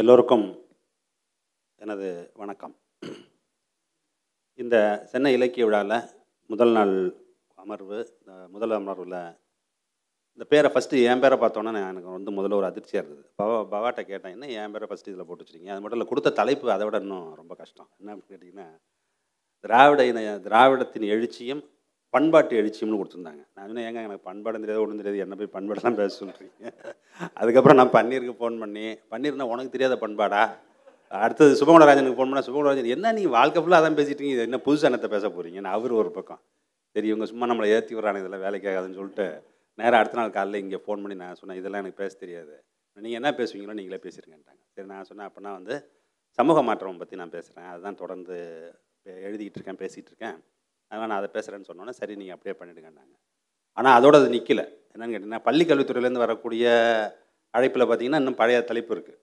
எல்லோருக்கும் எனது வணக்கம். இந்த சென்னை இலக்கிய விழாவில் முதல் நாள் அமர்வு இந்த முதல் அமர்வில் இந்த பேரை ஃபஸ்ட்டு என் பேரை பார்த்தோன்னே நான் எனக்கு வந்து முதல்ல ஒரு அதிர்ச்சியாக இருந்தது. பவா பவாட்ட கேட்டேன் என்ன என் பேரை ஃபஸ்ட்டு இதில் போட்டு வச்சிருக்கீங்க? அது மட்டும் இல்லை கொடுத்த தலைப்பு அதை விட இன்னும் ரொம்ப கஷ்டம். என்ன அப்படின்னு கேட்டிங்கன்னா திராவிட இன திராவிடத்தின் எழுச்சியும் பண்பாட்டு எழுச்சியம்னு கொடுத்துருந்தாங்க. நான் சொன்னேன் ஏங்க எனக்கு பண்பாடு தெரியாது ஒன்றும் தெரியாது என்ன போய் பண்பாடெல்லாம் பேச சொல்கிறீங்க அதுக்கப்புறம் நான் பன்னீருக்கு ஃபோன் பண்ணி பன்னீர்னா உனக்கு தெரியாத பண்பாடா? அடுத்தது சுபகுணராஜனுக்கு ஃபோன் பண்ணால் சுபகுணராஜன் என்ன நீங்கள் வாழ்க்கை ஃபுல்லாக அதான் பேசிட்டீங்க இது என்ன புதுசு என்னத்தை பேச போகிறீங்கன்னு அவர் ஒரு பக்கம். சரி இவங்க சும்மா நம்மளை ஏற்றி விட்றாங்க இதெல்லாம் வேலைக்கு ஆகாதுன்னு சொல்லிட்டு நேராக அடுத்த நாள் காலையில் இங்கே ஃபோன் பண்ணி நான் சொன்னேன் இதெல்லாம் எனக்கு பேச தெரியாது. நீங்கள் என்ன பேசுவீங்களோ நீங்களே பேசிடுங்கன்ட்டாங்க சரி நான் சொன்னேன் அப்படின்னா வந்து சமூக மாற்றம் பற்றி நான் பேசுகிறேன் அதுதான் தொடர்ந்து எழுதிக்கிட்டு இருக்கேன் பேசிகிட்டு இருக்கேன். அதனால் நான் அதை பேசுகிறேன்னு சொன்னோன்னே சரி நீங்கள் அப்படியே பண்ணிவிடுங்கன்னாங்க ஆனால் அதோட அது நிற்கல என்னன்னு கேட்டிங்கன்னா பள்ளி கல்வித்துறையிலேருந்து வரக்கூடிய அழைப்பில் பார்த்தீங்கன்னா இன்னும் பழைய தலைப்பு இருக்குது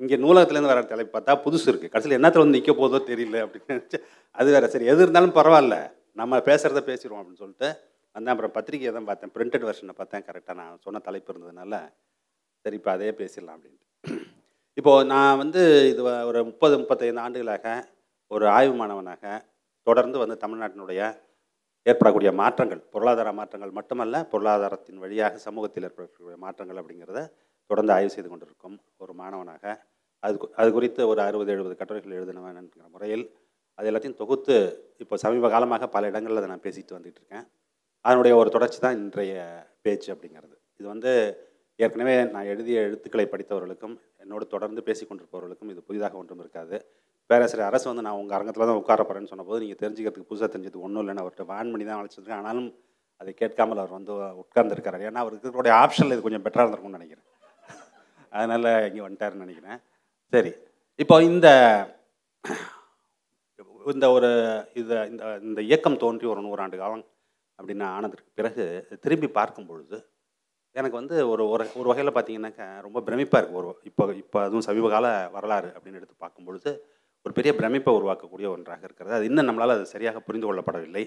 இங்கே நூலகத்துலேருந்து வர தலைப்பு பார்த்தா புதுசு இருக்குது கடைசியில் என்னத்தில் வந்து நிற்க போதோ தெரியல அப்படின்னு அது வேறு சரி எது இருந்தாலும் பரவாயில்ல. நம்ம பேசுகிறத பேசிடுவோம் அப்படின்னு சொல்லிட்டு வந்தேன். அப்புறம் பத்திரிக்கையை தான் பார்த்தேன். பிரிண்டட் வெர்ஷனை பார்த்தேன் கரெக்டாக நான் சொன்ன தலைப்பு இருந்ததுனால சரி இப்போ அதே பேசிடலாம் அப்படின்ட்டு. இப்போது நான் வந்து இது ஒரு முப்பது முப்பத்தைந்து ஆண்டுகளாக ஒரு ஆய்வு மாணவனாக தொடர்ந்து வந்து தமிழ்நாட்டினுடைய ஏற்படக்கூடிய மாற்றங்கள் பொருளாதார மாற்றங்கள் மட்டுமல்ல பொருளாதாரத்தின் வழியாக சமூகத்தில் ஏற்படக்கூடிய மாற்றங்கள் அப்படிங்கிறத தொடர்ந்து ஆய்வு செய்து கொண்டிருக்கும் ஒரு மாணவனாக. அது அது குறித்து ஒரு அறுபது எழுபது கட்டுரைகள் எழுதினவன் என்கிற முறையில் அது எல்லாத்தையும் தொகுத்து இப்போ சமீப காலமாக பல இடங்களில் அதை நான் பேசிட்டு வந்துட்டு இருக்கேன். அதனுடைய ஒரு தொடர்ச்சி தான் இன்றைய பேச்சு அப்படிங்கிறது. இது வந்து ஏற்கனவே நான் எழுதிய எழுத்துக்களை படித்தவர்களுக்கும் என்னோடு தொடர்ந்து பேசி கொண்டிருப்பவர்களுக்கும் இது புதிதாக ஒன்றும் இருக்காது. பேராசிரியர் அரசு வந்து நான் உங்கள் அரங்கத்தில் தான் உட்கார போகிறேன்னு சொன்னபோது நீங்கள் தெரிஞ்சுக்கிறதுக்கு புதுசாக தெரிஞ்சது ஒன்றும் இல்லைன்னு அவர்கிட்ட வான் பண்ணி தான் அழைச்சிருக்கேன். ஆனாலும் அதை கேட்காமல் அவர் வந்து உட்கார்ந்துருக்காரு. ஏன்னா அவருக்கு ஆப்ஷனில் இது கொஞ்சம் பெட்டராக இருந்திருக்கும்னு நினைக்கிறேன். அதனால் இங்கே வந்துட்டாருன்னு நினைக்கிறேன். சரி. இப்போ இந்த இந்த ஒரு இது இந்த இந்த இயக்கம் தோன்றி ஒரு நூறாண்டு காலம் அப்படின்னு ஆனதுக்கு பிறகு திரும்பி பார்க்கும் பொழுது எனக்கு வந்து ஒரு ஒரு ஒரு வகையில் பார்த்தீங்கன்னாக்கா ரொம்ப பிரமிப்பாக இருக்குது ஒரு இப்போ இப்போ அதுவும் சமீப கால வரலாறு அப்படின்னு எடுத்து பார்க்கும் பொழுது ஒரு பெரிய பிரமிப்பை உருவாக்கக்கூடிய ஒன்றாக இருக்கிறது. அது இன்னும் நம்மளால் அது சரியாக புரிந்து கொள்ளப்படவில்லை.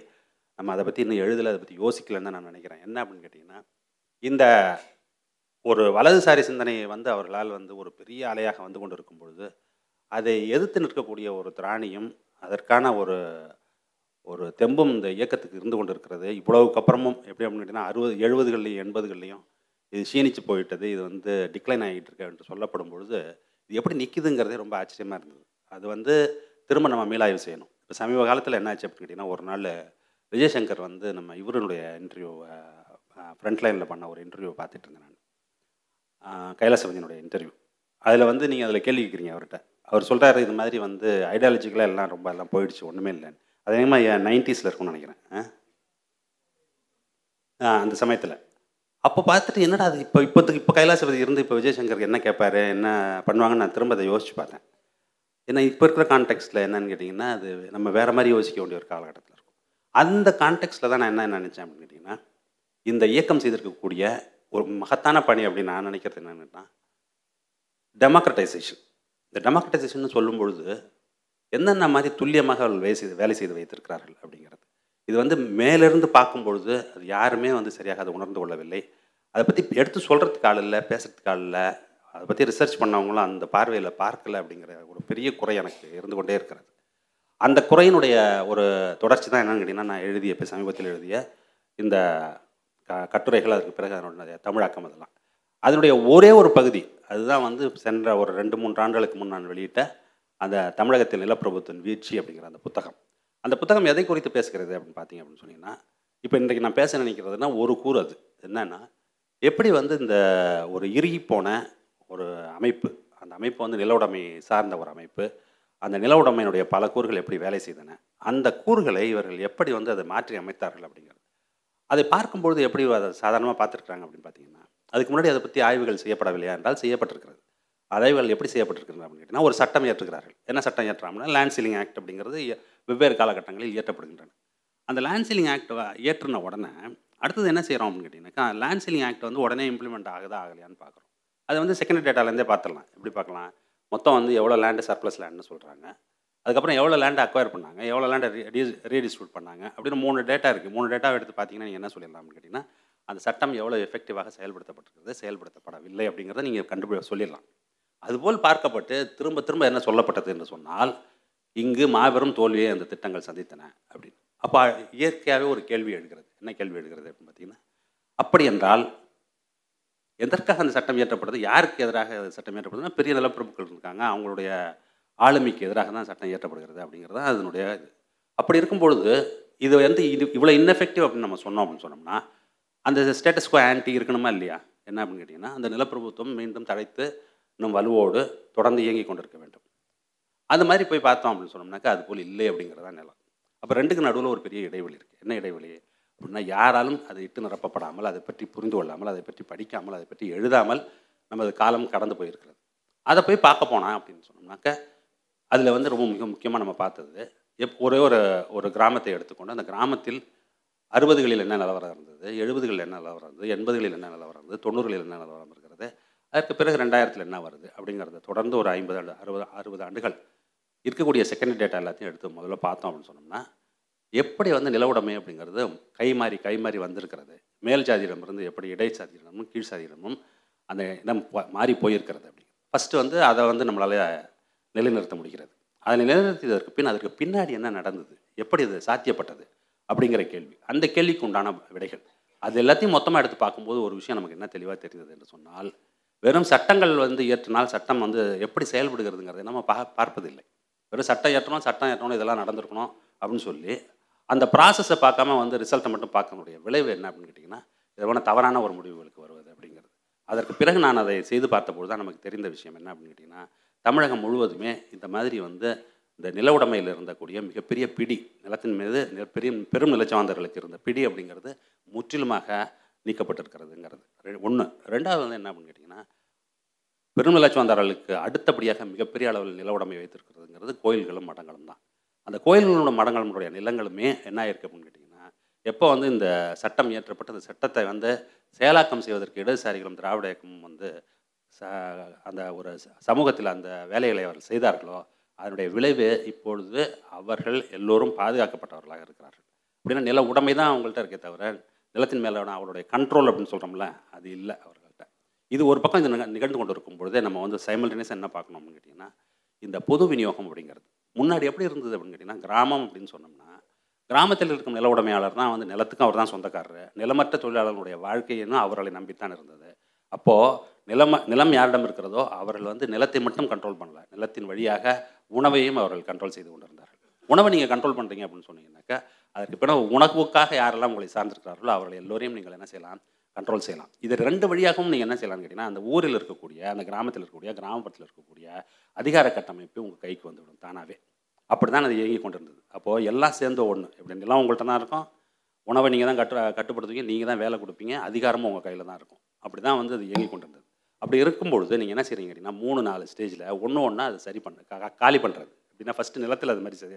நம்ம அதை பற்றி இன்னும் எழுதலை அதை பற்றி யோசிக்கலைன்னு தான் நான் நினைக்கிறேன். என்ன அப்படின்னு கேட்டிங்கன்னா இந்த ஒரு வலதுசாரி சிந்தனையை வந்து அவர்களால் வந்து ஒரு பெரிய அலையாக வந்து கொண்டு இருக்கும் பொழுது அதை எதிர்த்து நிற்கக்கூடிய ஒரு திராணியும் அதற்கான ஒரு ஒரு தெம்பும் இந்த இயக்கத்துக்கு இருந்து கொண்டு இருக்கிறது இவ்வளவுக்கு அப்புறமும் எப்படி அப்படின்னு கேட்டிங்கன்னா அறுபது எழுபதுகள்லையும் எண்பதுகள்லையும் இது சீனிச்சு போயிட்டது. இது வந்து டிக்ளைன் ஆகிட்டு இருக்கு என்று சொல்லப்படும் பொழுது இது எப்படி நிற்கிதுங்கிறதே ரொம்ப ஆச்சரியமாக இருந்தது. அது வந்து திரும்ப நம்ம மீளாய்வு செய்யணும். இப்போ சமீப காலத்தில் என்ன ஆச்சு அப்படின்னு கேட்டிங்கன்னா ஒரு நாள் விஜயசங்கர் வந்து நம்ம இவருடைய இன்டர்வியூவை ஃப்ரண்ட்லைனில் பண்ண ஒரு இன்டர்வியூ பார்த்துட்டு இருந்தேன் நான். கைலாசபதியனுடைய இன்டர்வியூ அதில் வந்து நீங்கள் அதில் கேள்வி கேட்குறீங்க அவர்கிட்ட. அவர் சொல்கிறாரு இது மாதிரி வந்து ஐடியாலஜிக்கலாக எல்லாம் ரொம்ப எல்லாம் போயிடுச்சு ஒன்றுமே இல்லைன்னு. அதே மாதிரி நைன்ட்டீஸில் இருக்கும்னு நினைக்கிறேன். ஆ? ஆ, அந்த சமயத்தில். அப்போ பார்த்துட்டு என்னடா அது இப்போ இப்போத்துக்கு இப்போ கைலாசபதி இருந்து இப்போ விஜயசங்கருக்கு என்ன கேட்பாரு என்ன பண்ணுவாங்கன்னு நான் திரும்ப அதை யோசிச்சு பார்த்தேன். ஏன்னா இப்போ இருக்கிற கான்டெக்ட்டில் என்னன்னு கேட்டிங்கன்னா அது நம்ம வேறு மாதிரி யோசிக்க வேண்டிய ஒரு காலகட்டத்தில் இருக்கும். அந்த கான்டெக்ட்டில் தான் நான் என்ன நினச்சேன் அப்படின்னு கேட்டிங்கன்னா இந்த இயக்கம் செய்திருக்கக்கூடிய ஒரு மகத்தான பணி அப்படின்னு நான் நினைக்கிறது என்னென்னா டெமோக்ரட்டைசேஷன் இந்த டெமோக்ரட்டைசேஷன் சொல்லும் பொழுது என்னென்ன மாதிரி துல்லியமாக அவர்கள் வேலை செய்து வேலை செய்து வைத்திருக்கிறார்கள் அப்படிங்கிறது. இது வந்து மேலிருந்து பார்க்கும்பொழுது அது யாருமே வந்து சரியாக அதை உணர்ந்து கொள்ளவில்லை. அதை பற்றி எடுத்து சொல்கிறதுக்கு ஆள் இல்லை பேசுகிறதுக்கு ஆள் இல்லை. அதை பற்றி ரிசர்ச் பண்ணவங்களும் அந்த பார்வையில் பார்க்கல அப்படிங்கிற ஒரு பெரிய குறை எனக்கு இருந்து கொண்டே இருக்கிறது. அந்த குறையினுடைய ஒரு தொடர்ச்சி தான் என்னென்னு கேட்டிங்கன்னா நான் எழுதிய இப்போ சமீபத்தில் எழுதிய இந்த க கட்டுரைகள் அதுக்கு பிறகு அதனுடைய தமிழாக்கம் அதெல்லாம். அதனுடைய ஒரே ஒரு பகுதி அதுதான் வந்து சென்ற ஒரு ரெண்டு மூன்று ஆண்டுகளுக்கு முன் நான் வெளியிட்ட அந்த தமிழகத்தில் நிலப்பிரபுத்தின் வீழ்ச்சி அப்படிங்கிற அந்த புத்தகம். அந்த புத்தகம் எதை குறித்து பேசுகிறது அப்படின்னு பார்த்தீங்க அப்படின்னு சொன்னீங்கன்னா இப்போ இன்றைக்கு நான் பேச நினைக்கிறதுனா ஒரு கூறு அது. என்னென்னா எப்படி வந்து இந்த ஒரு இறுகி போன ஒரு அமைப்பு. அந்த அமைப்பு வந்து நில உடைமை சார்ந்த ஒரு அமைப்பு. அந்த நில உடைமையினுடைய பல கூறுகள் எப்படி வேலை செய்தன? அந்த கூறுகளை இவர்கள் எப்படி வந்து அதை மாற்றி அமைத்தார்கள் அப்படிங்கிறது. அதை பார்க்கும்பொழுது எப்படி அதை சாதாரணமாக பார்த்துருக்குறாங்க அப்படின்னு பார்த்தீங்கன்னா அதுக்கு முன்னாடி அதை பற்றி ஆய்வுகள் செய்யப்படவில்லையா என்றால் செய்யப்பட்டிருக்கிறது. ஆய்வுகள் எப்படி செய்யப்பட்டிருக்கிறது அப்படின்னு கேட்டிங்கன்னா ஒரு சட்டம் இயற்றுகிறார்கள். என்ன சட்டம் இயற்றுறாங்கன்னா லேண்ட் சீலிங் ஆக்ட் அப்படிங்கிறது வெவ்வேறு காலகட்டங்களில் இயற்றப்படுகின்றன. அந்த லேண்ட் சீலிங் ஆக்ட் இயற்றின உடனே அடுத்தது என்ன செய்கிறோம் அப்படின்னு கேட்டிங்கன்னாக்கா லேண்ட் சீலிங் ஆக்ட் வந்து உடனே இம்ப்ளிமெண்ட் ஆகுதா ஆகலையான்னு பார்க்குறோம். அதை வந்து செகண்ட் டேட்டாலேருந்தே பார்த்துடலாம். எப்படி பார்க்கலாம்? மொத்தம் வந்து எவ்வளோ லேண்டு சர்ப்ளஸ் லேண்டுன்னு சொல்கிறாங்க அதுக்கப்புறம் எவ்வளோ லேண்டை அக்வயர் பண்ணாங்க? எவ்வளோ லேண்டை ரீடிஸ்ட்ரிபியூட் பண்ணாங்க? அப்படின்னு மூணு டேட்டா இருக்குது மூணு டேட்டா எடுத்து பார்த்தீங்கன்னா நீங்கள் என்ன சொல்லிடலாம் அப்படின்னு கேட்டிங்கன்னா அந்த சட்டம் எவ்வளோ எஃபெக்டிவாக செயல்படுத்தப்பட்டிருக்கிறது செயல்படுத்தப்படவில்லை அப்படிங்கிறத நீங்கள் கண்டுபிடி சொல்லிடலாம். அதுபோல் பார்க்கப்பட்டு திரும்ப திரும்ப என்ன சொல்லப்பட்டது என்று சொன்னால் இங்கு மாபெரும் தோல்வியை அந்த திட்டங்கள் சந்தித்தன அப்படின்னு. அப்போ இயற்கையாகவே ஒரு கேள்வி எழுகிறது. என்ன கேள்வி எழுகிறது அப்படின்னு பார்த்தீங்கன்னா அப்படி என்றால் எதற்காக அந்த சட்டம் இயற்றப்படுது? யாருக்கு எதிராக அந்த சட்டம் இயற்றப்படுதுன்னா பெரிய நிலப்பிரபுக்கள் இருக்காங்க. அவங்களுடைய ஆளுமைக்கு எதிராக தான் சட்டம் இயற்றப்படுகிறது அப்படிங்கிறது தான் அதனுடைய இது. அப்படி இருக்கும் பொழுது இது வந்து இது இவ்வளோ இன்எஃபெக்டிவ் அப்படின்னு நம்ம சொன்னோம் அப்படின்னு சொன்னோம்னா அந்த ஸ்டேட்டஸ்கோ ஆன்டி இருக்கணுமா இல்லையா? என்ன அப்படின்னு கேட்டிங்கன்னா அந்த நிலப்பிரபுத்துவம் மீண்டும் தழைத்து இன்னும் வலுவோடு தொடர்ந்து இயங்கி கொண்டிருக்க வேண்டும். அது மாதிரி போய் பார்த்தோம் அப்படின்னு சொன்னோம்னாக்கா அது போல் இல்லை அப்படிங்கிறதா நிலம். அப்போ ரெண்டுக்கு நடுவில் ஒரு பெரிய இடைவெளி இருக்குது என்ன இடைவெளி? அப்படின்னா யாராலும் அதை இட்டு நிரப்பப்படாமல் அதை பற்றி புரிந்து கொள்ளாமல் அதை பற்றி படிக்காமல் அதை பற்றி எழுதாமல் நமது காலம் கடந்து போயிருக்கிறது. அதை போய் பார்க்க போனால் அப்படின்னு சொன்னோம்னாக்க அதில் வந்து ரொம்ப மிக முக்கியமாக நம்ம பார்த்தது எப் ஒரே ஒரு ஒரு கிராமத்தை எடுத்துக்கொண்டு அந்த கிராமத்தில் அறுபதுகளில் என்ன நிலவரம் இருந்தது எழுபதுகளில் என்ன நிலவரம் இருந்தது எண்பதுகளில் என்ன நிலவரம் இருந்தது தொண்ணூறுகளில் என்ன நிலவரம் இருக்கிறது அதற்கு பிறகு ரெண்டாயிரத்தில் என்ன வருது அப்படிங்கிறத தொடர்ந்து ஒரு ஐம்பது ஆண்டு அறுபது அறுபது ஆண்டுகள் இருக்கக்கூடிய செகண்ட் டேட்டா எல்லாத்தையும் எடுத்து முதல்ல பார்த்தோம் அப்படின்னு சொன்னோம்னா எப்படி வந்து நிலவுடைமை அப்படிங்கிறது கை மாறி கை மாறி வந்திருக்கிறது. மேல் ஜாதியிடமிருந்து எப்படி இடைச்சாதியிடமும் கீழ் சாதியிடமும் அந்த இடம் மாறி போயிருக்கிறது அப்படி. ஃபஸ்ட்டு வந்து அதை வந்து நம்மளால் நிலைநிறுத்த முடிகிறது. அதை நிலைநிறுத்தியதற்கு பின் அதற்கு பின்னாடி என்ன நடந்தது? எப்படி அது சாத்தியப்பட்டது? அப்படிங்கிற கேள்வி. அந்த கேள்விக்கு உண்டான விடைகள். அது எல்லாத்தையும் மொத்தமாக எடுத்து பார்க்கும்போது ஒரு விஷயம் நமக்கு என்ன தெளிவாக தெரிந்தது என்று சொன்னால் வெறும் சட்டங்கள் வந்து இயற்றினால் சட்டம் வந்து எப்படி செயல்படுகிறதுங்கிறத நம்ம பா பார்ப்பதில்லை. வெறும் சட்டம் ஏற்றணும் சட்டம் ஏற்றணும் இதெல்லாம் நடந்திருக்கணும் அப்படின்னு சொல்லி அந்த ப்ராசஸை பார்க்காம வந்து ரிசல்ட்டை மட்டும் பார்க்கக்கூடிய விளைவு என்ன அப்படின்னு கேட்டிங்கன்னா இதை தவறான ஒரு முடிவுகளுக்கு வருவது அப்படிங்கிறது. அதற்கு பிறகு நான் அதை செய்து பார்த்தபோது தான் நமக்கு தெரிந்த விஷயம் என்ன அப்படின்னு கேட்டிங்கன்னா தமிழகம் முழுவதுமே இந்த மாதிரி வந்து இந்த நில உடைமையில் இருந்தக்கூடிய மிகப்பெரிய பிடி நிலத்தின் மீது பெரிய பெரும் நிலச்சாந்தர்களுக்கு இருந்த பிடி அப்படிங்கிறது முற்றிலுமாக நீக்கப்பட்டிருக்கிறதுங்கிறது. ஒன்று ரெண்டாவது வந்து என்ன அப்படின்னு கேட்டிங்கன்னா பெரும் நிலச்சாந்தர்களுக்கு அடுத்தபடியாக மிகப்பெரிய அளவில் நில உடைமை வைத்திருக்கிறதுங்கிறது கோயில்களும் மடங்களும் தான். அந்த கோயில்களோட மடங்களுடைய நிலங்களுமே என்ன ஆயிருக்கு அப்படின்னு கேட்டிங்கன்னா எப்போ வந்து இந்த சட்டம் இயற்றப்பட்டு அந்த சட்டத்தை வந்து செயலாக்கம் செய்வதற்கு இடதுசாரிகளும் திராவிட இயக்கமும் வந்து ச அந்த ஒரு ச- சமூகத்தில் அந்த வேலைகளை அவர்கள் செய்தார்களோ அதனுடைய விளைவு இப்பொழுது அவர்கள் எல்லோரும் பாதுகாக்கப்பட்டவர்களாக இருக்கிறார்கள். அப்படின்னா நில உடைமை தான் அவங்கள்ட்ட இருக்கே தவிர நிலத்தின் மேலான அவருடைய கண்ட்ரோல் அப்படின்னு சொல்கிறோம்ல அது இல்லை அவர்கள்ட்ட. இது ஒரு பக்கம் இது நிகழ்ந்து கொண்டு இருக்கும் பொழுதே நம்ம வந்து சைமல்டேனியஸாக என்ன பார்க்கணும் அப்படின்னு கேட்டிங்கன்னா இந்த பொது விநியோகம் அப்படிங்கிறது. முன்னாடி எப்படி இருந்தது அப்படின்னு கேட்டிங்கன்னா கிராமம் அப்படின்னு சொன்னோம்னா கிராமத்தில் இருக்கும் நில உடைமையாளர் தான் வந்து நிலத்துக்கும் அவர் தான் சொந்தக்காரர். நிலமற்ற தொழிலாளர்களுடைய வாழ்க்கையின்னு அவர்களை நம்பித்தான் இருந்தது. அப்போது நிலம் நிலம் யாரிடம் இருக்கிறதோ அவர்கள் வந்து நிலத்தை மட்டும் கண்ட்ரோல் பண்ணல. நிலத்தின் வழியாக உணவையும் அவர்கள் கண்ட்ரோல் செய்து கொண்டிருந்தார்கள். உணவை நீங்கள் கண்ட்ரோல் பண்ணுறீங்க அப்படின்னு சொன்னீங்கன்னாக்கா அதற்கு பிறகு உணவுக்காக யாரெல்லாம் உங்களை சார்ந்திருக்கிறார்களோ அவர்கள் எல்லோரையும் நீங்கள் என்ன செய்யலாம்? கண்ட்ரோல் செய்யலாம். இது ரெண்டு வழியாகவும் நீங்கள் என்ன செய்யலாம்னு கேட்டிங்கன்னா அந்த ஊரில் இருக்கக்கூடிய அந்த கிராமத்தில் இருக்கக்கூடிய கிராமப்புறத்தில் இருக்கக்கூடிய அதிகார கட்டமைப்பு உங்கள் கைக்கு வந்துவிடும் தானாகவே அப்படி தான் அது இயங்கி கொண்டிருந்தது. அப்போது எல்லாம் சேர்ந்த ஒன்று இப்படி நிலம் உங்கள்கிட்ட தான் இருக்கும். உணவை நீங்கள் தான் கட்டு கட்டுப்படுத்துவீங்க. நீங்கள் தான் வேலை கொடுப்பீங்க. அதிகாரமும் உங்கள் கையில் தான் இருக்கும். அப்படி தான் வந்து அது இயங்கி கொண்டிருந்தது. அப்படி இருக்கும்பொழுது நீங்கள் என்ன செய்றீங்க அப்படின்னா மூணு நாலு ஸ்டேஜில் ஒன்று ஒன்றா அது சரி பண்ண கா- காலி பண்ணுறது அப்படின்னா ஃபஸ்ட்டு நிலத்தில் அது மாதிரி சரி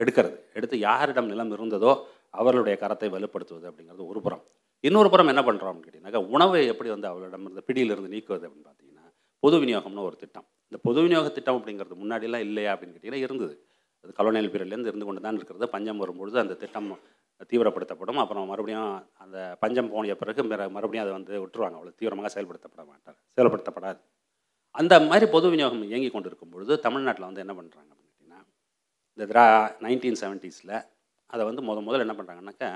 எடுக்கிறது. எடுத்து யாரிடம் நிலம் இருந்ததோ அவர்களுடைய கரத்தை வலுப்படுத்துவது அப்படிங்கிறது ஒரு புறம். இன்னொரு புறம் என்ன பண்ணுறோம் அப்படின்னு கேட்டிங்கனாக்கா உணவை எப்படி வந்து அவளிடம் இருந்த பிடியிலிருந்து நீக்குவது அப்படின்னு பார்த்தீங்கன்னா பொது விநியோகம்னு ஒரு திட்டம். இந்த பொது விநியோக திட்டம் அப்படிங்கிறது முன்னாடிலாம் இல்லையா அப்படின்னு கேட்டிங்கன்னா இருந்தது. அது கலோனியல் பீரியட்லேருந்து இருந்து கொண்டு தான் இருக்கிறது. பஞ்சம் வரும்பொழுது அந்த திட்டம் தீவிரப்படுத்தப்படும். அப்புறம் மறுபடியும் அந்த பஞ்சம் போனிய பிறகு மறுபடியும் அதை வந்து விட்டுருவாங்க. அவ்வளோ தீவிரமாக செயல்படுத்தப்பட மாட்டார் செயல்படுத்தப்படாது. அந்த மாதிரி பொது விநியோகம் இயங்கி கொண்டு இருக்கும் பொழுது தமிழ்நாட்டில் வந்து என்ன பண்ணுறாங்க அப்படின்னு கேட்டிங்கன்னா இந்த திரா நைன்டீன் செவன்ட்டீஸில் அதை வந்து முத முதல்ல என்ன பண்ணுறாங்கன்னாக்கா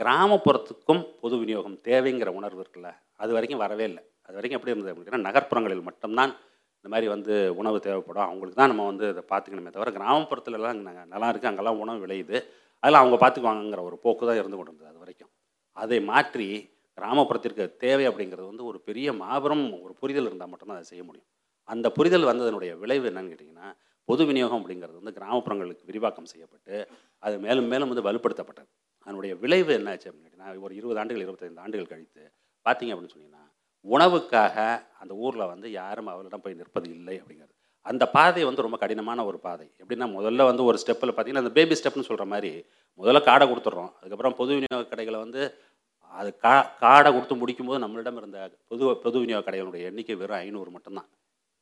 கிராமப்புறத்துக்கும் பொது விநியோகம் தேவைங்கிற உணர்வு இருக்குல்ல அது வரைக்கும் வரவே இல்லை. அது வரைக்கும் எப்படி இருந்தது அப்படின்னா நகர்ப்புறங்களில் மட்டும்தான் இந்த மாதிரி வந்து உணவு தேவைப்படும். அவங்களுக்கு தான் நம்ம வந்து இதை பார்த்துக்கணுமே தவிர கிராமப்புறத்துலலாம் நாங்கள் நல்லா இருக்குது அங்கெல்லாம் உணவு விளையுது. அதில் அவங்க பார்த்துக்குவாங்கங்கிற ஒரு போக்கு தான் இருந்து கொண்டு இருந்தது அது வரைக்கும். அதை மாற்றி கிராமப்புறத்திற்கு தேவை அப்படிங்கிறது வந்து ஒரு பெரிய மாபெரும் ஒரு புரிதல் இருந்தால் மட்டும்தான் அதை செய்ய முடியும். அந்த புரிதல் வந்ததனுடைய விளைவு என்னன்னு கேட்டிங்கன்னா பொது விநியோகம் அப்படிங்கிறது வந்து கிராமப்புறங்களுக்கு விரிவாக்கம் செய்யப்பட்டு அது மேலும் மேலும் வந்து வலுப்படுத்தப்பட்டது. அதனுடைய விளைவு என்னாச்சு அப்படின்னு கேட்டிங்கன்னா ஒரு இருபது ஆண்டுகள் இருபத்தைந்து ஆண்டுகள் கழித்து பார்த்தீங்க அப்படின்னு சொன்னீங்கன்னா உணவுக்காக அந்த ஊரில் வந்து யாரும் அவளிடம் போய் நிற்பது இல்லை அப்படிங்கிறது. அந்த பாதை வந்து ரொம்ப கடினமான ஒரு பாதை. எப்படின்னா முதல்ல வந்து ஒரு ஸ்டெப்பில் பார்த்தீங்கன்னா அந்த பேபி ஸ்டெப்னு சொல்கிற மாதிரி முதல்ல காடை கொடுத்துட்றோம். அதுக்கப்புறம் பொது விநியோக கடைகளை வந்து அது கா காடை கொடுத்து முடிக்கும்போது நம்மளிடம் இருந்த பொது பொது விநியோக கடைகளுடைய எண்ணிக்கை வெறும் ஐநூறு மட்டும்தான்.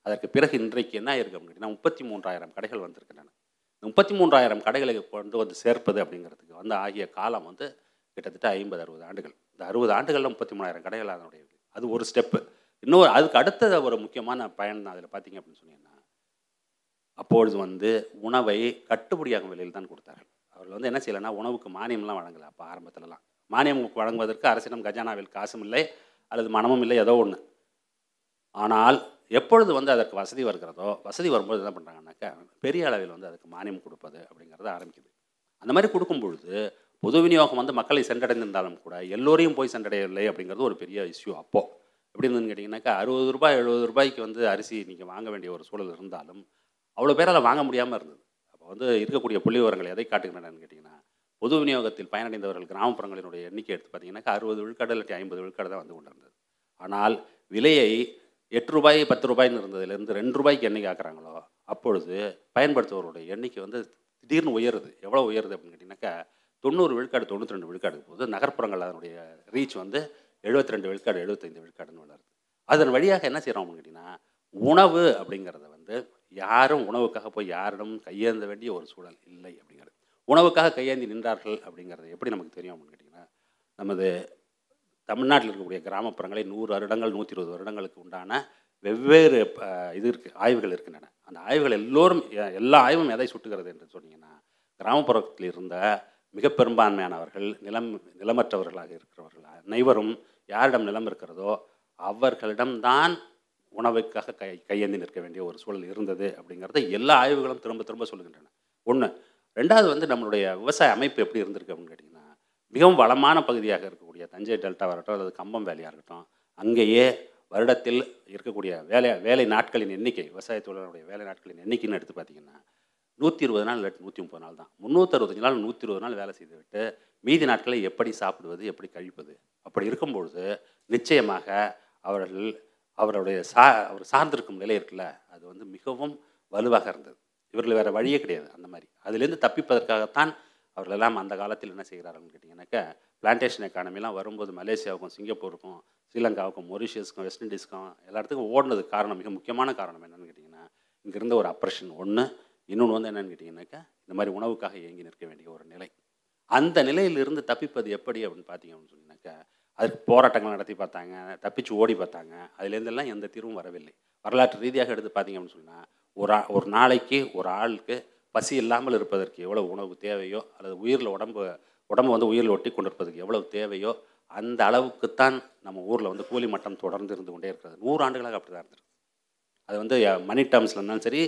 அதற்கு பிறகு இன்றைக்கு என்ன இருக்குது அப்படின்னு முப்பத்தி மூன்றாயிரம் கடைகள் வந்திருக்கின்றன. இந்த முப்பத்தி மூன்றாயிரம் கடைகளை கொண்டு வந்து சேர்ப்பது அப்படிங்கிறதுக்கு வந்து ஆகிய காலம் வந்து கிட்டத்தட்ட ஐம்பது அறுபது ஆண்டுகள். இந்த அறுபது ஆண்டுகளில் முப்பத்தி மூணாயிரம் கடைகள் அதனுடைய அது ஒரு ஸ்டெப்பு இன்னொரு அதுக்கு அடுத்த ஒரு முக்கியமான பயன் தான் அதில் பார்த்தீங்க அப்படின்னு சொன்னீங்கன்னா அப்பொழுது வந்து உணவை கட்டுப்படியாகும் விலையில் தான் கொடுத்தார்கள். அவர்கள் வந்து என்ன செய்யலைன்னா உணவுக்கு மானியம்லாம் வழங்கலை அப்போ ஆரம்பத்துலலாம். மானியம் வழங்குவதற்கு அரசிடம் கஜானாவில் காசும் இல்லை அல்லது மனமும் இல்லை ஏதோ ஒன்று ஆனால் எப்பொழுது வந்து அதற்கு வசதி வருகிறதோ வசதி வரும்போது என்ன பண்ணுறாங்கன்னாக்கா பெரிய அளவில் வந்து அதுக்கு மானியம் கொடுப்பது அப்படிங்கிறத ஆரம்பிக்குது. அந்த மாதிரி கொடுக்கும் பொழுது பொது விநியோகம் வந்து மக்களை சென்றடைந்திருந்தாலும் கூட எல்லோரையும் போய் சென்றடையவில்லை அப்படிங்கிறது ஒரு பெரிய இஷ்யூ அப்போது எப்படி இருந்ததுன்னு கேட்டிங்கனாக்கா அறுபது ரூபாய் எழுபது ரூபாய்க்கு வந்து அரிசி நீங்கள் வாங்க வேண்டிய ஒரு சூழல் இருந்தாலும் அவ்வளோ பேர் அதை வாங்க முடியாமல் இருந்தது. அப்போ வந்து இருக்கக்கூடிய புள்ளி விவரங்கள் எதை காட்டுகின்றனன்னு கேட்டிங்கன்னா பொது விநியோகத்தில் பயனடைந்தவர்கள் கிராமப்புறங்களினுடைய எண்ணிக்கை எடுத்து பார்த்தீங்கன்னாக்கா அறுபது விழுக்காடு இல்லாட்டி ஐம்பது விழுக்காடு தான் வந்து கொண்டிருந்தது. ஆனால் விலையை எட்டு ரூபாய் பத்து ரூபாய்னு இருந்ததுலேருந்து ரெண்டு ரூபாய்க்கு என்னைக்கு ஆக்குறாங்களோ அப்பொழுது பயன்படுத்துபவருடைய எண்ணிக்கை வந்து திடீர்னு உயருது. எவ்வளோ உயருது அப்படின்னு கேட்டிங்கனாக்கா தொண்ணூறு விழுக்காடு தொண்ணூற்றி ரெண்டு விழுக்காடு போது நகர்ப்புறங்கள் அதனுடைய ரீச் வந்து எழுபத்தி ரெண்டு விழுக்காடு எழுபத்தைந்து விழுக்காடுன்னு வளருது. அதன் வழியாக என்ன செய்கிறோம் அப்படின்னு கேட்டிங்கன்னா உணவு அப்படிங்கிறத வந்து யாரும் உணவுக்காக போய் யாரிடம் கையேந்த வேண்டிய ஒரு சூழல் இல்லை அப்படிங்கிறது. உணவுக்காக கையேந்தி நின்றார்கள் அப்படிங்கிறது எப்படி நமக்கு தெரியும் அப்படின்னு கேட்டிங்கன்னா நமது தமிழ்நாட்டில் இருக்கக்கூடிய கிராமப்புறங்களை நூறு வருடங்கள் நூற்றி இருபது வருடங்களுக்கு உண்டான வெவ்வேறு இது இருக்குது ஆய்வுகள் இருக்கின்றன. அந்த ஆய்வுகள் எல்லோரும் எல்லா ஆய்வும் எதை சுட்டுகிறது என்று சொன்னீங்கன்னா கிராமப்புறத்தில் இருந்த மிக பெரும்பான்மையானவர்கள் நிலம் நிலமற்றவர்களாக இருக்கிறவர்கள் அனைவரும் யாரிடம் நிலம் இருக்கிறதோ அவர்களிடம்தான் உணவுக்காக கை கையேந்தி நிற்க வேண்டிய ஒரு சூழல் இருந்தது அப்படிங்கிறத எல்லா ஆய்வுகளும் திரும்ப திரும்ப சொல்லுகின்றன. ஒன்று ரெண்டாவது வந்து நம்மளுடைய விவசாய அமைப்பு எப்படி இருந்திருக்கு அப்படின்னு கேட்டிங்கன்னா மிகவும் வளமான பகுதியாக இருக்கக்கூடிய தஞ்சை டெல்டா வரட்டும் அல்லது கம்பம் வேலையாக இருக்கட்டும் அங்கேயே வருடத்தில் இருக்கக்கூடிய வேலை வேலை நாட்களின் எண்ணிக்கை விவசாய தொழிலாளருடைய வேலை நாட்களின் எண்ணிக்கைன்னு எடுத்து பார்த்தீங்கன்னா நூற்றி இருபது நாள் இல்லாட்டி நூற்றி முப்பது நாள் தான். முந்நூற்றறுபத்தஞ்சு நாள் நூற்றி இருபது நாள் வேலை செய்துவிட்டு மீதி நாட்களை எப்படி சாப்பிடுவது எப்படி கழிப்பது? அப்படி இருக்கும்பொழுது நிச்சயமாக அவர்கள் அவருடைய சா அவர் சார்ந்திருக்கும் நிலை இருக்குல்ல அது வந்து மிகவும் வலுவாக இருந்தது. இவர்கள் வேறு வழியே கிடையாது அந்த மாதிரி. அதுலேருந்து தப்பிப்பதற்காகத்தான் அவர்கள் எல்லாம் அந்த காலத்தில் என்ன செய்கிறார்கள்னு கேட்டிங்கன்னாக்கா பிளான்டேஷன் எக்கானமிலாம் வரும்போது மலேசியாவுக்கும் சிங்கப்பூருக்கும் ஸ்ரீலங்காவுக்கும் மொரிஷியஸ்க்கும் வெஸ்ட் இண்டீஸ்க்கும் எல்லா இடத்துக்கும் ஓடினதுக்கு காரணம் மிக முக்கியமான காரணம் என்னென்னு கேட்டிங்கன்னா இங்கேருந்து ஒரு அப்ரஷன் ஒன்று இன்னொன்று வந்து என்னென்னு கேட்டிங்கன்னாக்கா இந்த மாதிரி உணவுக்காக இயங்கி நிற்க வேண்டிய ஒரு நிலை. அந்த நிலையிலிருந்து தப்பிப்பது எப்படி அப்படின்னு பார்த்தீங்க அப்படின்னு சொன்னீங்கன்னாக்கா அதுக்கு போராட்டங்கள் நடத்தி பார்த்தாங்க தப்பிச்சு ஓடி பார்த்தாங்க. அதுலேருந்தெல்லாம் எந்த தீர்வும் வரவில்லை. வரலாற்று ரீதியாக எடுத்து பார்த்தீங்க அப்படின்னு சொன்னால் ஒரு ஒரு நாளைக்கு ஒரு ஆளுக்கு பசி இல்லாமல் இருப்பதற்கு எவ்வளோ உணவு தேவையோ அல்லது உயிரில் உடம்பு உடம்பு வந்து உயிரில் ஒட்டி கொண்டிருப்பதற்கு எவ்வளவு தேவையோ அந்த அளவுக்குத்தான் நம்ம ஊரில் வந்து கூலி மட்டம் தொடர்ந்து இருந்து கொண்டே இருக்கிறது. நூறு ஆண்டுகளாக அப்படி தான் இருந்திருக்கு. அது வந்து மணி டேர்ம்ஸில் இருந்தாலும் சரி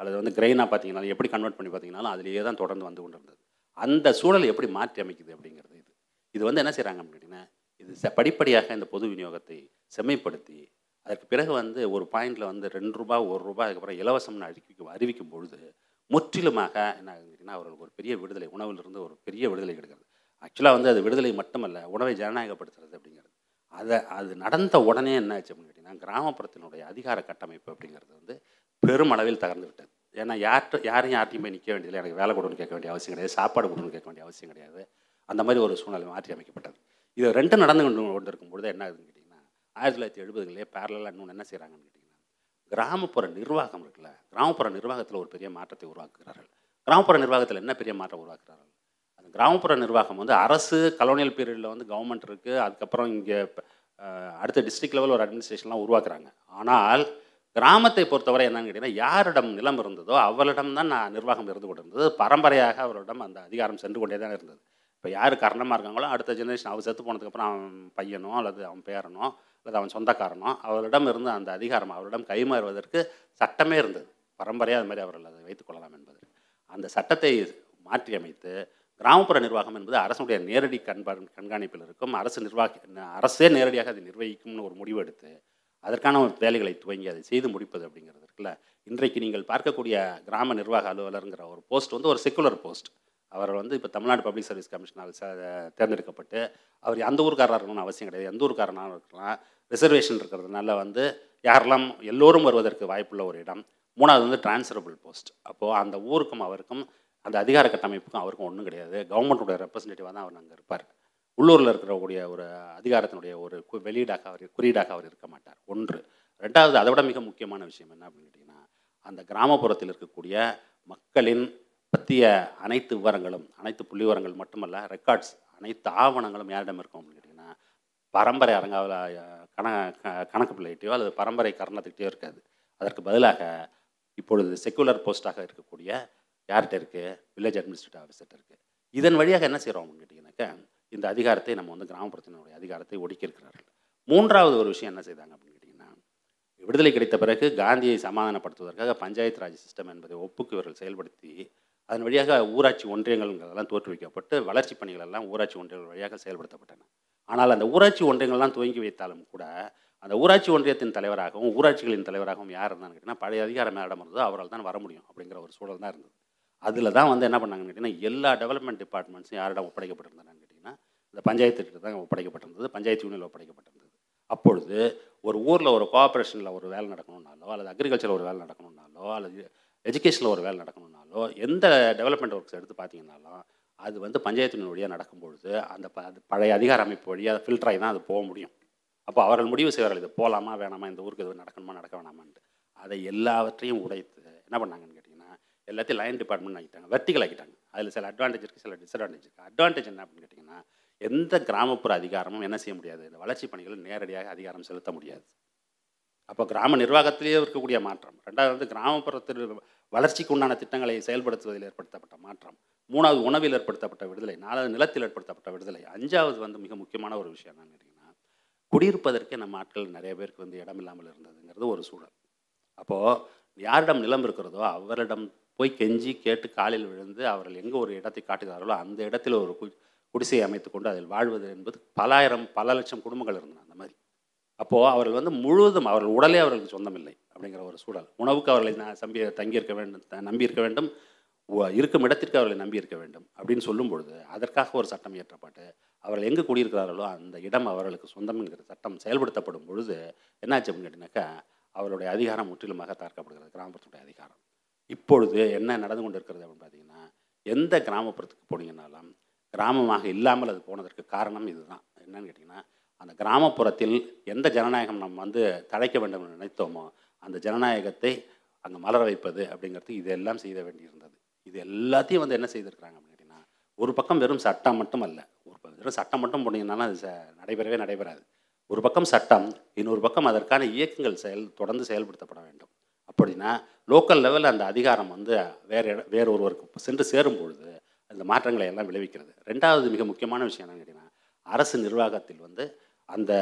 அல்லது வந்து கிரெயினாக பார்த்தீங்கன்னா எப்படி கன்வெர்ட் பண்ணி பார்த்தீங்கன்னாலும் அதிலேயே தான் தொடர்ந்து வந்து கொண்டு இருந்தது அந்த சூழலை எப்படி மாற்றி அமைக்குது அப்படிங்கிறது இது. இது வந்து என்ன செய்கிறாங்க அப்படின்னா இது ச- படிப்படியாக இந்த பொது விநியோகத்தை செம்மைப்படுத்தி அதற்கு பிறகு வந்து ஒரு பாயிண்டில் வந்து ரெண்டு ரூபா ஒரு ரூபா அதுக்கப்புறம் இலவசம்னு அறிவிக்கும் அறிவிக்கும் பொழுது முற்றிலுமாக என்ன ஆகுதுன்னா கேட்டிங்கன்னா அவர்களுக்கு ஒரு பெரிய விடுதலை உணவிலிருந்து ஒரு பெரிய விடுதலை கிடைக்கிறது ஆக்சுவலாக வந்து அது விடுதலை மட்டுமல்ல உணவை ஜனநாயகப்படுத்துறது அப்படிங்கிறது. அதை அது நடந்த உடனே என்ன ஆச்சு அப்படின்னு கேட்டிங்கன்னா கிராமப்புறத்தினுடைய அதிகார கட்டமைப்பு அப்படிங்கிறது வந்து பெருமளவில் தகர்ந்து விட்டது ஏன்னா யார்கிட்ட யாரையும் யார்ட்டையும் போய் நிற்க வேண்டியதில்லை. எனக்கு வேலை கொடுன்னு கேட்க வேண்டிய அவசியம் கிடையாது. சாப்பாடு கொடுன்னு கேட்க வேண்டிய அவசியம் கிடையாது. அந்த மாதிரி ஒரு சூழ்நிலை மாற்றி அமைக்கப்பட்டது. இது ரெண்டு நடந்து கொண்டு கொண்டு இருக்கும் பொழுது என்ன ஆகுதுன்னு கேட்டிங்கன்னா ஆயிரத்தி தொள்ளாயிரத்தி எழுபதுகளே பேரலாக இன்னொன்று என்ன செய்கிறாங்கன்னு கேட்டிங்கன்னா கிராமப்புற நிர்வாகம் இருக்குல்ல கிராமப்புற நிர்வாகத்தில் ஒரு பெரிய மாற்றத்தை உருவாக்குகிறார்கள். கிராமப்புற நிர்வாகத்தில் என்ன பெரிய மாற்றம் உருவாக்குறார்கள் அந்த கிராமப்புற நிர்வாகம் வந்து அரசு கலோனியல் பீரியடில் வந்து கவர்மெண்ட் இருக்குது அதுக்கப்புறம் இங்கே அடுத்த டிஸ்ட்ரிக்ட் லெவல் ஒரு அட்மினிஸ்ட்ரேஷன்லாம் உருவாக்குறாங்க. ஆனால் கிராமத்தை பொறுத்தவரை என்னன்னு கேட்டிங்கன்னா யாரிடம் நிலம் இருந்ததோ அவளிடம் தான் நான் நிர்வாகம் இருந்து கொண்டு இருந்தது பரம்பரையாக அவரிடம் அந்த அதிகாரம் சென்று கொண்டே தான் இருந்தது. இப்போ யார் காரணமாக இருக்காங்களோ அடுத்த ஜெனரேஷன் அவள் செத்து போனதுக்கப்புறம் அவன் பையனோ அல்லது அவன் பேரனோ அல்லது அவன் சொந்தக்காரனோ அவரிடம் இருந்த அந்த அதிகாரம் அவரிடம் கைமாறுவதற்கு சட்டமே இருந்தது. பரம்பரையாக அது மாதிரி அவர்கள் அதை வைத்துக் கொள்ளலாம் என்பது. அந்த சட்டத்தை மாற்றி அமைத்து கிராமப்புற நிர்வாகம் என்பது அரசுடைய நேரடி கண்பா கண்காணிப்பில் இருக்கும். அரசு நிர்வாகி அரசே நேரடியாக அதை நிர்வகிக்கும்னு ஒரு முடிவு எடுத்து அதற்கான வேலைகளை துவங்கி அதை செய்து முடிப்பது அப்படிங்கிறது இருக்குல்ல. இன்றைக்கு நீங்கள் பார்க்கக்கூடிய கிராம நிர்வாக அலுவலருங்கிற ஒரு போஸ்ட் வந்து ஒரு செக்குலர் போஸ்ட். அவர் வந்து இப்போ தமிழ்நாடு பப்ளிக் சர்வீஸ் கமிஷனால் தேர்ந்தெடுக்கப்பட்டு அவர் அந்த ஊருக்காரராக இருக்கணும்னு அவசியம் கிடையாது. எந்த ஊருக்காரனாக இருக்கலாம். ரிசர்வேஷன் இருக்கிறதுனால வந்து யாரெல்லாம் எல்லோரும் வருவதற்கு வாய்ப்புள்ள ஒரு இடம். மூணாவது வந்து டிரான்ஸ்ஃபரபிள் போஸ்ட் அப்போது அந்த ஊருக்கும் அவருக்கும் அந்த அதிகார கட்டமைப்புக்கும் அவருக்கும் ஒன்றும் கிடையாது. கவர்மெண்ட்டோட ரெப்ரசன்டேட்டிவாக தான் அவர் அங்கே இருப்பார். உள்ளூரில் இருக்கிறக்கூடிய ஒரு அதிகாரத்தினுடைய ஒரு வெளியீடாக அவர் குறியீடாக அவர் இருக்க மாட்டார். ஒன்று. ரெண்டாவது அதை விட மிக முக்கியமான விஷயம் என்ன அப்படின்னு கேட்டிங்கன்னா அந்த கிராமப்புறத்தில் இருக்கக்கூடிய மக்களின் பற்றிய அனைத்து விவரங்களும் அனைத்து புள்ளி விவரங்கள் மட்டுமல்ல ரெக்கார்ட்ஸ் அனைத்து ஆவணங்களும் யாரிடம் இருக்கும் அப்படின்னு கேட்டிங்கன்னா பரம்பரை அரங்காவில் கண க- கணக்கு பிள்ளைகிட்டையோ அல்லது பரம்பரை கர்ணத்துக்கிட்டயோ இருக்காது. அதற்கு பதிலாக இப்பொழுது செக்குலர் போஸ்ட்டாக இருக்கக்கூடிய யார்கிட்ட இருக்குது வில்லேஜ் அட்மினிஸ்ட்ரேட்டிவ் ஆஃபீஸர்கிட்ட இருக்குது இதன் வழியாக என்ன செய்கிறோம் அப்படின்னு கேட்டிங்கன்னாக்க இந்த அதிகாரத்தை நம்ம வந்து கிராமப்புறத்தினுடைய அதிகாரத்தை ஒடுக்கி இருக்கிறார்கள் மூன்றாவது ஒரு விஷயம் என்ன செய்தாங்க அப்படின்னு கேட்டிங்கன்னா விடுதலை கிடைத்த பிறகு காந்தியை சமாதானப்படுத்துவதற்காக பஞ்சாயத்து ராஜ் சிஸ்டம் என்பதை ஒப்புக்கு இவர்கள் செயல்படுத்தி அதன் வழியாக ஊராட்சி ஒன்றியங்கள்ங்கிறதெல்லாம் தோற்றுவிக்கப்பட்டு வளர்ச்சி பணிகள் எல்லாம் ஊராட்சி ஒன்றியங்கள் வழியாக செயல்படுத்தப்பட்டன. ஆனால் அந்த ஊராட்சி ஒன்றியங்கள்லாம் துவங்கி வைத்தாலும் கூட அந்த ஊராட்சி ஒன்றியத்தின் தலைவராகவும் ஊராட்சிகளின் தலைவராகவும் யார் இருந்தான்னு கேட்டிங்கன்னா பழைய அதிகாரம் யாரிடம் இருந்ததோ அவரால் தான் வர முடியும் அப்படிங்கிற ஒரு சூழல் தான் இருந்தது. அதில் தான் வந்து என்ன பண்ணாங்கன்னு கேட்டிங்கன்னா எல்லா டெவலப்மெண்ட் டிபார்ட்மெண்ட்ஸும் யாரிடம் ஒப்படைக்கப்பட்டிருந்தாங்க இந்த பஞ்சாயத்து தான் ஒப்படைக்கப்பட்டிருந்தது பஞ்சாயத்து யூனியனில் ஒப்படைக்கப்பட்டிருந்தது. அப்பொழுது ஒரு ஊரில் ஒரு கோஆப்ரேஷனில் ஒரு வேலை நடக்கணும்னாலோ அல்லது அக்ரிகல்ச்சரில் ஒரு வேலை நடக்கணும்னாலோ அல்லது எஜுகேஷனில் ஒரு வேலை நடக்கணும்னாலோ எந்த டெவலப்மெண்ட் ஒர்க்ஸ் எடுத்து பார்த்தீங்கன்னாலும் அது வந்து பஞ்சாயத்து வழியாக நடக்கும்பொழுது அந்த ப அது பழைய அதிகார அமைப்பு வழியாக ஃபில்டர் ஆகி தான் அது போக முடியும். அப்போ அவர்கள் முடிவு செய்வார்கள் இது போகலாமா வேணாமா இந்த ஊருக்கு இது நடக்கணுமா நடக்க வேணாமான்ட்டு. அதை எல்லாவற்றையும் உடைத்து என்ன பண்ணாங்கன்னு கேட்டிங்கன்னா எல்லாத்தையும் லைன் டிபார்ட்மெண்ட் ஆகிட்டாங்க வெர்டிகல் ஆகிட்டாங்க அதில் சில அட்வான்டேஜ் இருக்குது சில டிஸ்அட்வான்டேஜ் இருக்குது அட்வான்டேஜ் என்ன அப்படின்னு கேட்டிங்கன்னா எந்த கிராமப்புற அதிகாரமும் என்ன செய்ய முடியாது? இந்த வளர்ச்சி பணிகளில் நேரடியாக அதிகாரம் செலுத்த முடியாது. அப்போ கிராம நிர்வாகத்திலேயே இருக்கக்கூடிய மாற்றம். ரெண்டாவது வந்து கிராமப்புறத்தில் வளர்ச்சிக்கு உண்டான திட்டங்களை செயல்படுத்துவதில் ஏற்படுத்தப்பட்ட மாற்றம். மூணாவது உணவில் ஏற்படுத்தப்பட்ட விடுதலை. நாலாவது நிலத்தில் ஏற்படுத்தப்பட்ட விடுதலை. அஞ்சாவது வந்து மிக முக்கியமான ஒரு விஷயம் என்னன்னு கேட்டிங்கன்னா குடியிருப்பதற்கே நம்ம ஆட்கள் நிறைய பேருக்கு வந்து இடம் இல்லாமல் இருந்ததுங்கிறது ஒரு சூழல். அப்போது யாரிடம் நிலம் இருக்கிறதோ அவரிடம் போய் கெஞ்சி கேட்டு காலில் விழுந்து அவர்கள் எங்கே ஒரு இடத்தை காட்டுகிறார்களோ அந்த இடத்தில் ஒரு கு குடிசையை அமைத்துக்கொண்டு அதில் வாழ்வது என்பது பலாயிரம் பல லட்சம் குடும்பங்கள் இருந்தன அந்த மாதிரி. அப்போது அவர்கள் வந்து முழுவதும் அவர்கள் உடலே அவர்களுக்கு சொந்தமில்லை அப்படிங்கிற ஒரு சூழல். உணவுக்கு அவர்களை நான் சம்பி தங்கியிருக்க வேண்டும் த- நம்பியிருக்க வேண்டும் இருக்கும் இடத்திற்கு அவர்களை நம்பியிருக்க வேண்டும் அப்படின்னு சொல்லும் பொழுது அதற்காக ஒரு சட்டம் இயற்றப்பட்டு அவர்கள் எங்கே குடியிருக்கிறார்களோ அந்த இடம் அவர்களுக்கு சொந்தம் என்கிற சட்டம் செயல்படுத்தப்படும் பொழுது என்னாச்சு அப்படின்னு கேட்டிங்கனாக்கா அவருடைய அதிகாரம் முற்றிலுமாக தாக்கப்படுகிறது கிராமப்புறத்துடைய அதிகாரம். இப்பொழுது என்ன நடந்து கொண்டு இருக்கிறது அப்படின்னு பார்த்தீங்கன்னா எந்த கிராமப்புறத்துக்கு போனீங்கன்னாலும் கிராமமாக இல்லாமல் அது போனதற்கு காரணம் இதுதான். என்னன்னு கேட்டிங்கன்னா அந்த கிராமப்புறத்தில் எந்த ஜனநாயகம் நம்ம வந்து தழைக்க வேண்டும் என்று நினைத்தோமோ அந்த ஜனநாயகத்தை அங்கே மலர வைப்பது அப்படிங்கிறது இதெல்லாம் செய்த வேண்டியிருந்தது. இது எல்லாத்தையும் வந்து என்ன செய்திருக்கிறாங்க அப்படின்னு கேட்டிங்கன்னா ஒரு பக்கம் வெறும் சட்டம் மட்டும் அல்ல ஒரு பக்கம் வெறும் சட்டம் மட்டும் போனீங்கன்னாலும் அது ச- நடைபெறவே நடைபெறாது. ஒரு பக்கம் சட்டம் இன்னொரு பக்கம் அதற்கான இயக்கங்கள் செயல் தொடர்ந்து செயல்படுத்தப்பட வேண்டும். அப்படின்னா லோக்கல் லெவலில் அந்த அதிகாரம் வந்து வேறு இட வேறு ஒருவருக்கு சென்று சேரும் பொழுது அந்த மாற்றங்களை எல்லாம் விளைவிக்கிறது. ரெண்டாவது மிக முக்கியமான விஷயம் என்னன்னு கேட்டிங்கன்னா அரசு நிர்வாகத்தில் வந்து அந்த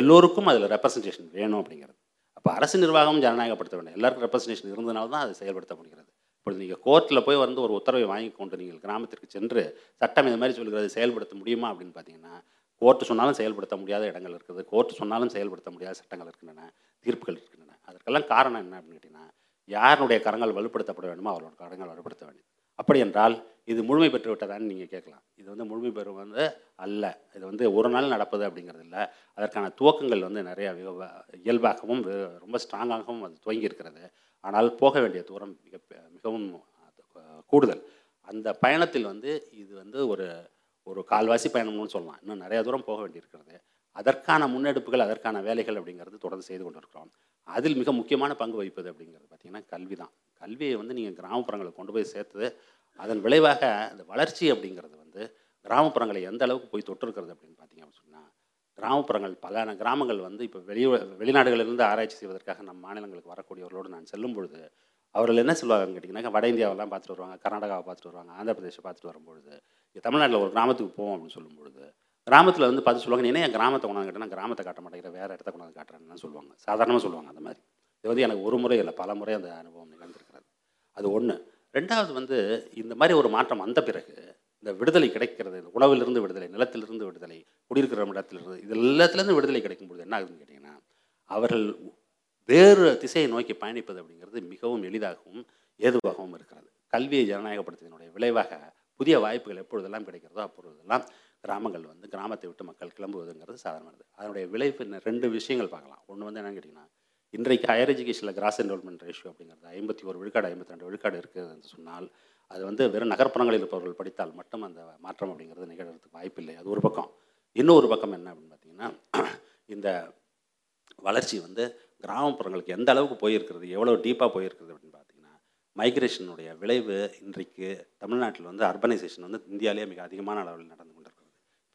எல்லோருக்கும் அதில் ரெப்ரசன்டேஷன் வேணும் அப்படிங்கிறது. அப்போ அரசு நிர்வாகம் ஜனநாயகப்படுத்த வேண்டும். எல்லாருக்கும் ரெப்ரசன்டேஷன் இருந்ததுனால தான் அது செயல்படுத்த முடிகிறது. இப்பொழுது நீங்கள் கோர்ட்டில் போய் வந்து ஒரு உத்தரவை வாங்கி கொண்டு நீங்கள் கிராமத்திற்கு சென்று சட்டம் இந்த மாதிரி சொல்கிறது செயல்படுத்த முடியுமா அப்படின்னு பார்த்தீங்கன்னா கோர்ட்டு சொன்னாலும் செயல்படுத்த முடியாத இடங்கள் இருக்குது. கோர்ட்டு சொன்னாலும் செயல்படுத்த முடியாத சட்டங்கள் இருக்கின்றன தீர்ப்புகள் இருக்கின்றன. அதற்கெல்லாம் காரணம் என்ன அப்படின்னு கேட்டிங்கன்னா யாருடைய கரங்கள் வலுப்படுத்தப்பட வேண்டுமோ அவரோட கரங்கள் வலுப்படுத்த வேண்டும். அப்படி என்றால் இது முழுமை பெற்று விட்டதான்னு நீங்கள் கேட்கலாம். இது வந்து முழுமை பெறும் வந்து அல்ல. இது வந்து ஒரு நாள் நடப்பது அப்படிங்கிறது இல்லை. அதற்கான துவக்கங்கள் வந்து நிறையா இயல்பாகவும் வெ- ரொம்ப ஸ்ட்ராங்காகவும் அது துவங்கி இருக்கிறது ஆனால் போக வேண்டிய தூரம் மிக மிகவும் கூடுதல். அந்த பயணத்தில் வந்து இது வந்து ஒரு ஒரு கால்வாசி பயணம்னு சொல்லலாம். இன்னும் நிறையா தூரம் போக வேண்டியிருக்கிறது. அதற்கான முன்னெடுப்புகள் அதற்கான வேலைகள் அப்படிங்கிறது தொடர்ந்து செய்து கொண்டிருக்கிறோம். அதில் மிக முக்கியமான பங்கு வகிப்பது அப்படிங்கிறது பார்த்திங்கன்னா கல்வி தான். கல்வியை வந்து நீங்கள் கிராமப்புறங்களை கொண்டு போய் சேர்த்து அதன் விளைவாக அந்த வளர்ச்சி அப்படிங்கிறது வந்து கிராமப்புறங்களை எந்த அளவுக்கு போய் தொட்டிருக்கிறது அப்படின்னு பார்த்தீங்க அப்படின்னு சொன்னால் கிராமப்புறங்கள் பல கிராமங்கள் வந்து இப்போ வெளியே வெளிநாடுகளிலிருந்து ஆராய்ச்சி செய்வதற்காக நம் மாநிலங்களுக்கு வரக்கூடியவர்களோடு நான் செல்லும் பொழுது அவர்கள் என்ன சொல்லுவாங்கன்னு கேட்டிங்கன்னா வட இந்தியாவெல்லாம் பார்த்துட்டு வருவாங்க கர்நாடகாவை பார்த்துட்டு வருவாங்க ஆந்திர பிரதேசம் பார்த்துட்டு வரும்பொழுது இங்கே தமிழ்நாட்டில் ஒரு கிராமத்துக்கு போவோம் அப்படின்னு சொல்லும் பொழுது கிராமத்தில் வந்து பார்த்து சொல்லுவாங்க என்ன ஏன் கிராமத்தை கொண்டாந்து கேட்டால் கிராமத்தை காட்ட மாட்டேங்கிற வேறு இடத்த கொண்டாந்து காட்டுறேன்னு சொல்லுவாங்க. சாதாரணமாக சொல்லுவாங்க அந்த மாதிரி. இது வந்து எனக்கு ஒரு முறை இல்லை பல முறை அந்த அனுபவம் நிகழ்ந்திருக்கிறது. அது ஒன்று ரெண்டாவது வந்து இந்த மாதிரி ஒரு மாற்றம் வந்த பிறகு இந்த விடுதலை கிடைக்கிறது இந்த உணவிலிருந்து விடுதலை நிலத்திலிருந்து விடுதலை குடியிருக்கிற இடத்திலிருந்து இது எல்லாத்துலேருந்து விடுதலை கிடைக்கும் பொழுது என்ன ஆகுதுன்னு கேட்டிங்கன்னா அவர்கள் வேறு திசையை நோக்கி பயணிப்பது அப்படிங்கிறது மிகவும் எளிதாகவும் ஏதுவாகவும் இருக்கிறது. கல்வியை ஜனநாயகப்படுத்தியதனுடைய விளைவாக புதிய வாய்ப்புகள் எப்பொழுதெல்லாம் கிடைக்கிறதோ அப்பொழுதெல்லாம் கிராமங்கள் வந்து கிராமத்தை விட்டு மக்கள் கிளம்புவதுங்கிறது சாதாரணது அதனுடைய விளைவு ரெண்டு விஷயங்கள் பார்க்கலாம். ஒன்று வந்து என்னன்னு கேட்டிங்கன்னா இன்றைக்கு ஹையர் எஜுகேஷனில் கிராஸ் என்ரோல்மெண்ட் ரேஷியோ அப்படிங்கிறது ஐம்பத்தி ஒரு விழுக்காடு ஐம்பத்தி ரெண்டு விழுக்காடு இருக்குது என்று சொன்னால் அது வந்து வெறும் நகர்ப்புறங்களில் இருப்பவர்கள் படித்தால் மட்டும் அந்த மாற்றம் அப்படிங்கிறது நிகழ்கிறதுக்கு வாய்ப்பில்லை. அது ஒரு பக்கம். இன்னொரு பக்கம் என்ன அப்படின்னு பார்த்தீங்கன்னா இந்த வளர்ச்சி வந்து கிராமப்புறங்களுக்கு எந்த அளவுக்கு போயிருக்கிறது எவ்வளோ டீப்பாக போயிருக்கிறது அப்படின்னு பார்த்தீங்கன்னா மைக்ரேஷனுடைய விளைவு இன்றைக்கு தமிழ்நாட்டில் வந்து அர்பனைசேஷன் வந்து இந்தியாவிலேயே மிக அதிகமான அளவில் நடந்து கொண்டு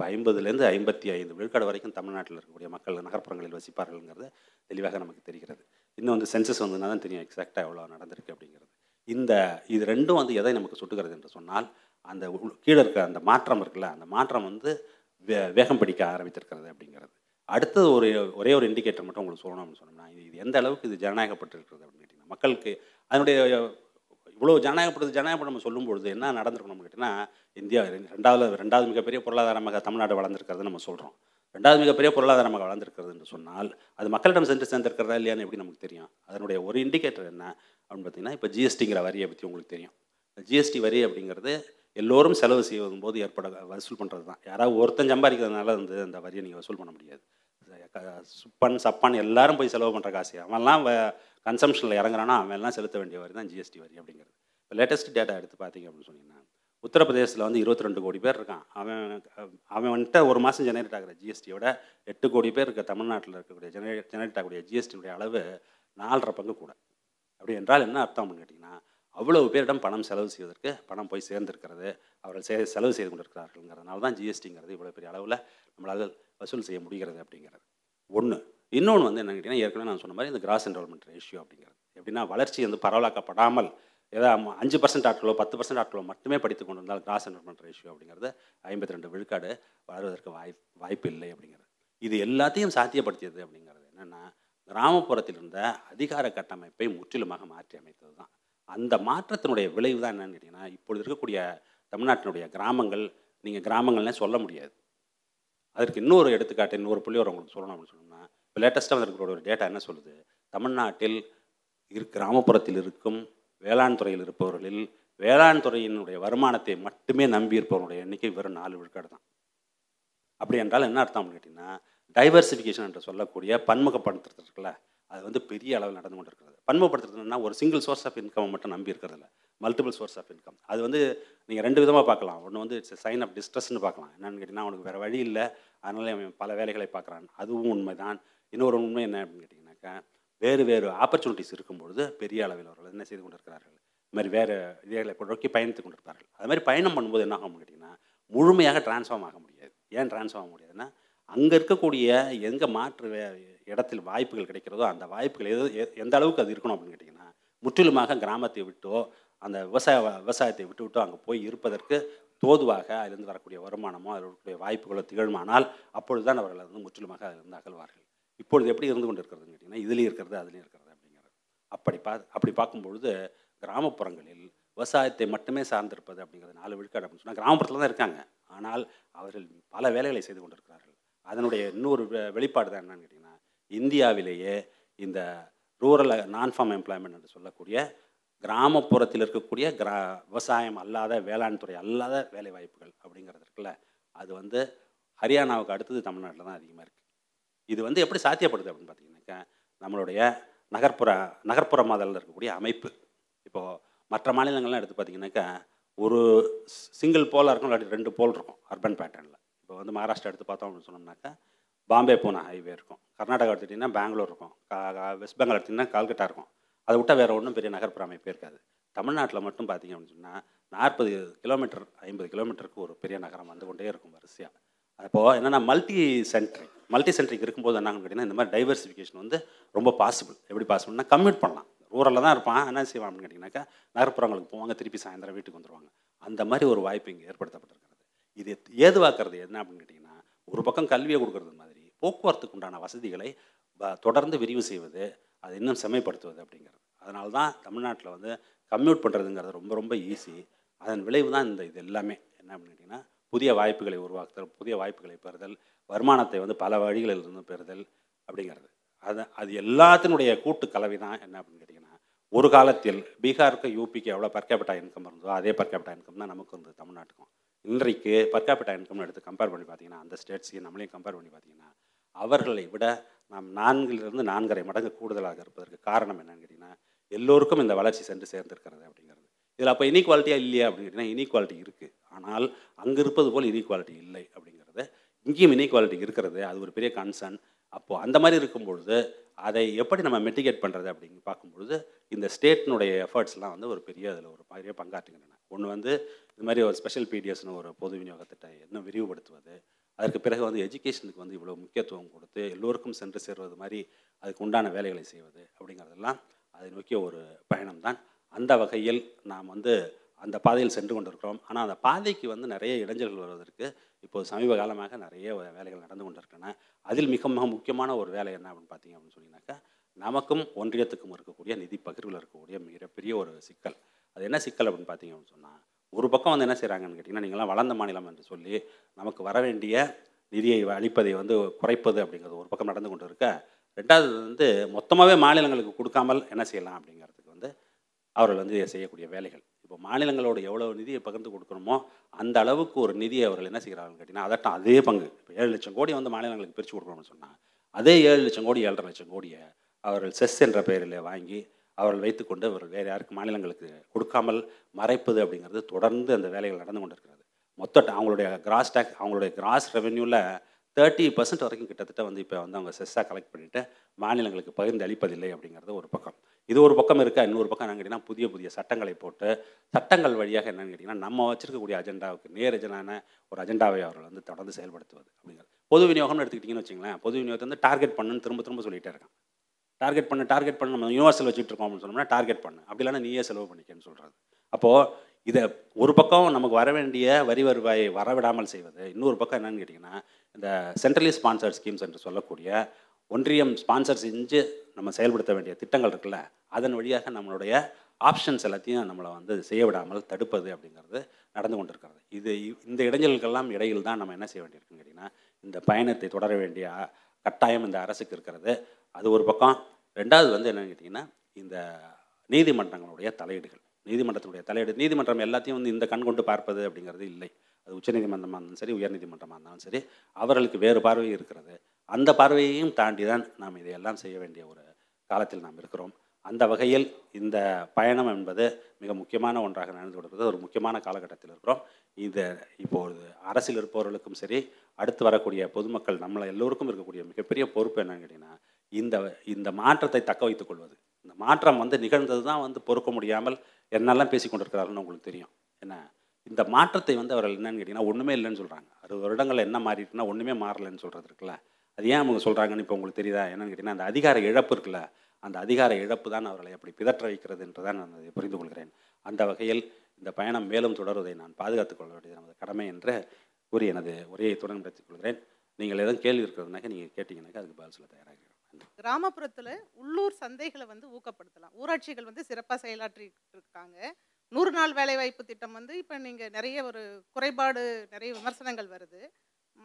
இப்போ ஐம்பதுலேருந்து ஐம்பத்தி ஐந்து விழுக்காடு வரைக்கும் தமிழ்நாட்டில் இருக்கக்கூடிய மக்கள் நகர்ப்புறங்களில் வசிப்பார்கள்ங்கிறது தெளிவாக நமக்கு தெரிகிறது. இன்னும் வந்து சென்சஸ் வந்ததுனா தான் தெரியும் எக்ஸாக்டாக எவ்வளோ நடந்திருக்கு அப்படிங்கிறது. இந்த இது ரெண்டும் வந்து எதை நமக்கு சுட்டுகிறது என்று சொன்னால் அந்த உள்- கீழே இருக்க அந்த மாற்றம் இருக்குல்ல அந்த மாற்றம் வந்து வே வேகம் பிடிக்க ஆரம்பித்திருக்கிறது அப்படிங்கிறது. அடுத்தது ஒரு ஒரே ஒரு இண்டிகேட்டர் மட்டும் உங்களுக்கு சொல்லணும்னு சொன்னோம்னா இது இது எந்த அளவுக்கு இது ஜனநாயகப்பட்டிருக்கிறது அப்படின்னு கேட்டிங்கன்னா மக்களுக்கு அதனுடைய இவ்வளோ ஜனநாயகப்படுது ஜனநாயகம் நம்ம சொல்லும்பொழுது என்ன நடந்திருக்கணும்னு கேட்டிங்கன்னா இந்தியா ரெண்டாவது ரெண்டாவது மிகப்பெரிய பொருளாதாரமாக தமிழ்நாடு வளர்ந்துருக்கிறது நம்ம சொல்கிறோம் ரெண்டாவது மிகப்பெரிய பொருளாதாரமாக வளர்ந்துருக்கிறது என்று சொன்னால் அது மக்களிடம் சென்று சேர்ந்திருக்கிறதா இல்லையான்னு எப்படி நமக்கு தெரியும்? அதனுடைய ஒரு இண்டிகேட்டர் என்ன அப்படின்னு பார்த்தீங்கன்னா இப்போ ஜிஎஸ்டிங்கிற வரியை பற்றி உங்களுக்கு தெரியும். ஜிஎஸ்டி வரி அப்படிங்கிறது எல்லோரும் செலவு செய்வதும் போது ஏற்பட வசூல் பண்ணுறது தான். யாராவது ஒருத்தன் சம்பாதிக்கிறதுனால வந்து அந்த வரியை நீங்கள் வசூல் பண்ண முடியாது. சுப்பன் சப்பான் எல்லாரும் போய் செலவு பண்ணுற காசு. அவன்லாம் கன்சம்ஷனில் இறங்குறானா அவன் எல்லாம் செலுத்த வேண்டிய வரி தான் ஜிஎஸ்டி வரி அப்படிங்கிறது. இப்போ லேட்டஸ்ட் டேட்டா எடுத்து பார்த்தீங்க அப்படின்னு சொன்னீங்கன்னா உத்தரப்பிரதேசத்தில் வந்து இருபத்தி ரெண்டு கோடி பேர் இருக்கான். அவன் அவன் வந்துட்டு ஒரு மாதம் ஜெனரேட் ஆகிற ஜிஎஸ்டியோட எட்டு கோடி பேர் இருக்க தமிழ்நாட்டில் இருக்கக்கூடிய ஜெனரேட் ஜெனரேட் ஆகக்கூடிய ஜிஎஸ்டியுடைய அளவு நாலரை பங்கு கூட. அப்படி என்றால் என்ன அர்த்தம் அப்படின்னு கேட்டிங்கன்னா அவ்வளவு பேரிடம் பணம் செலவு செய்வதற்கு பணம் போய் சேர்ந்திருக்கிறது அவர்கள் செ செலவு செய்து கொண்டிருக்கிறார்கள்ங்கிறதுனால தான் ஜிஎஸ்டிங்கிறது இவ்வளோ பெரிய அளவில் நம்மளால் வசூல் செய்ய முடிகிறது அப்படிங்கிறது. ஒன்று இன்னொன்று வந்து என்ன கேட்டிங்கன்னா ஏற்கனவே நான் சொன்ன மாதிரி இந்த கிராஸ் என்ரோல்மெண்ட் ரேஷியோ அப்படிங்கிறது. எப்படின்னா வளர்ச்சி வந்து பரவலாக்கப்படாமல் ஏதாவது அஞ்சு பர்சன்ட் ஆட்களோ பத்து பர்சன்ட் ஆட்களோ மட்டுமே படித்து கொண்டு வந்தால் கிராஸ் என்ரோல்மெண்ட் ரேஷியோ அப்படிங்கிறது ஐம்பத்தி ரெண்டு விழுக்காடு வளர்வதற்கு வாய்ப்பு வாய்ப்பு இல்லை அப்படிங்கிறது. இது எல்லாத்தையும் சாத்தியப்படுத்தியது அப்படிங்கிறது என்னென்னா கிராமப்புறத்தில் இருந்த அதிகார கட்டமைப்பை முற்றிலுமாக மாற்றி அமைத்தது தான் அந்த மாற்றத்தினுடைய விளைவு தான் என்னன்னு கேட்டிங்கன்னா இப்பொழுது இருக்கக்கூடிய தமிழ்நாட்டினுடைய கிராமங்கள் நீங்கள் கிராமங்கள்னே சொல்ல முடியாது. அதற்கு இன்னொரு எடுத்துக்காட்டு இன்னொரு புள்ளியோர் உங்களுக்கு சொல்லணும் அப்படின்னு சொன்னோம்னா இப்போ லேட்டஸ்ட்டாக வந்திருக்கிற ஒரு டேட்டா என்ன சொல்லுது? தமிழ்நாட்டில் இரு கிராமப்புறத்தில் இருக்கும் வேளாண் துறையில் இருப்பவர்களில் வேளாண் துறையினுடைய வருமானத்தை மட்டுமே நம்பி இருப்பவருடைய எண்ணிக்கை வெறும் நாலு விழுக்காடு தான். அப்படி என்றால் என்ன அர்த்தம் அப்படின்னு கேட்டிங்கன்னா டைவர்சிஃபிகேஷன் என்று சொல்லக்கூடிய பன்முகப்படுத்துறது இருக்குல்ல அது வந்து பெரிய அளவில் நடந்து கொண்டு இருக்கிறது பன்முகப்படுத்துறதுன்னா ஒரு சிங்கிள் சோர்ஸ் ஆஃப் இன்கம் மட்டும் நம்பி இருக்கிறதில்ல மல்டிபிள் சோர்ஸ் ஆஃப் இன்கம் அது வந்து நீங்கள் ரெண்டு விதமாக பார்க்கலாம். ஒன்று வந்து இட்ஸ் சைன் ஆஃப் டிஸ்ட்ரெஸ்ன்னு பார்க்கலாம். என்னென்னு கேட்டிங்கன்னா அவனுக்கு வேறு வழி இல்லை. அதனால அவன் பல வேலைகளை பார்க்குறான். அதுவும் உண்மைதான். இன்னொரு உண்மை என்ன அப்படின்னு கேட்டிங்கனாக்கா வேறு வேறு ஆப்பர்ச்சுனிட்டிஸ் இருக்கும்பொழுது பெரிய அளவில் அவர்கள் என்ன செய்து கொண்டிருக்கிறார்கள்? இது மாதிரி வேறு இதைகளை நோக்கி பயணித்து கொண்டிருப்பார்கள். அது மாதிரி பயணம் பண்ணும்போது என்ன ஆகும் கேட்டிங்கன்னா முழுமையாக டிரான்ஸ்ஃபார்ம் ஆக முடியாது. ஏன் டிரான்ஸ்ஃபார்ம் ஆக முடியாதுன்னா அங்கே இருக்கக்கூடிய எங்கே மாற்று இடத்தில் வாய்ப்புகள் கிடைக்கிறதோ அந்த வாய்ப்புகள் எது எந்த அளவுக்கு அது இருக்கணும் அப்படின்னு கேட்டிங்கன்னா முற்றிலுமாக கிராமத்தை விட்டோ அந்த விவசாய விவசாயத்தை விட்டு விட்டோ அங்கே போய் இருப்பதற்கு தோதுவாக அதிலிருந்து வரக்கூடிய வருமானமோ அதில் இருக்கக்கூடிய வாய்ப்புகளோ திகழுமானால் அப்பொழுது தான் அவர்கள் வந்து முற்றிலுமாக அதிலிருந்து அகழ்வார்கள் இப்பொழுது எப்படி இருந்து கொண்டு இருக்கிறதுன்னு கேட்டிங்கன்னா இதுலேயும் இருக்கிறது அதுலேயும் இருக்கிறது அப்படிங்கிறது. அப்படி பா அப்படி பார்க்கும்பொழுது கிராமப்புறங்களில் விவசாயத்தை மட்டுமே சார்ந்திருப்பது அப்படிங்கிறது நாலு விழுக்காடு அப்படின்னு சொன்னால் கிராமப்புறத்தில் தான் இருக்காங்க. ஆனால் அவர்கள் பல வேலைகளை செய்து கொண்டிருக்கிறார்கள். அதனுடைய இன்னொரு வெ- வெளிப்பாடு தான் என்னன்னு கேட்டிங்கன்னா இந்தியாவிலேயே இந்த ரூரல் நான் ஃபார்ம் எம்ப்ளாய்மெண்ட் என்று சொல்லக்கூடிய கிராமப்புறத்தில் இருக்கக்கூடிய கிரா விவசாயம் அல்லாத வேளாண் துறை அல்லாத வேலை வாய்ப்புகள் அப்படிங்கிறது இருக்குல்ல அது வந்து ஹரியானாவுக்கு அடுத்தது தமிழ்நாட்டில் தான் அதிகமாக இருக்குது இது வந்து எப்படி சாத்தியப்படுது அப்படின்னு பார்த்தீங்கன்னாக்கா நம்மளுடைய நகர்ப்புற நகர்ப்புற மாதலில் இருக்கக்கூடிய அமைப்பு. இப்போது மற்ற மாநிலங்கள்லாம் எடுத்து பார்த்தீங்கன்னாக்கா ஒரு சிங்கிள் போலாக இருக்கும் இல்லாட்டி ரெண்டு போல் இருக்கும் அர்பன் பேட்டர்னில் இப்போ வந்து மகாராஷ்டிரா எடுத்து பார்த்தோம் அப்படின்னு சொன்னோம்னாக்கா பாம்பே பூனா ஹைவே இருக்கும். கர்நாடகா எடுத்துட்டிங்கன்னா பெங்களூர் இருக்கும். கா- வெஸ்ட் பெங்கால் எடுத்திங்கன்னா கால்கட்டா இருக்கும். அதை விட்டால் வேறு ஒன்றும் பெரிய நகர்ப்புற அமைப்பே இருக்காது. தமிழ்நாட்டில் மட்டும் பார்த்தீங்க அப்படின்னு சொன்னால் நாற்பது கிலோமீட்டர் ஐம்பது கிலோமீட்டருக்கு ஒரு பெரிய நகரம் வந்து கொண்டே இருக்கும் வரிசையாக அப்போது என்னென்னா மல்டி சென்ட்ரிக் மல்டி சென்ட்ரிக் இருக்கும்போது என்னங்கன்னு கேட்டிங்கன்னா இந்த மாதிரி டைவர்சிஃபிகேஷன் வந்து ரொம்ப பாசிபிள் எப்படி பாசிபிள்னா கம்யூட் பண்ணலாம். ரூரலில் தான் இருப்பான். என்ன செய்வான் அப்படின்னு கேட்டிங்கனாக்கா நகர்ப்புறங்களுக்கு போவாங்க. திருப்பி சாயந்தரம் வீட்டுக்கு வந்துடுவாங்க அந்த மாதிரி ஒரு வாய்ப்பு இங்கே ஏற்படுத்தப்பட்டிருக்கிறது. இது ஏதுவாக்குறது என்ன அப்படின்னு கேட்டிங்கன்னா ஒரு பக்கம் கல்வியை கொடுக்கறது மாதிரி போக்குவரத்துக்கு உண்டான வசதிகளை வ- தொடர்ந்து விரிவு செய்வது அதை இன்னும் செம்மைப்படுத்துவது அப்படிங்கிறது. அதனால தான் தமிழ்நாட்டில் வந்து கம்யூட் பண்ணுறதுங்கிறது ரொம்ப ரொம்ப ஈஸி அதன் விளைவு தான் இந்த இது எல்லாமே. என்ன அப்படின்னு கேட்டிங்கன்னா புதிய வாய்ப்புகளை உருவாக்குதல் புதிய வாய்ப்புகளை பெறுதல் வருமானத்தை வந்து பல வழிகளில் இருந்து பெறுதல் அப்படிங்கிறது. அது அது எல்லாத்தினுடைய கூட்டு கலவை தான் என்ன அப்படின்னு கேட்டிங்கன்னா ஒரு காலத்தில் பீகாருக்கு யூபிக்கு எவ்வளோ பர்கேபிட்டா இன்கம் இருந்ததோ அதே பர்கேபிட்டா இன்கம் தான் நமக்கு இருந்தது தமிழ்நாட்டுக்கும். இன்றைக்கு பர்கேபிட்டா இன்கம்னு எடுத்து கம்பேர் பண்ணி பார்த்தீங்கன்னா அந்த ஸ்டேட்ஸையும் நம்மளையும் கம்பேர் பண்ணி பார்த்தீங்கன்னா அவர்களை விட நாம் நான்கிலிருந்து நான்கரை மடங்கு கூடுதலாக இருப்பதற்கு காரணம் என்னன்னு கேட்டிங்கன்னா எல்லோருக்கும் இந்த வளர்ச்சி சென்று சேர்ந்திருக்கிறது அப்படிங்கிறது. இதில் அப்போ இனீக்வாலிட்டியாக இல்லையா அப்படின்னு கேட்டிங்கன்னா இனீக்வாலிட்டி இருக்குது ஆனால் அங்கே இருப்பது போல் இனீக்வாலிட்டி இல்லை அப்படிங்கிறது. இங்கேயும் இன்இக்வாலிட்டி இருக்கிறது அது ஒரு பெரிய கன்சர்ன் அப்போது அந்த மாதிரி இருக்கும்பொழுது அதை எப்படி நம்ம மெட்டிகேட் பண்ணுறது அப்படின்னு பார்க்கும்பொழுது இந்த ஸ்டேட்டினுடைய எஃபர்ட்ஸ்லாம் வந்து ஒரு பெரிய அதில் ஒரு பெரிய பங்காற்றுகின்றன. ஒன்று வந்து இது மாதிரி ஒரு ஸ்பெஷல் பிடிஎஸ்னு ஒரு பொது விநியோக திட்டம் இன்னும் விரிவுபடுத்துவது அதற்கு பிறகு வந்து எஜுகேஷனுக்கு வந்து இவ்வளோ முக்கியத்துவம் கொடுத்து எல்லோருக்கும் சென்று சேர்வது மாதிரி அதுக்கு உண்டான வேலைகளை செய்வது அப்படிங்கிறதெல்லாம் அதை நோக்கிய ஒரு பயணம் தான் அந்த வகையில் நாம் வந்து அந்த பாதையில் சென்று கொண்டிருக்கிறோம். ஆனால் அந்த பாதைக்கு வந்து நிறைய இடைஞ்சல்கள் வருவதற்கு இப்போது சமீப காலமாக நிறைய வேலைகள் நடந்து கொண்டிருக்கின்றன. அதில் மிக மிக முக்கியமான ஒரு வேலை என்ன அப்படின்னு பார்த்தீங்க அப்படின்னு சொன்னீங்கன்னாக்கா நமக்கும் ஒன்றியத்துக்கும் இருக்கக்கூடிய நிதி பகிர்வில் இருக்கக்கூடிய மிகப்பெரிய ஒரு சிக்கல். அது என்ன சிக்கல் அப்படின்னு பார்த்தீங்க அப்படின்னு சொன்னால் ஒரு பக்கம் வந்து என்ன செய்கிறாங்கன்னு கேட்டிங்கன்னா நீங்களாம் வளர்ந்த மாநிலம் என்று சொல்லி நமக்கு வர வேண்டிய நிதியை அளிப்பதை வந்து குறைப்பது அப்படிங்கிறது ஒரு பக்கம் நடந்து கொண்டு இருக்க ரெண்டாவது வந்து மொத்தமாகவே மாநிலங்களுக்கு கொடுக்காமல் என்ன செய்யலாம் அப்படிங்கிறதுக்கு வந்து அவர்கள் வந்து செய்யக்கூடிய வேலைகள். இப்போ மாநிலங்களோட எவ்வளோ நிதியை பகிர்ந்து கொடுக்கணுமோ அந்த அளவுக்கு ஒரு நிதியை அவர்கள் என்ன செய்கிறாங்கன்னு கேட்டிங்கன்னா அதட்டம் அதே பங்கு. இப்போ ஏழு லட்சம் கோடி வந்து மாநிலங்களுக்கு பிரித்து கொடுக்கணும்னு சொன்னால் அதே ஏழு லட்சம் கோடி ஏழரை லட்சம் கோடியை அவர்கள் செஸ் என்ற பெயரில் வாங்கி அவர்கள் வைத்துக்கொண்டு அவர்கள் வேறு யாருக்கு மாநிலங்களுக்கு கொடுக்காமல் மறைப்பது அப்படிங்கிறது தொடர்ந்து அந்த வேலைகள் நடந்து கொண்டிருக்கிறது. மொத்த அவங்களுடைய கிராஸ் டேக்ஸ் அவங்களுடைய கிராஸ் ரெவென்யூவில் தேர்ட்டி பர்சன்ட் வரைக்கும் கிட்டத்தட்ட வந்து இப்போ வந்து அவங்க செஸ்ஸாக கலெக்ட் பண்ணிவிட்டு மாநிலங்களுக்கு பகிர்ந்து அளிப்பதில்லை அப்படிங்கிறது ஒரு பக்கம். இது ஒரு பக்கம் இருக்கா? இன்னொரு பக்கம் என்னன்னு கேட்டிங்கன்னா புதிய புதிய சட்டங்களை போட்டு சட்டங்கள் வழியாக என்னென்னு கேட்டிங்கன்னா நம்ம வச்சிருக்கக்கூடிய அஜெண்டாவுக்கு நேரஜனான ஒரு அஜெண்டாவை அவர்கள் வந்து தொடர்ந்து செயல்படுத்துவது அப்படிங்கிறது. பொது விநியோகம்னு எடுத்துக்கிட்டிங்கன்னு வச்சிங்களேன். பொது விநியோகத்தை வந்து டார்கெட் பண்ணுன்னு திரும்ப திரும்ப சொல்லிகிட்டே இருக்கான் டார்கெட் பண்ணு டார்கெட் பண்ணு நம்ம யூனிவர்சல் வச்சுட்டு இருக்கோம் அப்படின்னு சொன்னோம்னா டார்கெட் பண்ணு. அப்படி இல்லைன்னா நீயே செலவு பண்ணிக்கன்னு சொல்கிறது அப்போது இதை ஒரு பக்கம் நமக்கு வர வேண்டிய வரி வருவாயை வரவிடாமல் செய்வது இன்னொரு பக்கம் என்னன்னு கேட்டிங்கன்னா இந்த சென்ட்ரலி ஸ்பான்சர் ஸ்கீம்ஸ் என்று சொல்லக்கூடிய ஒன்றியம் ஸ்பான்சர் செஞ்சு நம்ம செயல்படுத்த வேண்டிய திட்டங்கள் இருக்குல்ல அதன் வழியாக நம்மளுடைய ஆப்ஷன்ஸ் எல்லாத்தையும் நம்மளை வந்து செய்ய விடாமல் தடுப்பது அப்படிங்கிறது நடந்து கொண்டிருக்கிறது. இது இந்த இடைஞ்சல்கள்லாம் இடையில் தான் நம்ம என்ன செய்ய வேண்டியிருக்குன்னு கேட்டிங்கன்னா இந்த பயணத்தை தொடர வேண்டிய கட்டாயம் இந்த அரசுக்கு இருக்கிறது. அது ஒரு பக்கம். ரெண்டாவது வந்து என்னென்னு கேட்டிங்கன்னா இந்த நீதிமன்றங்களுடைய தலையீடுகள். நீதிமன்றத்தினுடைய தலையீடு. நீதிமன்றம் எல்லாத்தையும் வந்து இந்த கண் கொண்டு பார்ப்பது அப்படிங்கிறது இல்லை. அது உச்சநீதிமன்றமாக இருந்தாலும் சரி உயர்நீதிமன்றமாக இருந்தாலும் சரி அவர்களுக்கு வேறு பார்வை இருக்கிறது. அந்த பார்வையையும் தாண்டி தான் நாம் இதையெல்லாம் செய்ய வேண்டிய ஒரு காலத்தில் நாம் இருக்கிறோம். அந்த வகையில் இந்த பயணம் என்பது மிக முக்கியமான ஒன்றாக நடந்து கொண்டிருக்கிறது. ஒரு முக்கியமான காலகட்டத்தில் இருக்கிறோம். இந்த இப்போது அரசில் இருப்பவர்களுக்கும் சரி அடுத்து வரக்கூடிய பொதுமக்கள் நம்மளை எல்லோருக்கும் இருக்கக்கூடிய மிகப்பெரிய பொறுப்பு என்னன்னு கேட்டிங்கன்னா இந்த இந்த மாற்றத்தை தக்க வைத்துக் கொள்வது. இந்த மாற்றம் வந்து நிகழ்ந்தது தான் வந்து பொறுக்க முடியாமல் என்னெல்லாம் பேசி கொண்டிருக்கிறார்கள்னு உங்களுக்கு தெரியும். என்ன? இந்த மாற்றத்தை வந்து அவர்கள் என்னன்னு கேட்டிங்கன்னா ஒன்றுமே இல்லைன்னு சொல்கிறாங்க அறுபது வருடங்கள் என்ன மாறிட்டுனா ஒன்றுமே மாறலைன்னு சொல்கிறது இருக்குல்ல. அது ஏன் அவங்க சொல்கிறாங்கன்னு இப்போ உங்களுக்கு தெரியுதா? என்னன்னு கேட்டிங்கன்னா அந்த அதிகார இழப்பு இருக்குல்ல. அந்த அதிகார இழப்பு தான் அவர்களை அப்படி பிதற்ற வைக்கிறது என்று தான் நான் அதை புரிந்து கொள்கிறேன். அந்த வகையில் இந்த பயணம் மேலும் தொடருவதை நான் பாதுகாத்துக் கொள்ள வேண்டியது நமது கடமை என்று கூறி எனது உரையை தொடர்ந்து கொள்கிறேன். நீங்கள் எதுவும் கேள்வி இருக்கிறதுனாக்க நீங்கள் கேட்டிங்கனாக்கா அதுக்கு பதில் சொல்ல தயாராக இருக்கிறேன் கிராமப்புறத்தில் உள்ளூர் சந்தைகளை வந்து ஊக்கப்படுத்தலாம். ஊராட்சிகள் வந்து சிறப்பாக செயலாற்றிட்டு இருக்காங்க நூறு நாள் வேலைவாய்ப்பு திட்டம் வந்து இப்போ நீங்கள் நிறைய ஒரு குறைபாடு நிறைய விமர்சனங்கள் வருது.